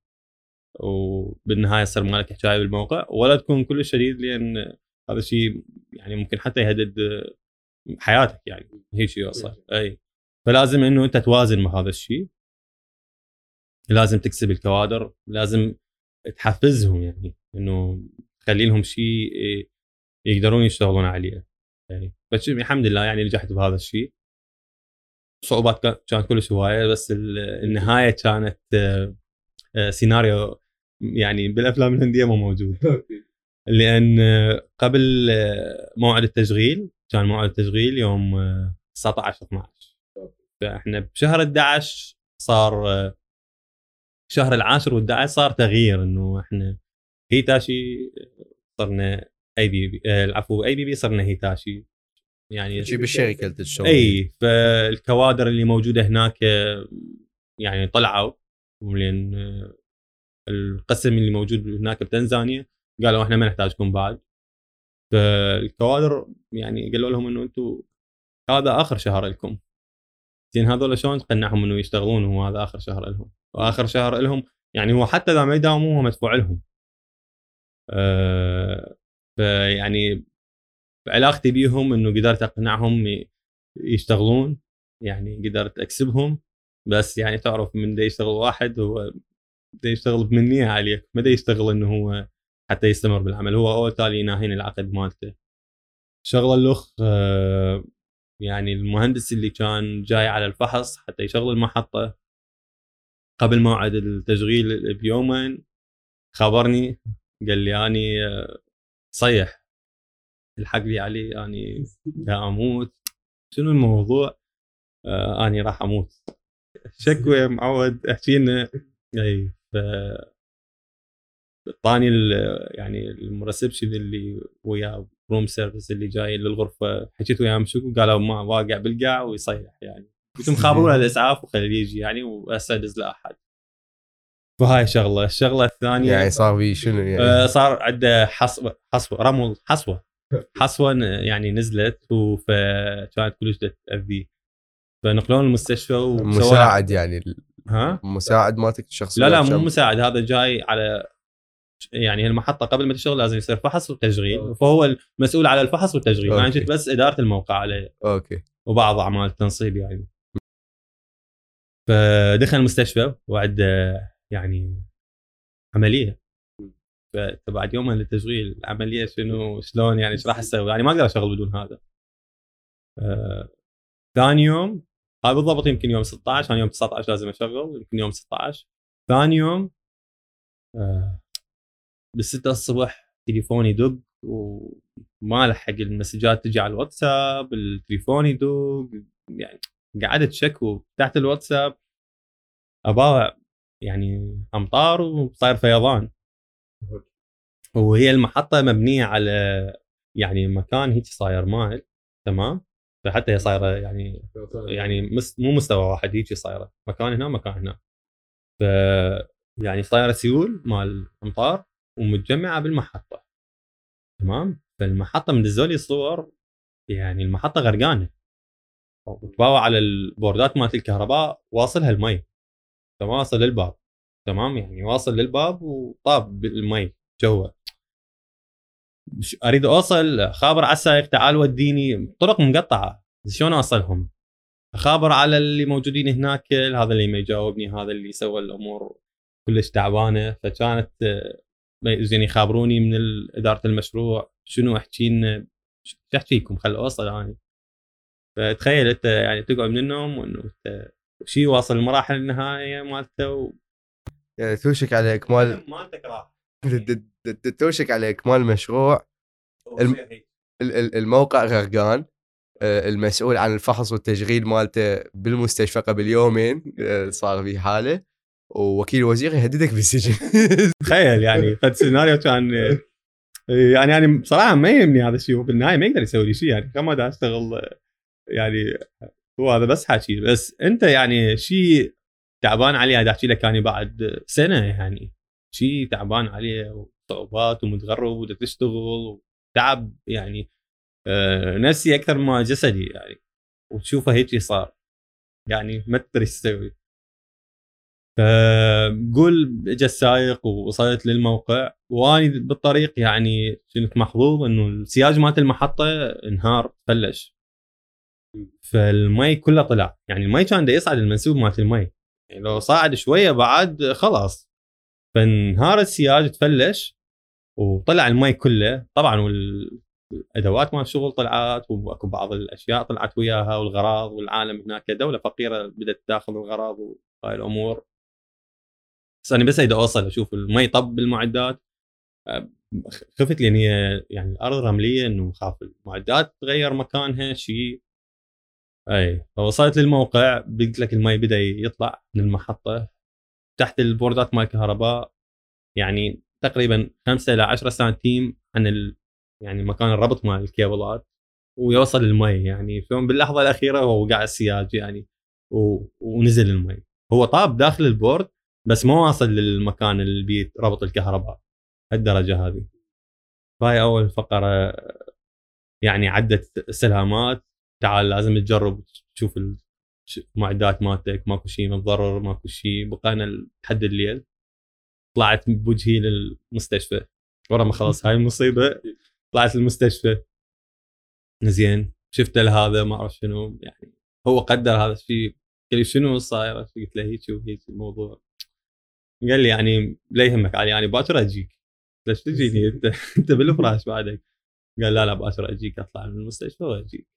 وبالنهاية يصير مالك حكايه بالموقع ولا تكون كلش شديد لأن هذا الشيء يعني ممكن حتى يهدد حياتك يعني هيك شيء إي. فلازم إنه أنت توازن مع هذا الشيء لازم تكسب الكوادر لازم تحفزهم يعني إنه تخلي لهم شيء يقدرون يشتغلون عليه. يعني بس الحمد لله يعني نجحت بهذا الشيء. صعوبات كانت كلش هوايه بس النهاية كانت آه، سيناريو يعني بالأفلام الهندية مو موجود. لأن قبل آه، موعد التشغيل كان موعد التشغيل يوم 19 آه، 12 فإحنا بشهر 11 صار شهر العاشر وال11 صار تغيير إنه إحنا هيتاشي صرنا اي بي بي العفو اي بي بي صرنا هيتاشي. يعني شي بالشركة اللي تشتغل إي فالكوادر اللي موجودة هناك يعني طلعوا لأن القسم اللي موجود هناك بتنزانيا قالوا إحنا ما نحتاجكم بعد. فالكوادر يعني قالوا لهم إنه أنتم هذا آخر شهر لكم. زين هذول شلون تقنعهم إنه يشتغلون وهذا آخر شهر لهم؟ وآخر شهر لهم. يعني هو حتى اذا ما يداومون هو مدفوع لهم. أه فيعني علاقتي بيهم إنه قدرت أقنعهم يشتغلون. يعني قدرت أكسبهم. بس يعني تعرف من دا يشتغل واحد هو دا يشتغل بمنيه عليك ما يشتغل إنه هو حتى يستمر بالعمل. هو أول تالي يناهين العقد مالته. شغله الأخ آه، يعني المهندس اللي كان جاي على الفحص حتى يشغل المحطة. قبل موعد التشغيل بيومين خبرني قال لي أني آه، صيح. الحق لي علي أني أموت. شنو الموضوع؟ آه أني راح أموت. شكوى معود احكي لنا. أي ف طاني يعني المرسبشن اللي ويا room service اللي جاي للغرفة. حكيت وياهم شو قالوا ما واقع بالقاع ويصيح يعني. قلت خابروا الإسعاف وخليه يجي يعني وهسه دز له أحد. فهاي شغلة. الشغلة الثانية يعني صار في شنو يعني؟ آه صار عنده حصوه حصوة رمل حصوة. حصوة يعني نزلت فكانت كلش تاذيه فنقلون المستشفى مساعد يعني. ها؟ مساعد مالتك الشخص لا لا مو مساعد. هذا جاي على يعني المحطة قبل ما تشتغل لازم يصير فحص وتشغيل. فهو المسؤول على الفحص والتشغيل أنا كنت بس إدارة الموقع عليه. أوكي. وبعض أعمال التنصيب يعني. فدخل المستشفى وعنده يعني عملية. فبعد يومين للتشغيل العملية شنو شلون يعني إيش راح أسوي؟ يعني ما أقدر اشتغل بدون هذا. آه ثاني يوم هاي بالضبط يمكن يوم 16 أنا يوم 19 لازم أشغل يمكن يوم 16 ثاني يوم آه بالستة الصبح تليفوني يدق وما لحق المسجات تجي على الواتساب التليفون يدق يعني قعدت شكو تحت الواتساب أبا يعني أمطار وصاير فيضان. وهي المحطة مبنية على يعني مكان هيك صاير مايل تمام؟ فحتى هي صايرة يعني يعني مو مستوى واحد هيك صايرة. مكان هنا مكان هنا. ف يعني صايرة سيول مال أمطار ومتجمعة بالمحطة تمام؟ فالمحطة من دزولي الصور يعني المحطة غرقانة. وتباوع على البوردات مالت الكهرباء واصلها المي تمام؟ واصل للباب. تمام؟ يعني واصل للباب وطاب بالمي جوا أريد أوصل خابر على السائق تعال وديني. طرق مقطعة. شلون أوصلهم؟ اخابر على اللي موجودين هناك هذا اللي ما يجاوبني هذا اللي سوى الأمور كلش تعبانة. فكانت زين يخابروني من إدارة المشروع شنو أحكي لنا؟ أحكي لكم؟ خل أوصل أنا. فتخيل انت يعني تقعد من النوم وانه انت شيء واصل لمراحل النهايه مالته يعني توشك على اكمال مالتك راح. توشك على اكمال المشروع الم- ال- ال- الموقع غرقان. آه، المسؤول عن الفحص والتشغيل مالته بالمستشفى قبل يومين آه، صار في حالة. ووكيل الوزير يهددك بالسجن. تخيل يعني قد سيناريو كان يعني يعني بصراحة ما يهمني هذا الشيء. وبالنهايه ما يقدر يسوي لي شيء يعني. كم أشتغل يعني هو هذا بس حكي بس أنت يعني شيء تعبان عليه هذا أحكي لك يعني بعد سنة يعني. شيء تعبان عليه وصعوبات ومتغرب وبدك تشتغل وتعب يعني آه، نفسي أكثر ما جسدي يعني. وتشوفه هيك صار. يعني ما تدري إيش تسوي. فقول اجى السايق ووصلت للموقع. واني بالطريق يعني كنت محظوظ إنه السياج مالت المحطة انهار فلش فالمي كله طلع. يعني المي كان دا يصعد المنسوب مالت المي. يعني لو صعد شوية بعد خلاص. فانهار السياج تفلش وطلع المي كله. طبعا والأدوات مال الشغل طلعت وأكو بعض الأشياء طلعت وياها والغراض والعالم هناك. دولة فقيرة بدأت تاخذ الغراض وهاي الأمور. بس أنا بس أريد أوصل أشوف المي طب بالمعدات. خفت لأن هي يعني الأرض رمليه انه خاف المعدات تغير مكانها شيء. أي. فوصلت للموقع قلت لك المي بدأ يطلع من المحطة. تحت البوردات مال الكهرباء يعني تقريبا 5 إلى 10 سنتيم عن ال... يعني مكان الربط مال الكيبلات. ويوصل المي يعني شلون باللحظة الأخيرة هو وقع السياج يعني و... ونزل المي هو طاب داخل البورد بس ما واصل للمكان اللي بيه ربط الكهرباء. الدرجه هذه. فهاي أول فقرة يعني عدت استلهامات. تعال لازم تجرب تشوف المعدات مالتك ماكو شيء متضرر ماكو شيء بقينا لحد الليل. طلعت بوجهي للمستشفى. ورا ما خلص هاي المصيبه طلعت المستشفى زين شفت هذا ما أعرف شنو. يعني هو قدر هذا الشيء قال لي شنو صاير؟ قلت له هيك وهيك الموضوع قال لي يعني لا يهمك علي يعني باكر أجيك. ليش تجيني؟ أنت أنت بالفراش بعدك. قال لا لا باكر أجيك أطلع من المستشفى وأجيك.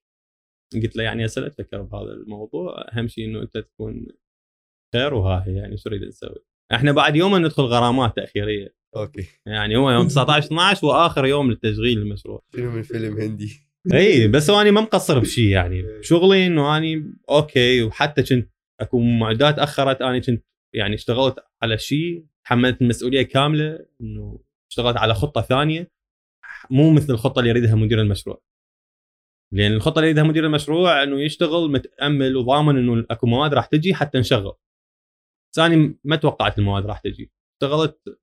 قلت له يعني تفكر بهذا الموضوع أهم شيء إنه أنت تكون خير وهاي يعني شو نريد نسوي إحنا بعد يوم ندخل غرامات تأخيرية. أوكي. يعني هو يوم 19 12 وآخر يوم للتشغيل المشروع فيلم هندي؟ إي بس اني ما مقصر بشيء يعني. شغلي إنه اني أوكي وحتى كنت اكو معدات أخرت اني كنت يعني اشتغلت على شيء تحملت المسؤولية كاملة إنه اشتغلت على خطة ثانية مو مثل الخطة اللي يريدها مدير المشروع. لأن الخطة اللي يريدها مدير المشروع إنه يشتغل متأمل وضامن إنه أكو مواد راح تجي حتى نشغل ثاني ما توقعت المواد راح تجي. اشتغلت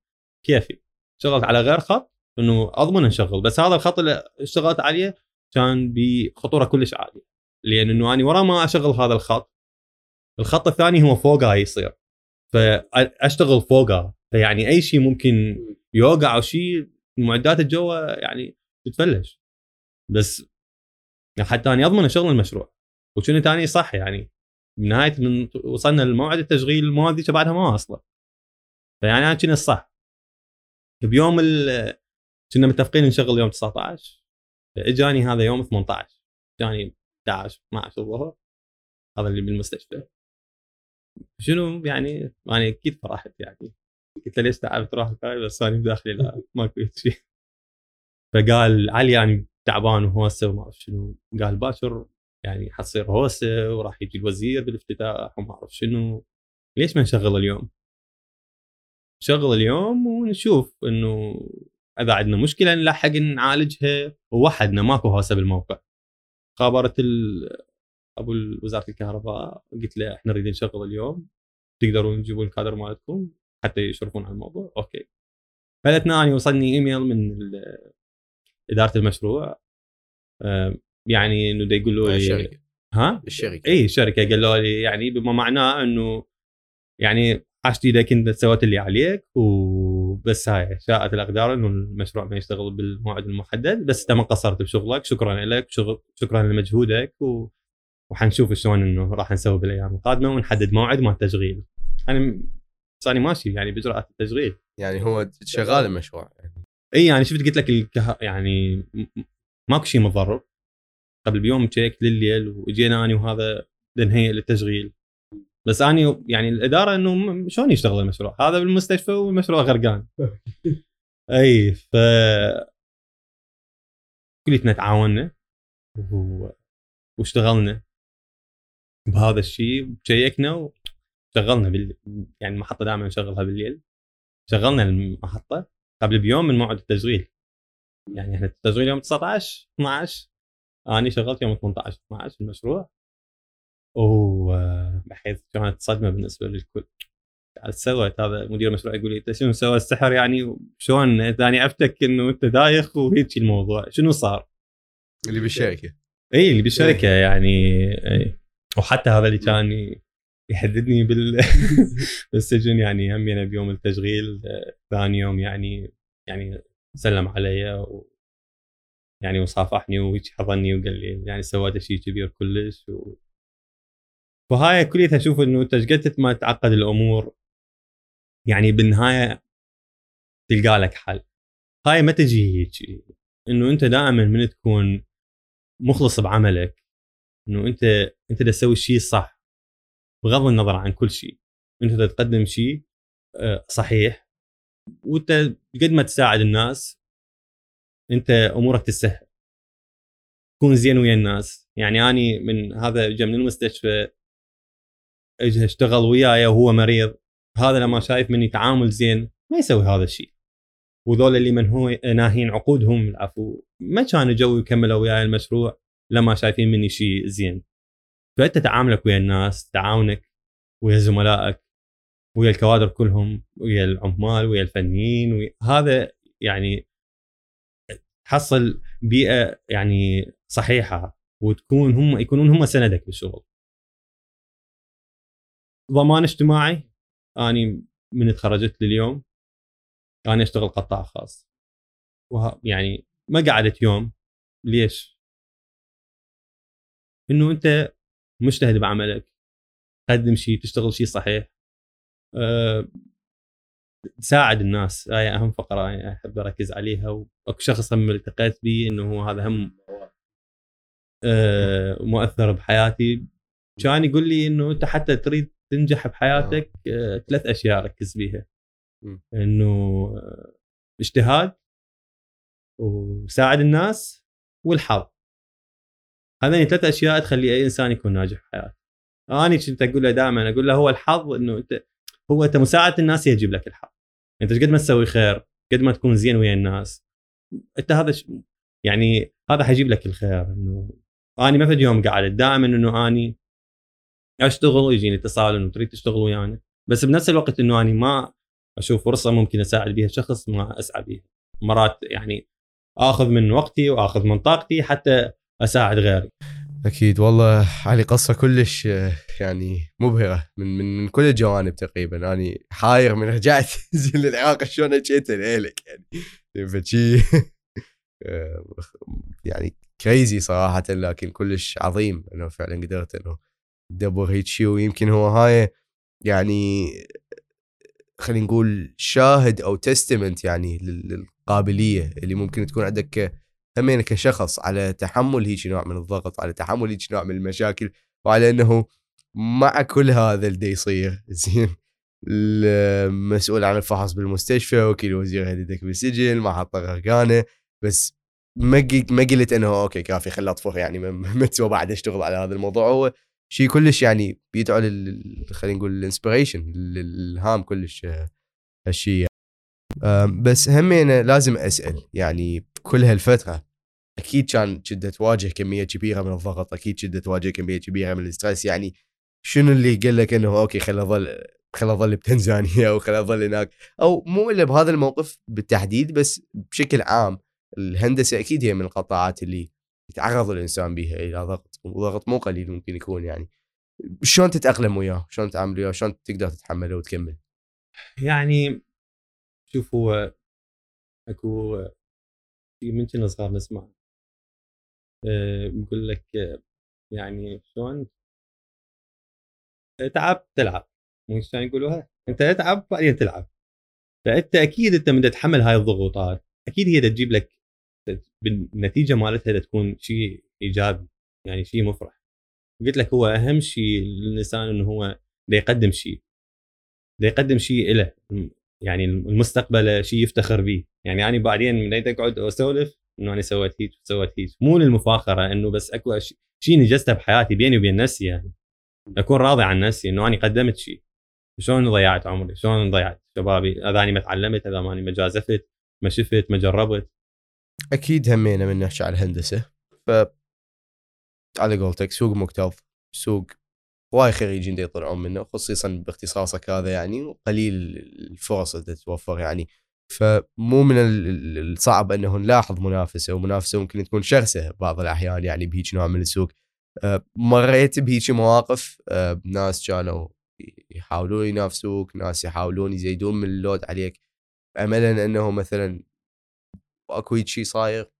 كيفي. اشتغلت على غير خط إنه أضمن نشغل بس هذا الخط اللي اشتغلت عليه كان بخطورة كلش عالية. لأن إنه أنا ورا ما أشغل هذا الخط. الخط الثاني هو فوقها يصير. فأشتغل فوقها فيعني أي شيء ممكن يوقع أو شيء المعدات الجوا يعني تتفلش. بس حتى اني أضمن شغل المشروع. وشنو ثاني صح يعني بنهايه من وصلنا لموعد التشغيل المواد ذيك بعدها ما واصله فيعني أنا كنا الصح بيوم ال- كنا متفقين نشغل يوم 19 إجاني هذا يوم 18 جاني 11 12 الظهر. هذا اللي بالمستشفى. شنو يعني؟ أنا أكيد فرحت يعني؟ قلت له ليش تعبت؟ روحك بس أنا بداخلي لا ماكو شيء فقال علي يعني تعبان وهوسه وما أعرف شنو. قال باكر يعني حتصير هوسة وراح يجي الوزير بالافتتاح وما أعرف شنو. ليش ما نشغل اليوم؟ نشغل اليوم ونشوف إنه إذا عندنا مشكلة نلحق نعالجها ووحدنا ماكو هوسة بالموقع. خابرت ال- أبو وزارة الكهرباء قلت له إحنا نريد نشغل اليوم تقدرون تجيبون الكادر مالتكم حتى يشرفون على الموضوع. أوكي. فالاثنين وصلني إيميل من إدارة المشروع يعني إنه دا يقولوا لي الشركة. ها؟ الشركة. اي الشركة قالوا لي يعني بما معناه إنه يعني حاجتي اذا أنت سويت اللي عليك وبس هاي شاءت الأقدار إنه المشروع ما يشتغل بالموعد المحدد بس انت ما قصرت بشغلك شكرا لك شكرا لمجهودك و... وحنشوف شلون إنه راح نسوي بالأيام القادمة ونحدد موعد مال التشغيل. أنا بس أنا ماشي يعني باجراءات التشغيل. يعني هو شغال المشروع. إي يعني شفت قلت لك الكه... يعني ماكو شيء متضرر قبل بيوم تشيك لليل واجينا أنا وهذا نهيئ للتشغيل. بس اني يعني الإدارة إنه شلون يشتغل المشروع؟ هذا بالمستشفى والمشروع غرقان. إي ف كليتنا تعاوننا و... واشتغلنا بهذا الشيء وشيكنا وشغلنا بال... يعني المحطة دائما نشغلها بالليل. شغلنا المحطة. قبل بيوم من موعد التشغيل. يعني إحنا التشغيل يوم 19 12 أنا شغلت يوم 18 12 المشروع. وبحيث كانت صدمة بالنسبة للكل. سوت هذا مدير المشروع يقول لي أنت شنو سوى السحر؟ يعني شلون؟ ثاني افتك إنه أنت دايخ وهيك الموضوع. شنو صار؟ اللي بالشركة. اي اللي بالشركة يعني أي. وحتى هذا اللي كان يهددني بال بالسجن. يعني همينا بيوم التشغيل ثاني يوم يعني يعني سلم علي و يعني وصافحني وهيك حضني وقال لي يعني سويت شيء كبير كلش و... وهاي كليتها أشوف إنه أنت قد ما تعقد الأمور يعني بالنهاية تلقى لك حل. هاي ما تجي هيك. إنه أنت دائما من تكون مخلص بعملك إنه أنت أنت تسوي الشيء الصح بغض النظر عن كل شيء. أنت تقدم شيء آه، صحيح. وأنت قد ما تساعد الناس أنت أمورك تسهل. تكون زين ويا الناس. يعني أني من هذا جا من المستشفى اجى اشتغل وياي وهو مريض. هذا لما شايف مني تعامل زين ما يسوي هذا الشيء. وذول اللي من هو ناهين عقودهم العفو. ما كانوا جو يكملوا وياي المشروع لما شايفين مني شيء زين. فانت تعاملك ويا الناس تعاونك ويا زملائك ويا الكوادر كلهم ويا العمال ويا الفنيين ويا هذا يعني تحصل بيئة يعني صحيحة وتكون هم يكونون هم سندك بالشغل ضمان اجتماعي أني من تخرجت لليوم أنا أشتغل قطاع خاص وه... يعني ما قعدت يوم ليش؟ إنه أنت مجتهد بعملك. تقدم شيء تشتغل شيء صحيح. أه... تساعد الناس. هاي أهم فقرة يعني أحب أركز عليها وأكو شخص هم التقيت به إنه هو هذا هم أه... مؤثر بحياتي. كان يقول لي إنه أنت حتى تريد تنجح بحياتك أه... ثلاث أشياء ركز بيها. إنه اجتهاد وساعد الناس والحظ. هذين ثلاث أشياء تخلي أي إنسان يكون ناجح بحياته أنا كنت أقول له دائما أقول له هو الحظ إنه أنت هو أنت مساعدة الناس هي تجيب لك الحظ. أنت قد ما تسوي خير قد ما تكون زين ويا الناس أنت هذا ش... يعني هذا حيجيب لك الخير. إنه اني ما في يوم قاعد دائما إنه أني أشتغل ويجيني اتصال انه تريد تشتغل ويانا. بس بنفس الوقت إنه أني ما أشوف فرصة ممكن أساعد بها شخص ما أسعى بها مرات يعني آخذ من وقتي وآخذ من طاقتي حتى أساعد غيري. أكيد والله علي قصة كلش يعني مبهرة من من, من كل الجوانب تقريبا. أنا حاير من رجعت للعراق شلون أجيت لك يعني. فشي يعني كريزي صراحة لكن كلش عظيم إنه فعلا قدرت إنه تدبر هيك شيء ويمكن هو هاي يعني خلينا نقول شاهد أو تستمنت يعني لل- للقابلية اللي ممكن تكون عندك همين كشخص على تحمل هيك نوع من الضغط على تحمل هيك نوع من المشاكل وعلى إنه مع كل هذا اللي يصير. زين. المسؤول عن الفحص بالمستشفى وكيل وزير هددك بالسجن محطه غرقانه بس ما ما قلت إنه أوكي كافي خلي أطفخ يعني ما- ما تسوى بعد أشتغل على هذا الموضوع. هو شيء كلش يعني بيدعو خلينا نقول ال inspiration للإلهام كلش هالشيء يعني. بس همين لازم أسأل يعني بكل هالفترة أكيد كان كنت تواجه كمية كبيرة من الضغط أكيد كنت تواجه كمية كبيرة من ال stress يعني شنو اللي قال لك إنه أوكي خل اظل خل اظل بتنزانيا أو خل اظل هناك أو مو إلا بهذا الموقف بالتحديد بس بشكل عام الهندسة أكيد هي من القطاعات اللي يتعرض الإنسان بها إلى ضغط وضغط مو قليل ممكن يكون يعني شلون تتأقلم وياه؟ شلون تتعامل وياه؟ شلون تقدر تتحمله وتكمل؟ يعني شوف هو أكو من كنا صغار نسمع آه، بيقول لك يعني شلون؟ تعب تلعب. مو شلون يقولوها؟ انت اتعب بعدين تلعب. فأنت أكيد أنت من تتحمل هاي الضغوطات. أكيد هي تجيب لك بالنتيجه مالتها تكون شيء إيجابي يعني شيء مفرح. قلت لك هو أهم شيء للإنسان إنه هو يقدم شيء. يقدم شيء له يعني المستقبل شيء يفتخر به. يعني أنا بعدين من اقعد أسولف إنه أنا سويت هيك سويت هيك. مو للمفاخرة إنه بس أكو شيء نجزته بحياتي بيني وبين نفسي يعني. أكون راضي عن نفسي إنه أنا قدمت شيء شلون ضيعت عمري؟ شلون ضيعت شبابي؟ اذا أني ما تعلمت اذا ماني ما جازفت ما شفت ما جربت. أكيد همينا من نحكي على الهندسة. ف على قولتك سوق مكتظ سوق وايد خريجين يطلعون منه خصيصا باختصاصك هذا يعني وقليل الفرص اللي تتوفر يعني. فمو من الصعب انه نلاحظ منافسة ومنافسة ممكن تكون شرسة بعض الأحيان يعني بهيج نوع من السوق. مريت بهيج مواقف ناس كانوا يحاولون ينافسوك ناس يحاولون يزيدون من اللود عليك. املا إنه مثلا أكو شيء صاير؟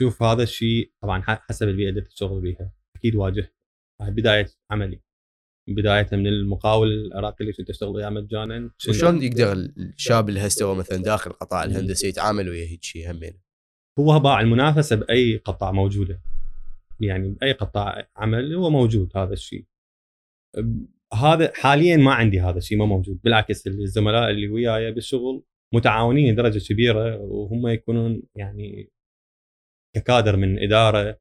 شوف هذا الشيء طبعا حسب البيئة اللي تشتغل بيها. أكيد واجه. بداية عملي. بداية من المقاول العراقي اللي كنت أشتغل وياه مجانا وشلون يقدر الشاب اللي هسه مثلا داخل قطاع الهندسة يتعامل ويا هيك شيء همين؟ هو باع المنافسة بأي قطاع موجودة. يعني بأي قطاع عمل هو موجود هذا الشيء. هذا حاليا ما عندي هذا الشيء ما موجود. بالعكس الزملاء اللي وياي بالشغل متعاونين لدرجه كبيرة وهم يكونون يعني ككادر من إدارة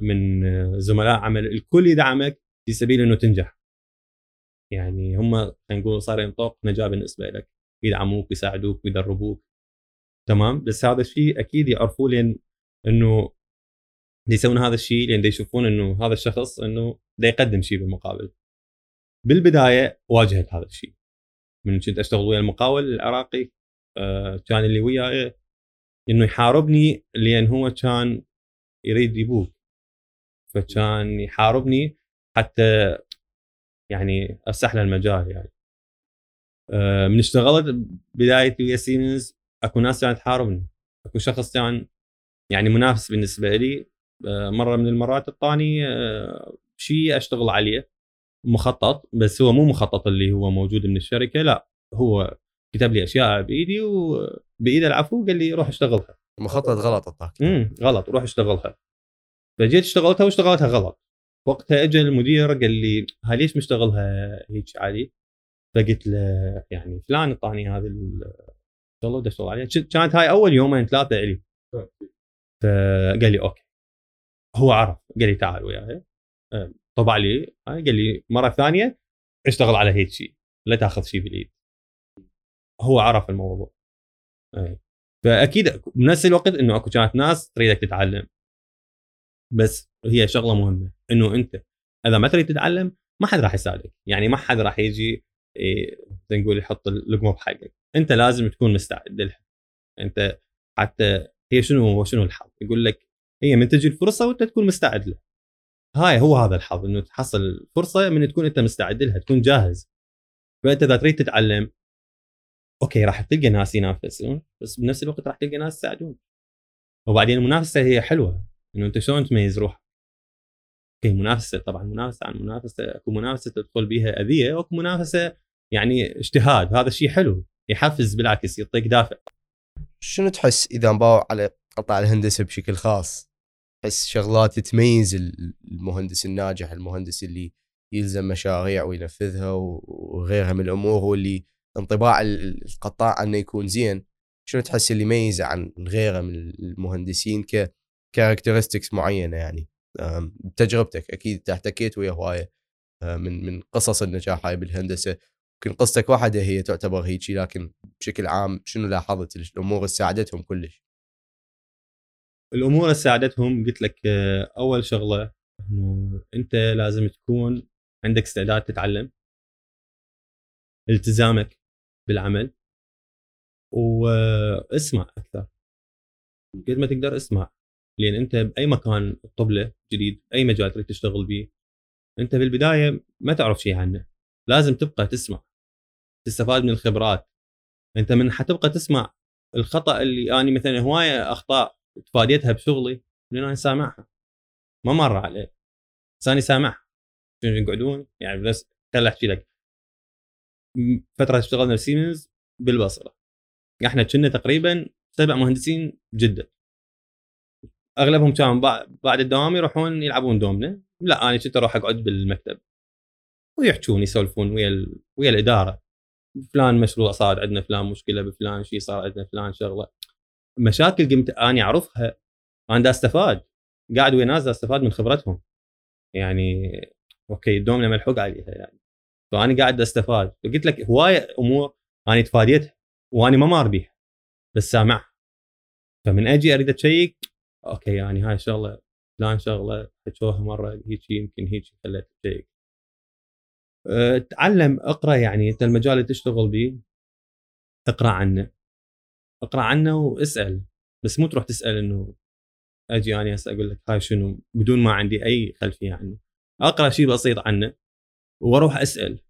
من زملاء عمل. الكل يدعمك في سبيل إنه تنجح. يعني هم نقول صار طوق نجاة بالنسبة لك يدعموك ويساعدوك ويدربوك تمام؟ بس هذا الشيء أكيد يعرفوا لين إنه يسوون هذا الشيء لين يشوفون إنه هذا الشخص إنه دا يقدم شيء بالمقابل. بالبداية واجهت هذا الشيء. من كنت أشتغل ويا المقاول العراقي آه كان اللي وياي إنه يحاربني لأن هو كان يريد يبوك. فكان يحاربني حتى يعني افسح له المجال يعني. آه من اشتغلت بدايتي ويا سيمنز أكو ناس كانت تحاربني. أكو شخص كان يعني منافس بالنسبة لي آه مرة من المرات الثاني آه شيء أشتغل عليه مخطط بس هو مو مخطط اللي هو موجود من الشركة لا هو كتب لي أشياء بإيدي وبايده العفو قال لي روح اشتغلها. مخطط غلط أعطاك. امم غلط روح اشتغلها. فجيت اشتغلتها واشتغلتها غلط. وقتها اجى المدير قال لي ها ليش مشتغلها هيك عادي فقلت له يعني فلان إعطاني هذه الشغله بدي اشتغل عليها كانت هاي أول يومين ثلاثة إلي. فقال لي أوكي. هو عرف قال لي تعال وياي. طبع لي قال لي مرة ثانية اشتغل على هيك شيء لا تاخذ شيء باليد. هو عرف الموضوع. أي. فأكيد بنفس الوقت إنه أكو كانت ناس تريدك تتعلم. بس هي شغلة مهمة إنه أنت إذا ما تريد تتعلم ما حد راح يساعدك يعني ما حد راح يجي إيه نقول يحط اللقمة بحقك. أنت لازم تكون مستعد لها. أنت حتى هي شنو شنو الحظ؟ يقول لك هي من تجي الفرصة وأنت تكون مستعد لها هاي هو هذا الحظ إنه تحصل فرصة من تكون أنت مستعد لها تكون جاهز. فأنت إذا تريد تتعلم أوكي راح تلقى ناس ينافسون بس بنفس الوقت راح تلقى ناس يساعدون. وبعدين المنافسة هي حلوة. انه انت شلون تميز روحك أوكي منافسة طبعا منافسة عن منافسة. اكو منافسة تدخل بها أذية واكو منافسة يعني اجتهاد. هذا شيء حلو يحفز بالعكس يعطيك دافع. شنو تحس إذا نباوع على قطاع الهندسة بشكل خاص؟ تحس شغلات تميز المهندس الناجح المهندس اللي يلزم مشاريع وينفذها وغيرها من الأمور واللي انطباع القطاع إنه يكون زين. شنو تحس اللي يميزه عن غيره من المهندسين ك كاركترستكس معينة يعني. بتجربتك أكيد احتكيت ويا هواية. من من قصص النجاح هاي بالهندسة. يمكن قصتك واحدة هي تعتبر هيك لكن بشكل عام شنو لاحظت؟ الأمور اللي ساعدتهم كلش؟ الأمور اللي ساعدتهم. قلت لك آه، أول شغلة إنه أنت لازم تكون عندك استعداد تتعلم. التزامك بالعمل. واسمع أكثر. قد ما تقدر اسمع. لأن أنت بأي مكان تطب له جديد أي مجال تريد تشتغل به أنت بالبداية ما تعرف شيء عنه. لازم تبقى تسمع تستفاد من الخبرات. أنت من حتبقى تسمع الخطأ اللي أني مثلا هواية اخطاء تفاديتها بشغلي لأن أنا سامعها. ما مر عليه. بس أنا سامعها يقعدون؟ يعني بس خل أحكي لك. فترة اشتغلنا بسيمنز بالبصرة. إحنا كنا تقريبا سبع مهندسين جدا. أغلبهم كانوا بعد الدوام يروحون يلعبون دومنا. لا أنا كنت أروح أقعد بالمكتب. ويحجون يسولفون ويا. ويا الإدارة. فلان مشروع صار عندنا فلان مشكلة بفلان شيء صار عندنا فلان شغلة. مشاكل قمت اني أعرفها. أنا دا أستفاد. قاعد ويا ناس دا أستفاد من خبرتهم. يعني أوكي دومنا ملحوق عليها يعني. فأنا قاعد أستفاد. فقلت لك هواية أمور أنا تفاديتها. وأنا ما مار بيها. بس سامعها. فمن أجي أريد أشيك أوكي يعني هاي الشغله فلان شغله حكوها مرة هيك يمكن هيك خليت اشيك أه، تعلم اقرأ يعني أنت المجال اللي تشتغل به اقرأ عنه. اقرأ عنه واسأل. بس مو تروح تسأل إنه أجي أنا هسه أقول لك هاي شنو بدون ما عندي أي خلفية عنه. اقرأ شيء بسيط عنه وأروح أسأل.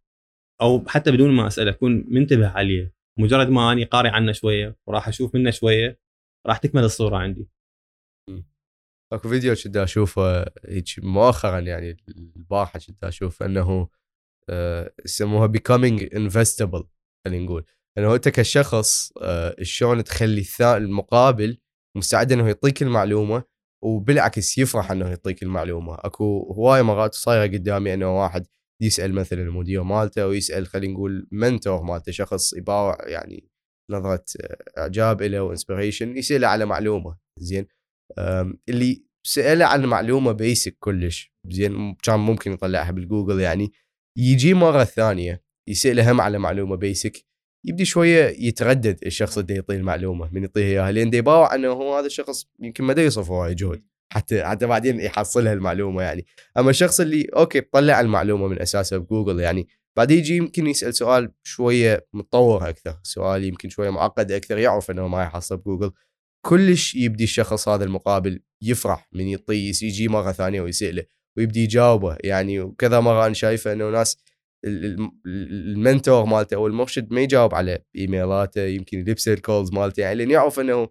أو حتى بدون ما أسأل أكون منتبه عليه. مجرد ما أني قاري عنه شوية وراح أشوف منه شوية راح تكمل الصورة عندي. اكو فيديو كنت اشوفه هيك مؤخرا يعني البارحة كنت أشوف انه آه، يسموها becoming investable خلينا نقول. انه انت كشخص آه، شلون تخلي المقابل مستعد انه يعطيك المعلومة وبالعكس يفرح انه يعطيك المعلومة. اكو هوايه مرات صايرة قدامي انه واحد يسأل مثلا المدير مالته أو يسأل خلينا نقول منتور مالته شخص يباوع يعني نظرة إعجاب له و inspiration يساله على معلومة. زين؟ اللي ساله عن معلومة basic كلش زين كان ممكن يطلعها بالجوجل يعني يجي مرة ثانية يساله هم على معلومة basic يبدي شوية يتردد الشخص اللي يعطيه المعلومه من يعطيه إياها لأن يباوع انه هو هذا الشخص يمكن ما يصرف هواي جهد حتى حتى بعدين يحصلها المعلومة يعني. أما الشخص اللي أوكي طلع المعلومة من أساسها بجوجل يعني بعدين يجي يمكن يسأل سؤال شوية متطور أكثر سؤال يمكن شوية معقد أكثر يعرف إنه ما يحصل بجوجل كلش يبدي الشخص هذا المقابل يفرح من يطيه يجي مرة ثانية ويسأله ويبدي يجاوبه. يعني وكذا مرة أنا شايفه إنه ناس ال mentor مالته أو المرشد ما يجاوب على إيميلاته يمكن يلبس ال calls مالته. يعني لأن يعرف إنه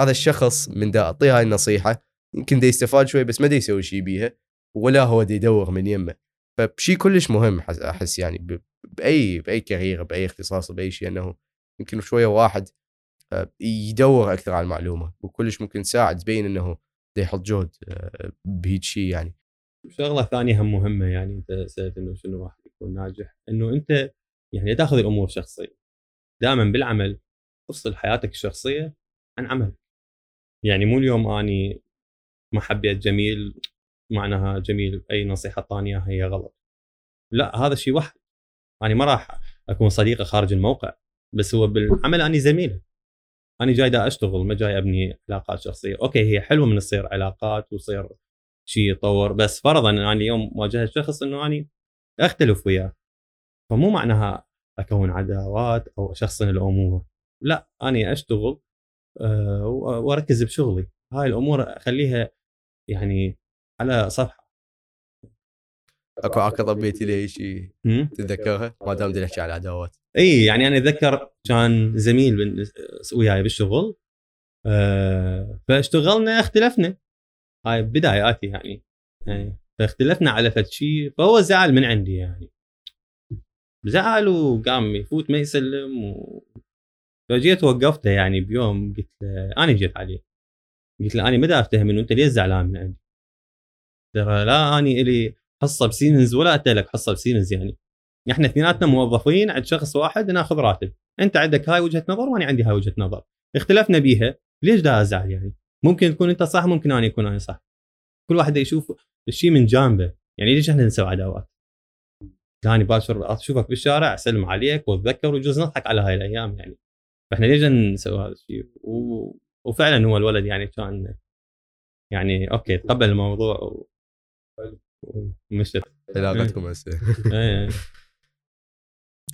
هذا الشخص من دا اعطيه هاي النصيحة. يمكن دا يستفاد شوي بس ما دا يسوي شيء بيها ولا هو دا يدور من يمه. فشيء كلش مهم احس يعني باي بأي career بأي اختصاص بأي شيء إنه يمكن شوية واحد يدور أكثر على المعلومة وكلش ممكن تساعد تبين إنه يحط جهد آه، بهيج شيء يعني. شغلة ثانية هم مهمة يعني أنت سألت إنه شنو واحد يكون ناجح إنه أنت يعني تأخذ الأمور شخصيه دائما بالعمل تفصل حياتك الشخصية عن عمل يعني مو اليوم أني ما حبيت جميل معناها جميل أي نصيحة ثانية هي غلط. لا هذا شيء واحد أنا ما راح أكون صديقة خارج الموقع بس هو بالعمل أني زميلة. أنا جاي دا أشتغل ما جاي أبني علاقات شخصية. أوكي هي حلوة من تصير علاقات وتصير شيء يطور بس فرضا اني اليوم واجهت شخص إنه اني أختلف وياه. فمو معناها أكون عداوات أو اشخصن الأمور. لا اني أشتغل أه وأركز بشغلي. هاي الأمور أخليها يعني على صفحة أكو عقد بيتي لي شيء تتذكرها؟ ما دام نحكي على العداوات. إي يعني أنا أتذكر كان زميل وياي بالشغل أه فاشتغلنا اختلفنا. هاي بداياتي يعني, يعني فاختلفنا على فد شيء فهو زعل من عندي يعني. زعل وقام يفوت ما يسلم و... فجيت وقفته يعني بيوم قلت له أنا جيت عليه. قلت له أنا ما افتهم انه أنت ليش زعلان من عندي؟ ترى لا اني إلي حصة بسيمنز ولا انت لك حصة بسيمنز يعني. إحنا اثنيناتنا موظفين عند شخص واحد ناخذ راتب. انت عندك هاي وجهة نظر وأنا عندي هاي وجهة نظر. اختلفنا بيها. ليش دا أزعل يعني؟ ممكن تكون أنت صح ممكن أنا يكون أنا صح. كل واحد يشوف الشيء من جانبه. يعني ليش إحنا نسوي عداوات؟ ثاني باشر أشوفك بالشارع أسلم عليك وأتذكر ويجوز نضحك على هاي الأيام يعني. فإحنا ليش نسوي هذا الشيء و... وفعلا هو الولد يعني كان يعني أوكي تقبل الموضوع و... ومشت علاقتكم هسه إيه.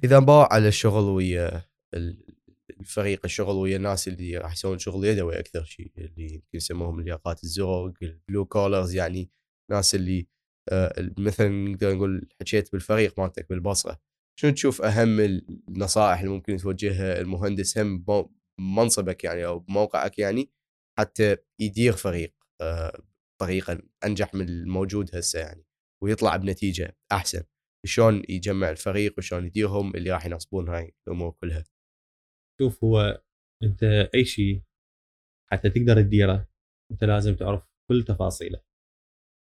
إذا نباوع على الشغل ويا الفريق الشغل ويا الناس اللي راح يسوون شغل يدوي أكثر شيء اللي يمكن يسموهم الياقات الزرق ال blue collars يعني ناس اللي آه، مثلا نقدر نقول حكيت بالفريق مالتك بالبصرة. شنو تشوف أهم النصائح اللي ممكن توجهها المهندس هم بمنصبك يعني أو بموقعك يعني حتى يدير فريق؟ بطريقه آه، أنجح من الموجود هسه يعني ويطلع بنتيجة أحسن. شلون يجمع الفريق وشلون يديرهم اللي راح ينصبون هاي الأمور كلها. شوف هو أنت أي شيء حتى تقدر تديره أنت لازم تعرف كل تفاصيله.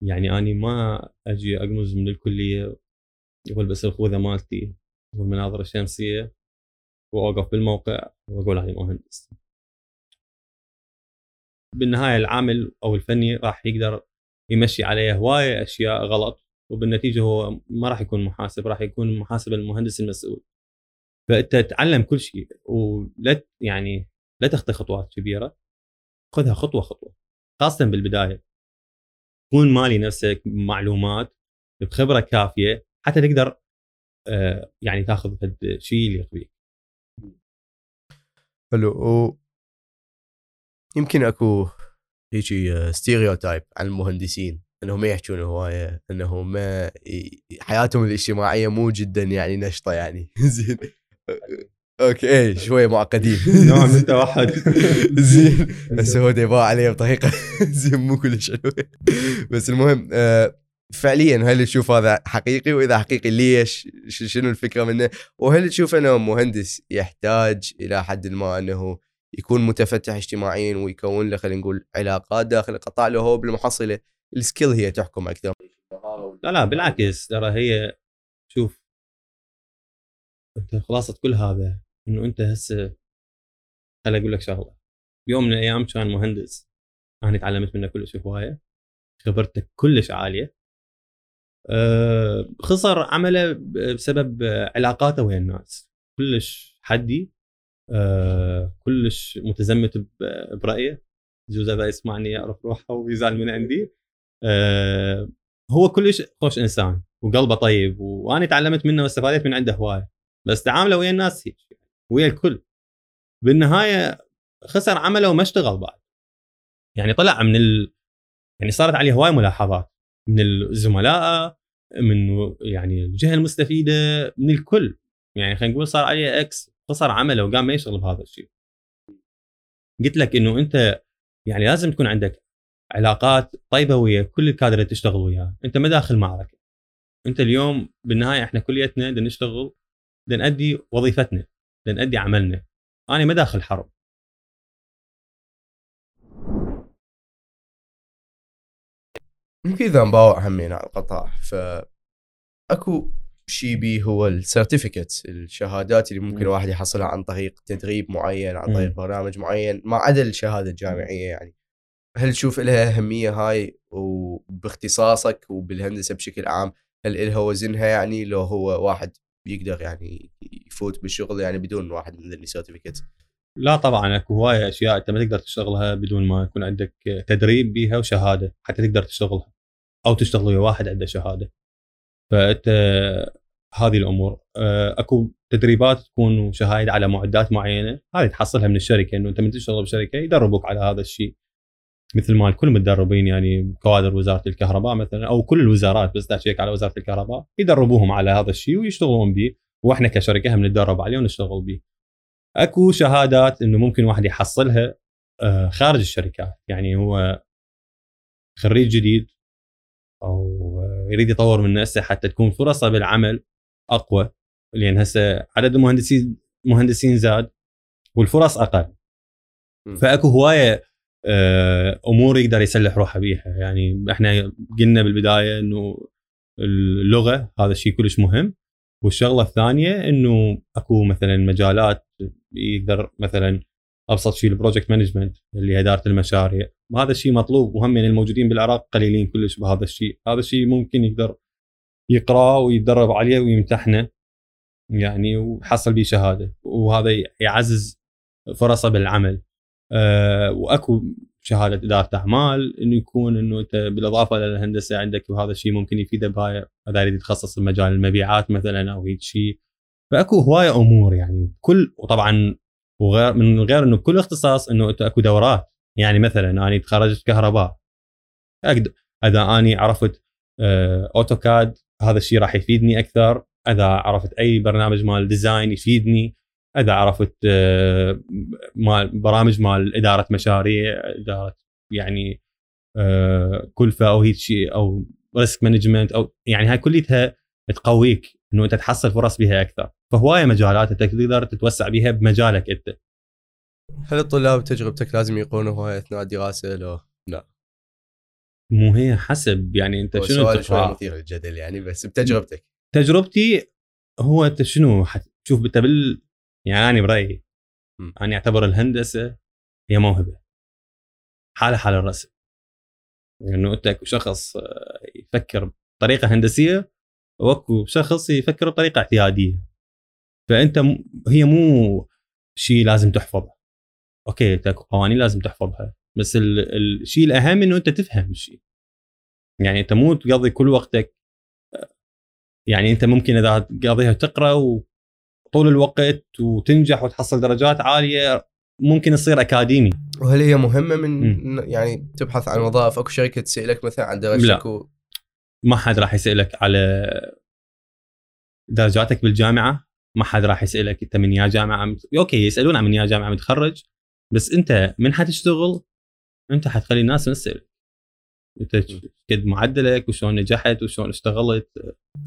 يعني أني ما أجي أقمز من الكلية يقول بس الخوذة مالتي والمناظر الشمسية وأوقف بالموقع وأقول أنا مهندس. بالنهاية العامل أو الفني راح يقدر يمشي عليه هواية أشياء غلط وبالنتيجة هو ما راح يكون محاسب راح يكون محاسب المهندس المسؤول. فأنت تعلم كل شيء ولا يعني لا تخطي خطوات كبيرة خذها خطوة خطوة. خاصة بالبداية. كون مالي نفسك معلومات بخبرة كافية حتى تقدر آه، يعني تاخذ الشيء اللي يقضيك حلو. يمكن اكو هيجي stereotype عن المهندسين انهم ما يحجون هواية انهم ما حياتهم الاجتماعية مو جدا يعني نشطة يعني. زين. أوكي إيه شوية معقدين. نوع من التوحد زين. بس هو ديبا عليه بطريقة. زين مو كلش حلوة بس المهم آه، فعليا هل تشوف هذا حقيقي؟ وإذا حقيقي ليش؟ شنو الفكرة منه؟ وهل تشوف أنه مهندس يحتاج إلى حد ما أنه يكون متفتح اجتماعيا ويكون له خلينا نقول علاقات داخل القطاع اللي هو بالمحصله السكيل هي تحكم أكثر. لا لا بالعكس. ترى هي شوف أنت خلاصة كل هذا إنه أنت هسه خليني أقول لك شغلة. بيوم من الأيام كان مهندس أنا تعلمت منه كلش هواية. خبرته كلش عالية. أه خسر عمله بسبب علاقاته ويا الناس. كلش حدي. أه كلش متزمت برايه جوز اذا يسمعني يعرف روحه ويزعل من عندي. أه هو كلش خوش إنسان وقلبه طيب وأنا تعلمت منه واستفادت من عنده هواية. بس تعامله ويا الناس هيك ويا الكل. بالنهاية خسر عمله وما اشتغل بعد. يعني طلع من ال... يعني صارت عليه هواي ملاحظات. من الزملاء من يعني الجهة المستفيدة من الكل. يعني خلينا نقول صار عليه إكس خسر عمله وقام ما يشتغل بهذا الشيء. قلت لك إنه أنت يعني لازم تكون عندك علاقات طيبة ويا كل الكادر اللي تشتغل وياه أنت ما داخل معركة. أنت اليوم بالنهاية إحنا كليتنا بدنا نشتغل بدنا نأدي وظيفتنا بدنا نأدي عملنا. أنا ما داخل حرب. في ذنباوة همين على القطاع ف اكو شيء بي هو ال certificate الشهادات اللي ممكن الواحد يحصلها عن طريق تدريب معين عن طريق برنامج معين ما عدا الشهادة الجامعية يعني. هل تشوف لها أهمية هاي؟ وباختصاصك وبالهندسة بشكل عام هل لها وزنها يعني؟ لو هو واحد يقدر يعني يفوت بالشغل يعني بدون واحد من السيرتيفيكت لا طبعا أكو هواية أشياء أنت ما تقدر تشتغلها بدون ما يكون عندك تدريب بيها وشهادة حتى تقدر تشتغلها أو تشتغل ويا واحد عنده شهادة. فأنت هذه الأمور. آه، أكو تدريبات تكون وشهايد على معدات معينة. هذه تحصلها من الشركة إنه أنت من تشتغل بشركة يدربوك على هذا الشيء. مثل ما الكل متدربين يعني كوادر وزارة الكهرباء مثلا أو كل الوزارات بس تحكيك على وزارة الكهرباء يدربوهم على هذا الشيء ويشتغلون به وإحنا كشركة هم نتدرب عليه ونشتغل به. أكو شهادات إنه ممكن واحد يحصلها آه، خارج الشركات. يعني هو خريج جديد أو يريد يطور من نفسه حتى تكون فرصة بالعمل. أقوى لأن هسه عدد المهندسين مهندسين زاد والفرص أقل. فأكو هواية آه، أمور يقدر يسلح روحه بيها. يعني إحنا قلنا بالبداية إنه اللغة هذا الشيء كلش مهم. والشغلة الثانية إنه أكو مثلا مجالات يقدر مثلا أبسط شيء ال project management اللي إدارة المشاريع. وهذا الشيء مطلوب وهم يعني الموجودين بالعراق قليلين كلش بهذا الشيء هذا الشيء ممكن يقدر يقرأ ويتدرب عليه ويمتحنه يعني ويحصل به شهادة. وهذا يعزز فرصه بالعمل. أه وأكو شهادة إدارة أعمال إنه يكون إنه أنت بالإضافة للهندسه عندك وهذا الشيء ممكن يفيده بهاي اذا يريد يتخصص بمجال المبيعات مثلا أو هيك شيء. فأكو هواية أمور يعني كل وطبعا وغير من غير إنه كل اختصاص إنه أنت أكو دورات. يعني مثلا أنا تخرجت كهرباء. أقدر إذا أني عرفت آه، أوتوكاد هذا الشيء راح يفيدني أكثر. إذا عرفت أي برنامج مال ديزاين يفيدني. إذا عرفت آه، مال برامج مال إدارة مشاريع إدارة يعني آه، كلفه أو هيك شيء أو risk management أو يعني هاي كليتها تقويك إنه أنت تحصل فرص بها أكثر. فهواية مجالات أنت تقدر تتوسع بها بمجالك أنت. هل الطلاب تجربتك لازم يقولوا هواي اثناء الدراسه لو مو هي حسب يعني انت شنو سؤال شوي مثير للجدل يعني بس بتجربتك. تجربتي هو انت شنو حتشوف انت بال يعني أنا برأيي. أنا أعتبر الهندسة هي موهبة. حالها حال الرسم انه يعني أنت شخص آه، يفكر بطريقة هندسية وأكو شخص يفكر بطريقة اعتيادية. فأنت م... هي مو شيء لازم تحفظه أوكي اكو قوانين لازم تحفظها. بس ال... الشيء الأهم إنه أنت تفهم الشيء يعني أنت مو تقضي كل وقتك يعني أنت ممكن إذا تقضيها تقرأ وطول الوقت وتنجح وتحصل درجات عالية ممكن تصير أكاديمي وهل هي مهمة من م. يعني تبحث عن وظائف أكو شركة تسألك مثلا عن درجتك لا. و... ما حد راح يسألك على درجاتك بالجامعة ما حد راح يسألك أنت من يا جامعة أوكي يسألون من يا جامعة متخرج بس أنت من حتشتغل انت حتخلي الناس تسال انت قد معدلك وشلون نجحت وشلون اشتغلت.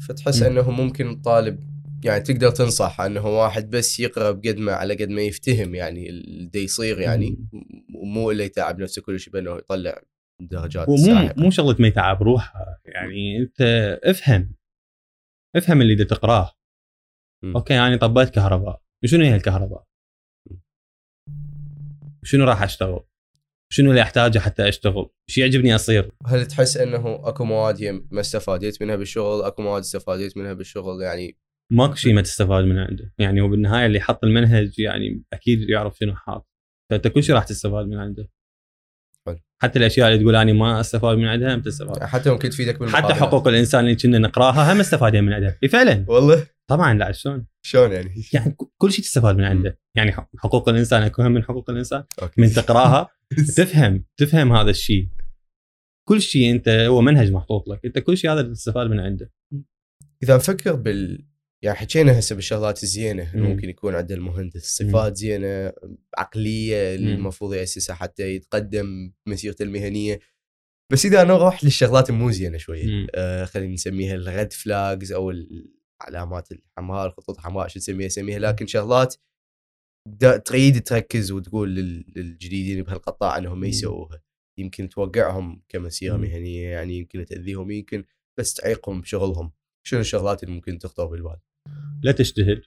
فتحس انه ممكن الطالب يعني تقدر تنصح انه واحد بس يقرأ بقد ما على قد ما يفتهم يعني اللي يصير يعني ومو اللي يتعب نفسه كل شيء بأنه يطلع درجات ومو مو شغلة ما يتعب روحها يعني انت افهم. افهم اللي تقراه. أوكي يعني طبيت كهرباء. شنو هي الكهرباء؟ شنو راح أشتغل؟ شنو اللي أحتاجه حتى أشتغل؟ شو يعجبني أصير؟ هل تحس إنه أكو مواد ما استفاديت منها بالشغل، أكو مواد استفاديت منها بالشغل يعني ماكو شيء ما تستفاد من عنده، يعني هو بالنهاية اللي حط المنهج يعني أكيد يعرف شنو حاط، فأنت كل شيء راح تستفاد من عنده. حتى الأشياء اللي تقول اني ما أستفاد من عندها هم تستفاد حتى ممكن تفيدك بالمقابلة. حتى حقوق الإنسان اللي كنا نقراها هم استفادين من عندها فعلا والله طبعا لا شلون؟ شلون يعني؟ يعني كل شيء تستفاد من عنده. يعني حقوق الإنسان أكو من حقوق الإنسان؟ أوكي. من تقراها؟ تفهم تفهم هذا الشيء. كل شيء أنت هو منهج محطوط لك. أنت كل شيء هذا تستفاد من عنده. إذا نفكر بال يعني حكينا هسه بالشغلات الزينة إنه ممكن يكون عنده المهندس صفات زينة عقلية اللي المفروض يأسسها حتى يتقدم مسيرته المهنية. بس إذا نروح للشغلات المو زينة شوية آه خلينا نسميها الريد فلاجز أو العلامات الحمراء الخطوط الحمراء شو نسميها؟ سميها لكن شغلات تريد تركز وتقول للجديدين بهالقطاع إنهم ما يسووها. يمكن توقعهم كمسيرة مهنية يعني يمكن تأذيهم يمكن بس تعيقهم بشغلهم. شنو الشغلات اللي ممكن تخطر بالبال؟ لا تجتهد.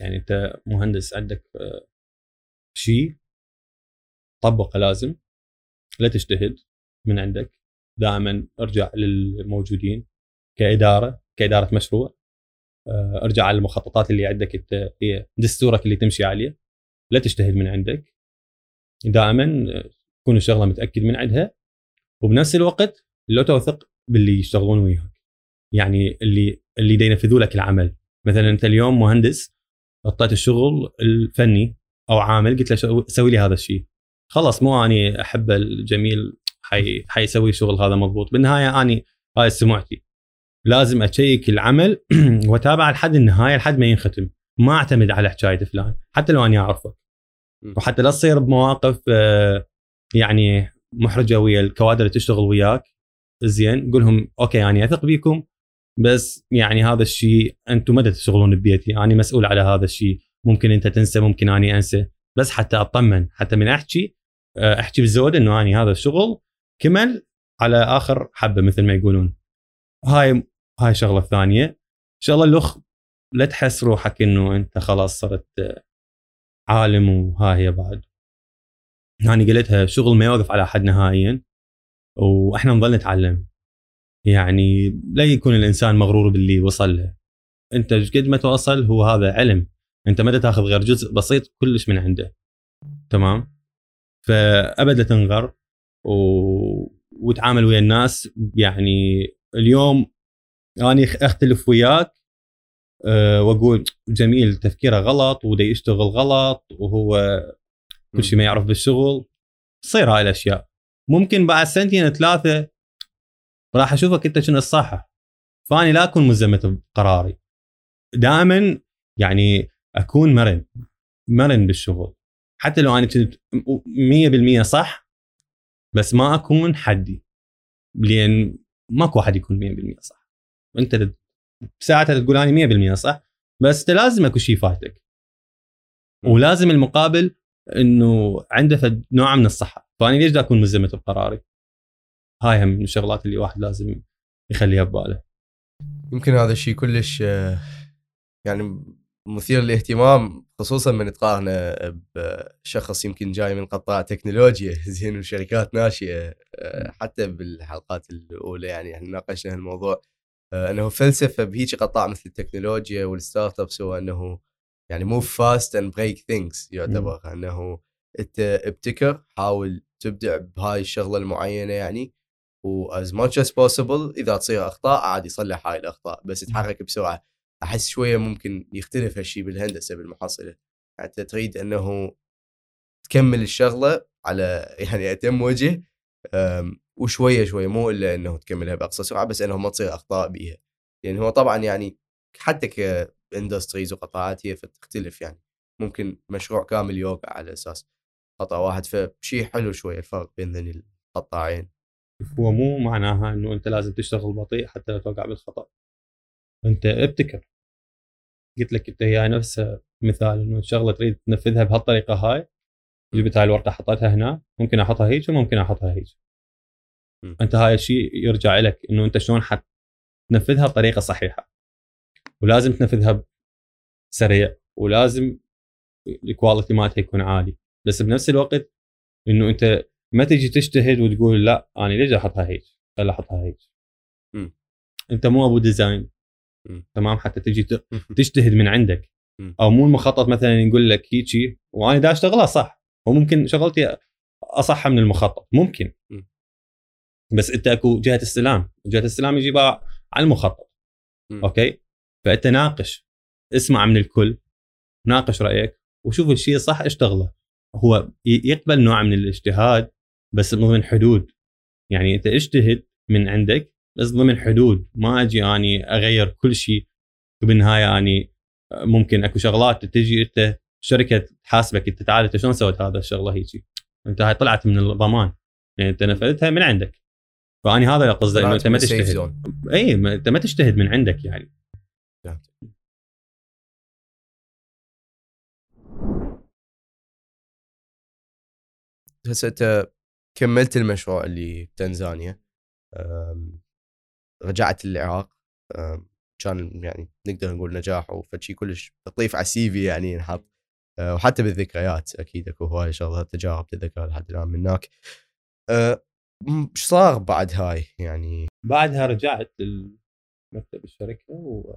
يعني أنت مهندس عندك آه، شيء طبقة لازم لا تجتهد من عندك. دائما ارجع للموجودين كإدارة كإدارة مشروع. ارجع على المخططات اللي عندك انت هي دستورك اللي تمشي عليه. لا تجتهد من عندك. دائما آه، تكون الشغلة متأكد من عندها. وبنفس الوقت لا توثق باللي يشتغلون وياك. يعني اللي اللي ينفذوا لك العمل. مثلا أنت اليوم مهندس اعطيت الشغل الفني أو عامل قلت له سوي لي هذا الشيء. خلاص مو أني أحب الجميل حي حيسوي الشغل هذا مضبوط. بالنهاية أني هاي سمعتي لازم أشيك العمل. واتابعه لحد النهاية لحد ما ينختم. ما أعتمد على حكايه فلان حتى لو اني اعرفه وحتى لا تصير بمواقف آه، يعني محرجة ويا الكوادر اللي تشتغل وياك. زين قول لهم أوكي أنا أثق بيكم بس يعني هذا الشيء أنتم متى تشتغلون ببيتي. أنا مسؤول على هذا الشيء. ممكن أنت تنسى ممكن اني أنسى. بس حتى أطمن حتى من أحكي آه، أحكي بالزود إنه اني هذا الشغل كمل على آخر حبة مثل ما يقولون. هاي هاي الشغله الثانية شغله الأخ لا تحس روحك إنه أنت خلاص صرت عالم وها هي بعد. يعني قلتها شغل ما يوقف على حد نهائيا. وإحنا نظل نتعلم. يعني لا يكون الإنسان مغرور باللي وصل له. أنت قد ما توصل هو هذا علم. أنت ما تاخذ غير جزء بسيط كلش من عنده. تمام؟ فأبد لا تنغر. و... وتعامل ويا الناس. يعني اليوم اني أختلف وياك أه وأقول جميل تفكيره غلط ودا يشتغل غلط وهو كل شيء ما يعرف بالشغل. تصير هاي الأشياء. ممكن بعد سنتين ثلاثة راح أشوفك أنت شنو الصح فأني لا أكون ملزمه بقراري دائما يعني أكون مرن مرن بالشغل. حتى لو أنا كنت 100% صح بس ما أكون حدي. لأن ماكو واحد يكون 100% صح. انت ساعتها تقول أنا 100% صح؟ بس لازم أكو شيء فاتك ولازم المقابل إنه عنده نوع من الصحة. فانا ليش دا أكون ملزمة بقراري؟ هاي هم من الشغلات اللي واحد لازم يخليها بباله. يمكن هذا الشيء كلش آه، يعني مثير للاهتمام خصوصا من تقارنه بشخص يمكن جاي من قطاع تكنولوجيا. زين وشركات ناشئة آه، حتى بالحلقات الأولى يعني إحنا ناقشنا الموضوع أنه فلسفة بهيك قطاع مثل التكنولوجيا وال startups هو أنه يعني move fast and break things يعتبر أنه أنت ابتكر حاول تبدع بهاي الشغلة المعينة يعني و as much as possible إذا تصير أخطاء عادي صلح هاي الأخطاء بس تحرك بسرعة. أحس شوية ممكن يختلف هالشيء بالهندسة بالمحصله حتى تريد أنه تكمل الشغلة على يعني أتم وجه وشوية شوية مو إلا إنه تكملها بأقصى سرعة بس انه ما تصير أخطاء بيها. يعني هو طبعا يعني حتى كاندستريز وقطاعات هي فتختلف يعني. ممكن مشروع كامل يوقع على أساس خطأ واحد فشيء حلو شوية الفرق بين القطاعين. هو مو معناها إنه أنت لازم تشتغل بطيء حتى لا توقع بالخطأ. أنت ابتكر. قلت لك إنت هي نفس مثال إنه شغلة تريد تنفذها بهالطريقة هاي جبت هاي الورقة حطيتها هنا ممكن أحطها هيك وممكن أحطها هيك. أنت هاي الشيء يرجع لك إنه أنت شلون حتنفذها بطريقة صحيحة. ولازم تنفذها سريع ولازم ال quality مالتها يكون عالي. بس بنفس الوقت إنه أنت ما تجي تجتهد وتقول لا أنا ليش أحطها هيك؟ خلي أحطها هيك. أنت مو أبو design تمام؟ حتى تجي تجتهد من عندك. أو مو المخطط مثلا يقول لك هيجي وأنا دا أشتغلها صح. وممكن شغلتي اصح من المخطط. ممكن. بس انت اكو جهة استلام. جهة استلام يجيبها على المخطط okay؟ فانت ناقش. اسمع من الكل. ناقش رأيك. وشوف الشيء صح اشتغله هو يقبل نوع من الاجتهاد بس ضمن حدود. يعني انت اجتهد من عندك بس ضمن حدود. ما أجي اني اغير كل شيء. وبالنهاية اني ممكن اكو شغلات تجي انت شركة تحاسبك انت تعال انت شلون سويت هذا الشغلة هيجي؟ انت هاي طلعت من الضمان. يعني انت نفذتها من عندك. فأني هذا قصدي إنه أنت ما تجتهد. إي أنت ما تجتهد من عندك يعني. هسه أنت كملت المشروع اللي بتنزانيا رجعت العراق كان يعني نقدر نقول نجاح وفشي كلش لطيف على السي في يعني ينحط. أه، وحتى بالذكريات أكيد أكو هواي شغلات تجارب تذكر لحد الآن من هناك. أه، إيش صار بعد هاي؟ يعني بعدها رجعت لمكتب الشركة و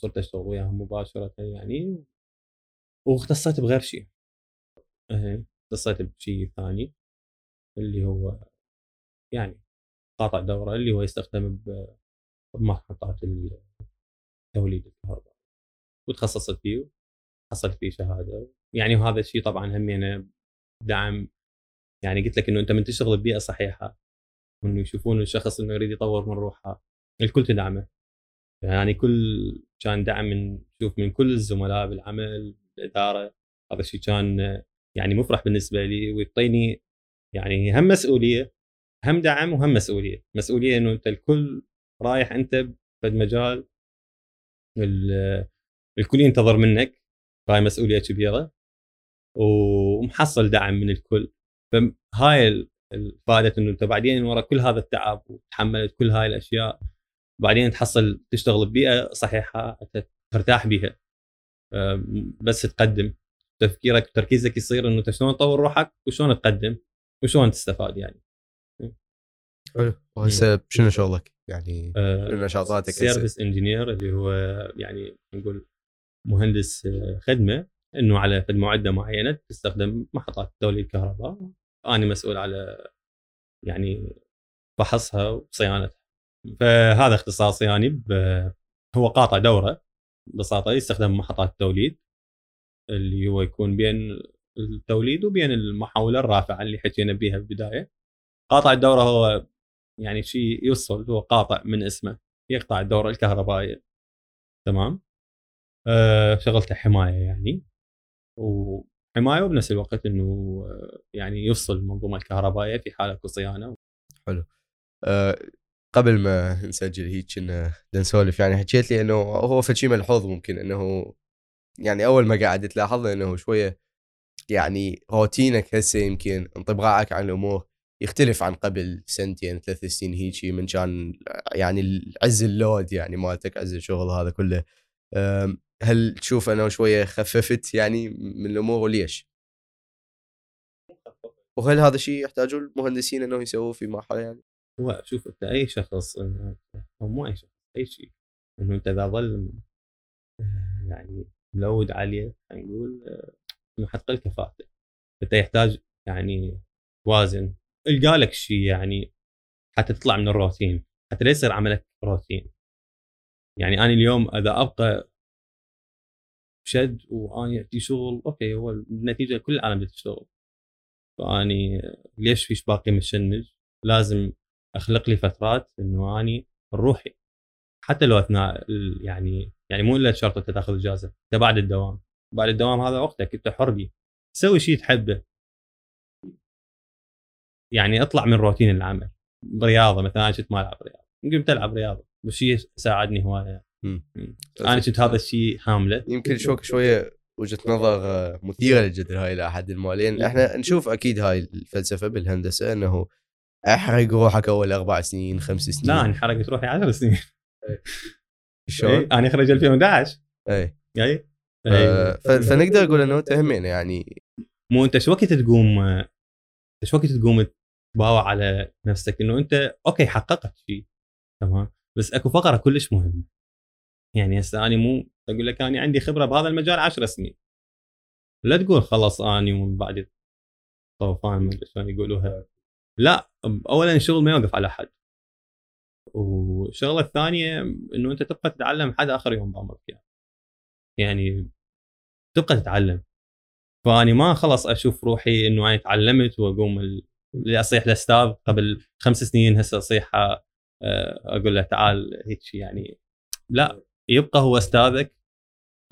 صرت أشتغل وياهم مباشرة يعني واختصيت بغير شيء. إيه، اختصيت بشيء ثاني اللي هو يعني قاطع دورة اللي هو يستخدم بمحطات توليد الكهرباء. وتخصصت فيه حصلت فيه شهادة. يعني وهذا الشيء طبعا همينة دعم يعني قلت لك إنه أنت من تشتغل ببيئة صحيحة وإنه يشوفون الشخص إنه يريد يطور من روحه الكل تدعمه. يعني كل كان دعم من شوف من كل الزملاء بالعمل الاداره هذا الشيء كان يعني مفرح بالنسبة لي ويعطيني يعني هم مسؤولية هم دعم وهم مسؤولية. مسؤولية إنه أنت الكل رايح أنت بمجال الكل ينتظر منك فهاي مسؤولية كبيرة ومحصل دعم من الكل. فهاي الفائده إنه أنت بعدين ورا كل هذا التعب وتحملت كل هاي الأشياء بعدين تحصل تشتغل ببيئة صحيحة ترتاح بها بس تقدم. تفكيرك وتركيزك يصير إنه أنت شلون تطور روحك وشلون تقدم وشلون تستفاد يعني. حلو. وهسه شنو شغلك؟ يعني آه، شنو نشاطاتك؟ service engineer اللي هو يعني نقول مهندس آه، خدمة. إنه على معده معينة تستخدم محطات توليد الكهرباء. أنا مسؤول على يعني فحصها وصيانتها. فهذا اختصاصي يعني هو قاطع دورة ببساطة يستخدم محطات التوليد اللي هو يكون بين التوليد وبين المحاولة الرافعة اللي حكينا بها بالبدايه قاطع الدورة هو يعني شيء يوصل هو قاطع من اسمه يقطع الدورة الكهربائية. تمام؟ أه شغلته حماية يعني. وحماية وبنفس الوقت إنه آه، يعني يفصل المنظومه الكهربائية في حالة صيانة. حلو. أه قبل ما نسجل هيك كنا نسولف يعني حكيت لي إنه هو فشي ملحوظ ممكن إنه يعني أول ما قعدت لاحظ إنه شوية يعني روتينك هسه يمكن انطباعك عن الأمور يختلف عن قبل سنتين ثلاث سنين هيجي من كان يعني عز اللود يعني مالتك عز الشغل هذا كله. هل تشوف أنه شوية خففت يعني من الأمور وليش؟ وهل هذا الشيء يحتاجوا المهندسين انه يسووه في مرحلة يعني؟ هو شوف أنت أي شخص إنه- أو مو أي شخص أي شيء إنه أنت إذا ظل آه، يعني ملود عالية خلينا نقول آه، إنه حتقل كفاءته أنت يحتاج يعني توازن القى لك شيء يعني حتى تطلع من الروتين حتى لا يصير عملك روتين يعني أنا اليوم إذا أبقى شد واني عندي شغل. okay هو النتيجة كل العالم بتشتغل فأني ليش ليش باقي متشنج؟ لازم أخلق لي فترات إنه أني روحي. حتى لو أثناء يعني يعني مو إلا شرط أنت تأخذ إجازة انت بعد الدوام. بعد الدوام هذا وقتك أنت حر. سوي شيء تحبه. يعني اطلع من روتين العمل. رياضه مثلا أنا كنت ما ألعب رياضة. قمت ألعب رياضة. بس شيء ساعدني هواية. أنا كنت هذا الشيء هامله يمكن شوي شوية وجهة نظر آه، مثيرة للجدل هاي إلى حد ما لأن إحنا نشوف أكيد هاي الفلسفة بالهندسة إنه أحرق روحك أول أربع سنين خمس سنين. لا انحرقت روحي 10 سنين. شلون؟ إيه، أنا اخرج 2011 اي اي آه، إيه. فنقدر نقول إنه تهمين يعني. مو أنت شو وقت تقوم شو وقت تقوم تباوع على نفسك؟ إنه أنت أوكي حققت شيء تمام؟ بس أكو فقرة كلش مهمة. يعني هسه أنا مو أقول لك أنا عندي خبرة بهذا المجال 10 سنين. لا تقول خلص اني ومن بعد طوفان ما أدري شلون يقولوها. لا اولا الشغل ما يوقف على حد. والشغلة الثانية إنه أنت تبقى تتعلم حد آخر يوم بعمرك يعني. يعني تبقى تتعلم. فاني ما خلص أشوف روحي إنه أنا تعلمت وأقوم ال- اللي أصيح لاستاذ قبل خمس سنين هسه اصيح آه، أقول له تعال هيك يعني. لا. يبقى هو أستاذك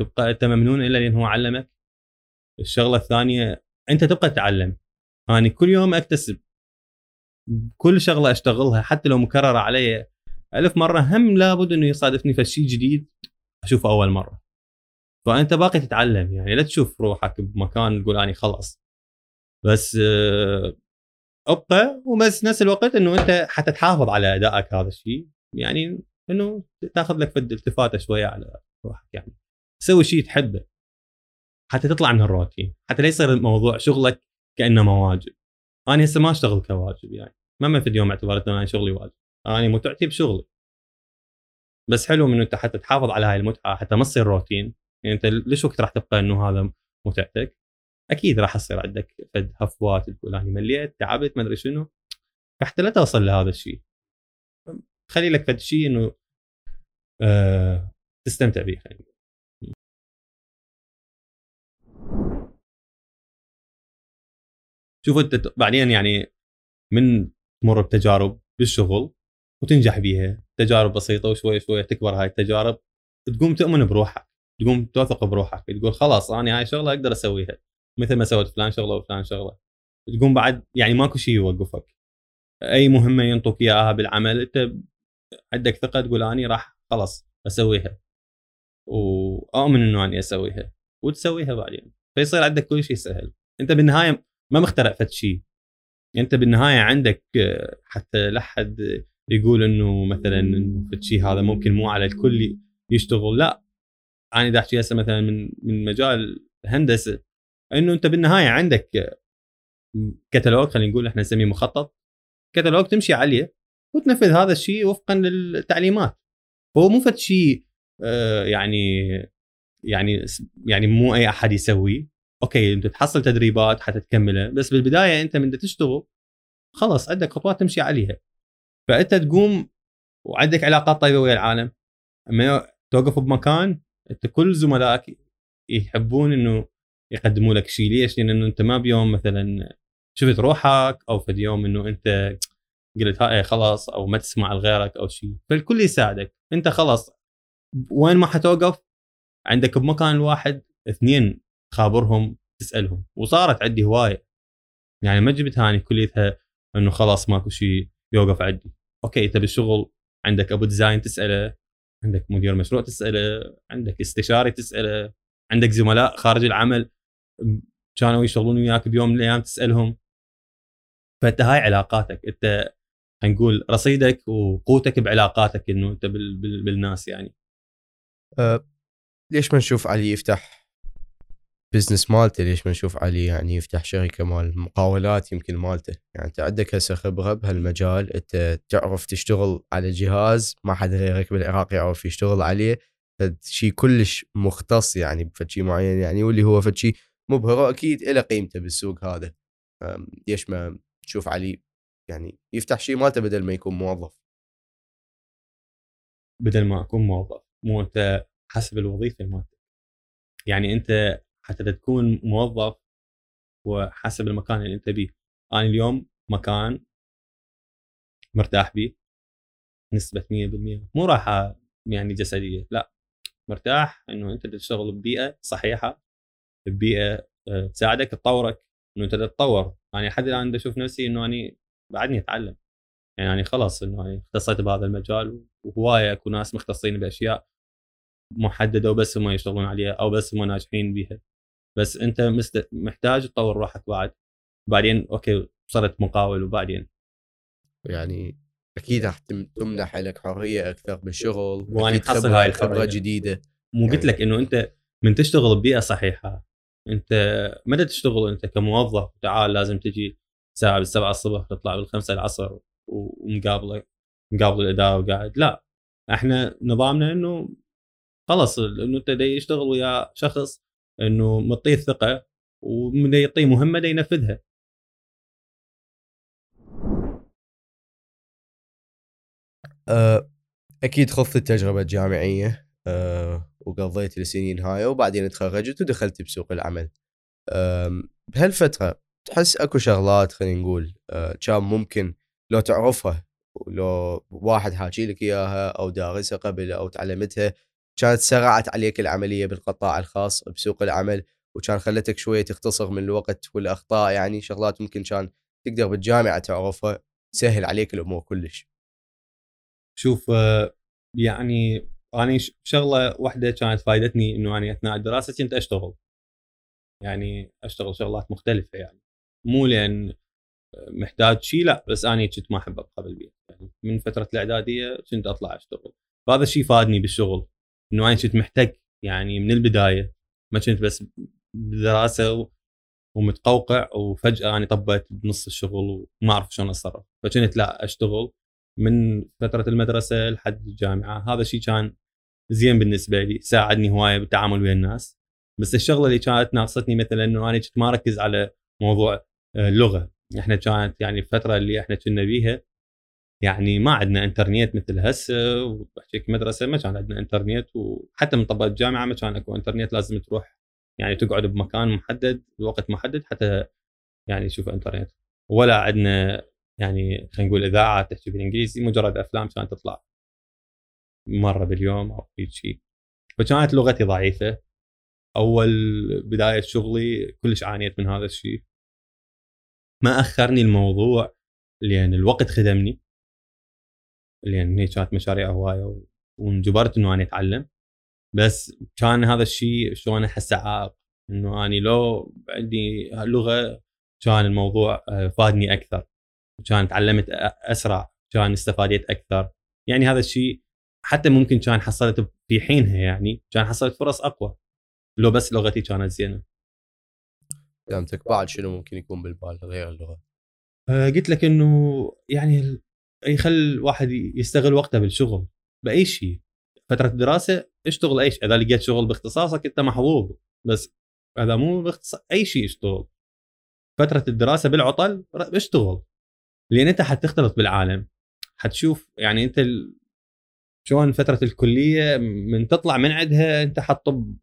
تبقى أنت ممنون إلا لين هو علمك. الشغلة الثانية أنت تبقى تتعلم. اني كل يوم أكتسب كل شغلة أشتغلها حتى لو مكررة علي ألف مرة هم لابد إنه يصادفني في شيء جديد أشوفه أول مرة. فأنت باقي تتعلم يعني لا تشوف روحك بمكان تقول اني خلاص. بس آه، أبقى وبس نفس الوقت إنه أنت حتى تحافظ على أدائك هذا الشيء. يعني إنه تاخذ لك فد التفاتة شوية على روحك يعني. سوي شيء تحبه. حتى تطلع من الروتين. حتى لا يصير الموضوع شغلك كأنه ما واجب أنا هسه ما أشتغل كواجب يعني. ما من في اليوم اعتبرت أنا شغلي واجب. أنا متعتي بشغلي بس حلو إنه أنت حتى تحافظ على هاي المتعة. حتى ما تصير روتين. يعني أنت ليش وقت راح تبقى إنه هذا متعتك؟ أكيد راح يصير عندك فد هفوات أنا مليت تعبت ما أدري شنو. فحتى لا توصل لهذا الشيء خلي لك فد شيء إنه آه تستمتع به خلينا. شوف أنت بعدين يعني من تمر بتجارب بالشغل وتنجح بيها تجارب بسيطة وشوي شوي تكبر هاي التجارب تقوم تؤمن بروحك تقوم توثق بروحك تقول خلاص أنا هاي شغلة أقدر أسويها مثل ما سويت فلان شغلة وفلان شغلة تقوم بعد يعني ماكو شيء يوقفك أي مهمة ينطوك إياها بالعمل أنت عندك ثقة تقول أني راح خلاص أسويها. وأؤمن إنه أني أسويها. وتسويها بعدين. فيصير عندك كل شيء سهل. أنت بالنهاية ما مخترع فد شيء. أنت بالنهاية عندك آه، حتى لا حد يقول إنه مثلا فد شيء هذا ممكن مو على الكل يشتغل. لا. أنا دا احكي هسه مثلا من من مجال الهندسه إنه أنت بالنهاية عندك آه، كتالوج خلينا نقول إحنا نسميه مخطط. كتالوج تمشي عليه. وتنفذ هذا الشيء وفقا للتعليمات. فهو مو فد شيء آه، يعني يعني يعني مو أي أحد يسويه أوكي أنت تحصل تدريبات حتى تكملها بس بالبداية أنت من تشتغل خلص عندك خطوات تمشي عليها. فأنت تقوم وعندك علاقات طيبة ويا العالم. أما توقف بمكان أنت كل زملائك يحبون إنه يقدموا لك شيء. ليش؟ لأن أنت ما بيوم مثلا شفت روحك أو في يوم إنه أنت قلت هاي خلاص أو ما تسمع لغيرك أو شيء فالكل يساعدك. أنت خلاص وين ما حتوقف؟ عندك بمكان الواحد اثنين خابرهم تسألهم. وصارت عندي هواية. يعني ما جبت هاني كليتها إنه خلاص ماكو شيء يوقف عندي. okay انت بالشغل عندك أبو design تسأله عندك مدير مشروع تسأله عندك استشاري تسأله عندك زملاء خارج العمل كانوا يشتغلون وياك بيوم من الأيام تسألهم. فأنت هاي علاقاتك. أنت نقول رصيدك وقوتك بعلاقاتك إنه أنت بال بال بالناس يعني. أه ليش ما نشوف علي يفتح بزنس مالته؟ ليش ما نشوف علي يعني يفتح شركة مال مقاولات يمكن مالته؟ يعني أنت عندك هسه خبرة بهالمجال أنت تعرف تشتغل على جهاز ما حد غيرك بالعراق يعرف يشتغل عليه شيء كلش مختص يعني بفد معين يعني واللي هو فد شيء مبهر واكيد له قيمته بالسوق هذا. ليش ما تشوف علي يعني يفتح شيء مالته بدل ما يكون موظف. بدل ما أكون موظف مو أنت حسب الوظيفة مالتك. يعني أنت حتى تكون موظف وحسب المكان اللي أنت بيه. أنا اليوم مكان مرتاح بيه نسبة 100% مو راحة يعني جسدية لا. مرتاح إنه أنت تشتغل ببيئة صحيحة ببيئة آه، تساعدك تطورك إنه أنت تتطور. يعني لحد الآن أشوف نفسي إنه أني بعدني اتعلم يعني خلاص إنه يعني اختصيت بهذا المجال وهواية أكو ناس مختصين بأشياء محددة وبس هم يشتغلون عليها أو بس هم ناجحين بها بس أنت مست... محتاج تطور روحك بعد. بعدين أوكي صرت مقاول وبعدين؟ يعني أكيد راح تمنح لك حرية أكثر بالشغل وأنا تحصل هاي خبرة جديدة. مو يعني... قلت لك إنه أنت من تشتغل ببيئة صحيحة أنت متى تشتغل أنت كموظف؟ تعال لازم تجي ساعة بالسبعة الصبح تطلع بالخمسة العصر ومقابله مقابل الإدارة وقاعد. لا إحنا نظامنا إنه خلص إنه أنت يشتغل ويا شخص إنه مطيه الثقه ومن يعطيه مهمة دا ينفذها. أه، أكيد خضت التجربة الجامعية أه، وقضيت السنين هاي وبعدين تخرجت ودخلت بسوق العمل. بهالفترة تحس أكو شغلات خلينا نقول أه، كان ممكن لو تعرفها لو واحد حاكي لك إياها أو دارسها قبل أو تعلمتها كانت سرعت عليك العملية بالقطاع الخاص بسوق العمل وكان خلتك شوية تختصر من الوقت والأخطاء يعني شغلات ممكن كان تقدر بالجامعة تعرفها تسهل عليك الأمور كلش. شوف آه، يعني أنا شغلة واحدة كانت فايدتني إنه أنا أثناء الدراسه كنت أشتغل. يعني أشتغل شغلات مختلفة يعني مو لأن محتاج شيء لا بس أنا كنت ما أحب أبقى بالبيت. يعني من فترة الإعدادية كنت أطلع أشتغل. فهذا الشيء فادني بالشغل إنه أنا كنت محتاج يعني من البداية ما كنت بس بدراسه ومتقوقع وفجأة أنا طبيت بنص الشغل وما أعرف شلون أتصرف. فكنت لا أشتغل من فترة المدرسة لحد الجامعة. هذا الشيء كان زين بالنسبة لي ساعدني هواية بالتعامل ويا الناس. بس الشغلة اللي كانت ناقصتني مثلا إنه أنا كنت ما أركز على موضوع اللغة آه، إحنا كانت يعني الفترة اللي إحنا كنا بيها يعني ما عندنا إنترنت مثل هسه وبحكيك مدرسة ما كان عندنا إنترنت وحتى من طبقة الجامعة ما كان أكو إنترنت لازم تروح يعني تقعد بمكان محدد بوقت محدد حتى يعني تشوف إنترنت. ولا عندنا يعني خلينا نقول إذاعة تحكي بالإنجليزي مجرد أفلام كانت تطلع مرة باليوم أو شيء فكانت لغتي ضعيفة. أول بداية شغلي كلش عانيت من هذا الشيء ما أخرني الموضوع لأن الوقت خدمني. لأن هي كانت مشاريع هواية وانجبرت إنه أنا أتعلم. بس كان هذا الشيء شلون احسه عائق إنه اني لو عندي لغه كان الموضوع آه، فادني أكثر. كان تعلمت أسرع. كان استفاديت أكثر. يعني هذا الشيء حتى ممكن كان حصلت في حينها يعني كان حصلت فرص أقوى. لو بس لغتي كانت زينة. فهمتك بعد شنو ممكن يكون بالبال غير اللغة؟ آه قلت لك إنه يعني يخلي الواحد يستغل وقته بالشغل بأي شيء. فترة الدراسة اشتغل إيش إذا لقيت شغل باختصاصك أنت محظوظ بس اذا مو باختصاص أي شيء اشتغل. فترة الدراسة بالعطل اشتغل. لأن أنت حتختلط بالعالم. حتشوف يعني أنت شلون فترة الكلية من تطلع من عندها أنت حطب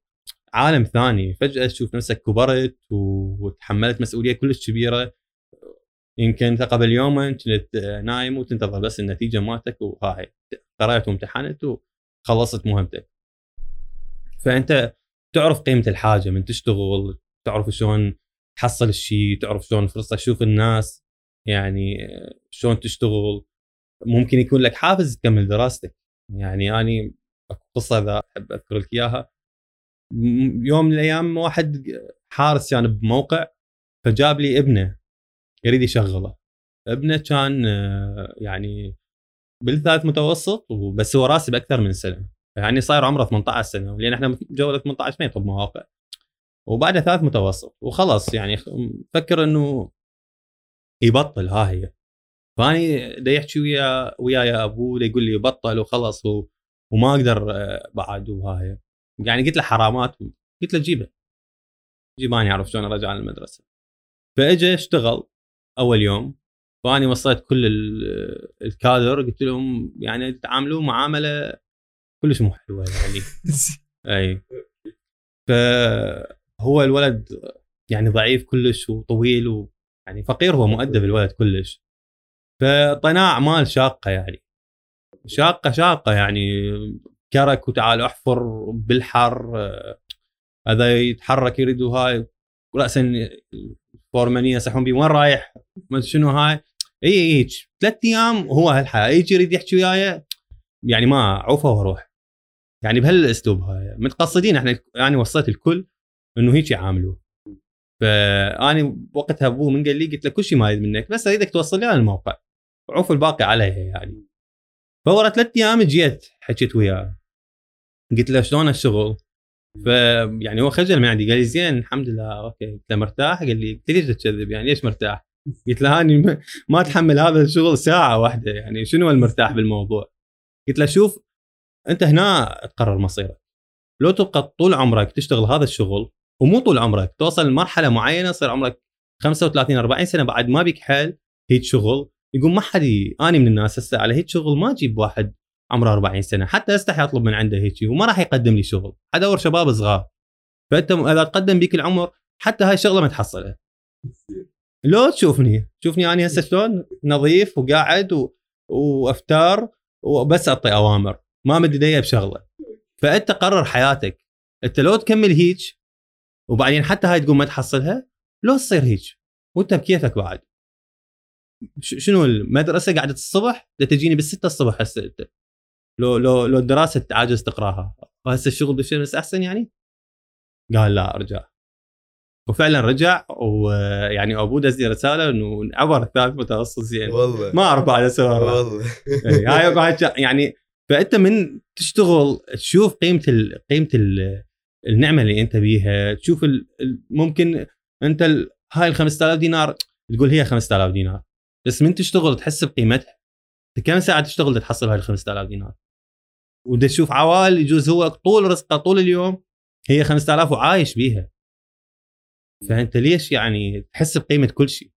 عالم ثاني. فجأة تشوف نفسك كبرت وتحملت مسؤولية كلش كبيرة. يمكن قبل يومين كنت نايم وتنتظر بس النتيجة مالتك وهاي. قرأت وامتحنت وخلصت مهمتك. فأنت تعرف قيمة الحاجة من تشتغل تعرف شلون تحصل الشيء تعرف شلون فرصة تشوف الناس يعني شلون تشتغل. ممكن يكون لك حافز تكمل دراستك. يعني اني قصة إذا أحب اذكر لك إياها. يوم من الأيام واحد حارس كان يعني بموقع فجاب لي ابنه يريد يشغله. ابنه كان آه، يعني بالثالث متوسط وبس هو راسب أكثر من سنة. يعني صاير عمره 18 سنة لأن إحنا جولة 18 ما يطلب مواقع. وبعدها ثالث متوسط. وخلص يعني فكر إنه يبطل ها هي. فأني دا يحكي ويا وياي أبوه يقول لي بطل وخلص و... وما أقدر آه، بعد وهاي يعني قلت له حرامات قلت له جيبه. أنا اعرف شلون أرجع للمدرسة. فاجى اشتغل أول يوم فأني وصيت كل الكادر قلت لهم يعني تعاملوا معاملة كلش مو حلوة يعني. أي. فهو الولد يعني ضعيف كلش وطويل ويعني فقير هو مؤدب الولد كلش. فطناع مال شاقة يعني. شاقة شاقة يعني كرك وتعال أحفر بالحر هذا يتحرك يريد هاي راسا فورمانيه يصحون بي وين رايح؟ شنو هاي؟ اي اي ثلاث أيام هو هالحياة. يجي يريد يحكي وياي يعني ما عوفه وأروح يعني بهالأسلوب هاي. متقصدين إحنا يعني وصيت الكل إنه هيك يعاملوه. فاني وقتها أبوه من قال لي قلت له كل شيء ما يريد منك بس اريدك توصل لي الموقع. عوف الباقي عليها يعني. فورا ثلاث أيام جيت حكيت وياه قلت له شلون الشغل؟ ف يعني هو خجل من عندي قال لي زين الحمد لله okay قلت له مرتاح قال لي قلت ليش تكذب يعني ليش مرتاح؟ قلت له هاني ما أتحمل هذا الشغل ساعة واحدة يعني شنو المرتاح بالموضوع؟ قلت له شوف أنت هنا تقرر مصيرك لو تبقى طول عمرك تشتغل هذا الشغل ومو طول عمرك توصل لمرحلة معينة يصير عمرك 35 40 سنة بعد ما بيك حيل هيك شغل يقول ما حد اني من الناس هسه على هيك شغل ما أجيب واحد عمره 40 سنة حتى استحي أطلب من عنده هيك وما راح يقدم لي شغل. ادور شباب صغار. فانت إذا تقدم بيك العمر حتى هاي الشغلة ما تحصلها لو تشوفني شوفني أنا هسه شلون نظيف وقاعد و... وأفتار وبس أعطي أوامر ما مد ايدي بشغلة. فأنت قرر حياتك. أنت لو تكمل هيك وبعدين حتى هاي تقول ما تحصلها لو تصير هيك وأنت بكيفك بعد. شنو المدرسة قعدت الصبح تجيني بالستة الصبح هسه أنت. لو لو لو الدراسة عاجز تقراها وهسه الشغل بالشمس أحسن يعني؟ قال لا ارجع وفعلا رجع ويعني أبوه دز لي رسالة إنه عبر الثالث متخصص يعني والله. ما أعرف بعد أسوي والله. إيه، هاي يعني فأنت من تشتغل تشوف قيمة ال قيمة ال النعمة اللي أنت بيها تشوف ممكن أنت هاي ال 5000 دينار تقول هي 5000 دينار. بس من تشتغل تحس بقيمتها؟ كم ساعة تشتغل تحصل هاي ال 5000 دينار؟ ودا تشوف عوائل يجوز هو طول رزقه طول اليوم هي 5000 وعايش بيها. فأنت ليش يعني تحس بقيمة كل شيء؟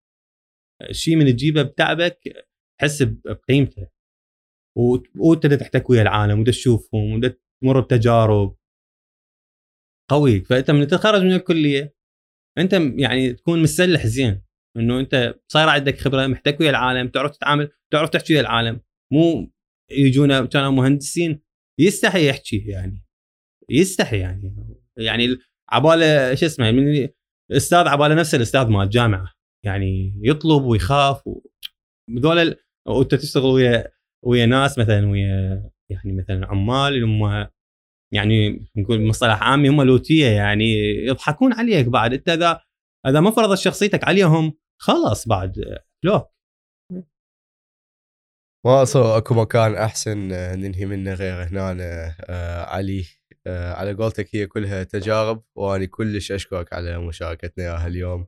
الشيء من تجيبه بتعبك تحس بقيمته. وانت تحتك ويا العالم ودا تشوفهم ودا تمر بتجارب. قوي. فأنت من تتخرج من الكلية أنت يعني تكون مسلح زين. إنه أنت صاير عندك خبرة محتك ويا العالم تعرف تتعامل تعرف تحكي ويا العالم. مو يجونا كانوا مهندسين يستحي يحكي يعني. يستحي يعني. يعني عبالة شو اسمه من الأستاذ عبالة نفسه الأستاذ مال الجامعة. يعني يطلب ويخاف و... ذول وأنت تشتغل ويا ويا ناس مثلا ويا يعني مثلا عمال اللي هم يعني نقول مصطلح عامي هم لوتية يعني يضحكون عليك بعد. أنت اذا إذا ما فرضت شخصيتك عليهم خلاص بعد لوك. ما أصلا اكو مكان احسن ننهي منه غير هنا آه علي. آه على قولتك هي كلها تجارب واني كلش اشكرك على مشاركتنا اياها اليوم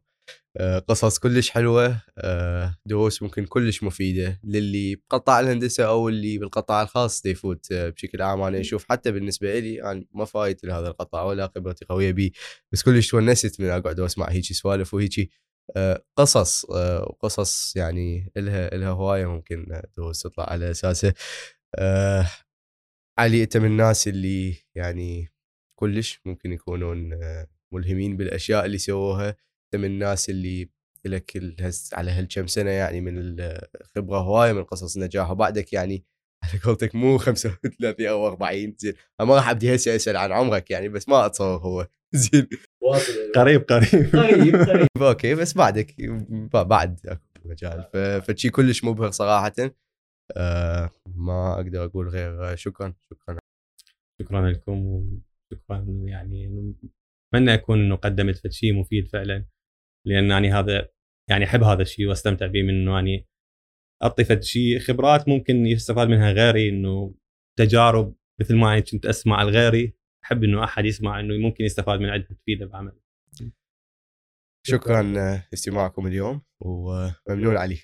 آه قصص كلش حلوة آه دروس ممكن كلش مفيدة للي بقطاع الهندسة أو اللي بالقطاع الخاص يفوت آه بشكل عام. أنا أشوف حتى بالنسبة لي يعني ما فايت لهذا القطاع ولا خبرتي قوية به بس كلش تونست من أقعد وأسمع هيك سوالف وهيك آه، قصص وقصص آه، يعني إلها إلها هواية ممكن تطلع على أساسه. آه، علي أنت من الناس اللي يعني كلش ممكن يكونون ملهمين بالأشياء اللي سووها. أنت من الناس اللي لك على هالكم سنة يعني من الخبره هواية من قصص النجاح وبعدك يعني على قولتك مو 35 أو 40 زين ما راح أبدي هسه أسأل عن عمرك يعني بس ما أتصور هو. زين. قريب قريب. قريب قريب. أوكي بس بعدك بعد أكو مجال. فشي كلش مبهر صراحة. آه ما أقدر أقول غير شكرا شكرا. شكرا لكم وشكرا يعني اتمنى اكون انه قدمت شيء مفيد فعلا لأن يعني هذا يعني أحب هذا الشيء وأستمتع به من إنه اني أعطي فد شيء خبرات ممكن يستفاد منها غيري إنه تجارب مثل ما أنا كنت أسمع لغيري احب إنه أحد يسمع إنه ممكن يستفاد من عندها تفيده بعمل. شكرا لاستماعكم اليوم وممنون علي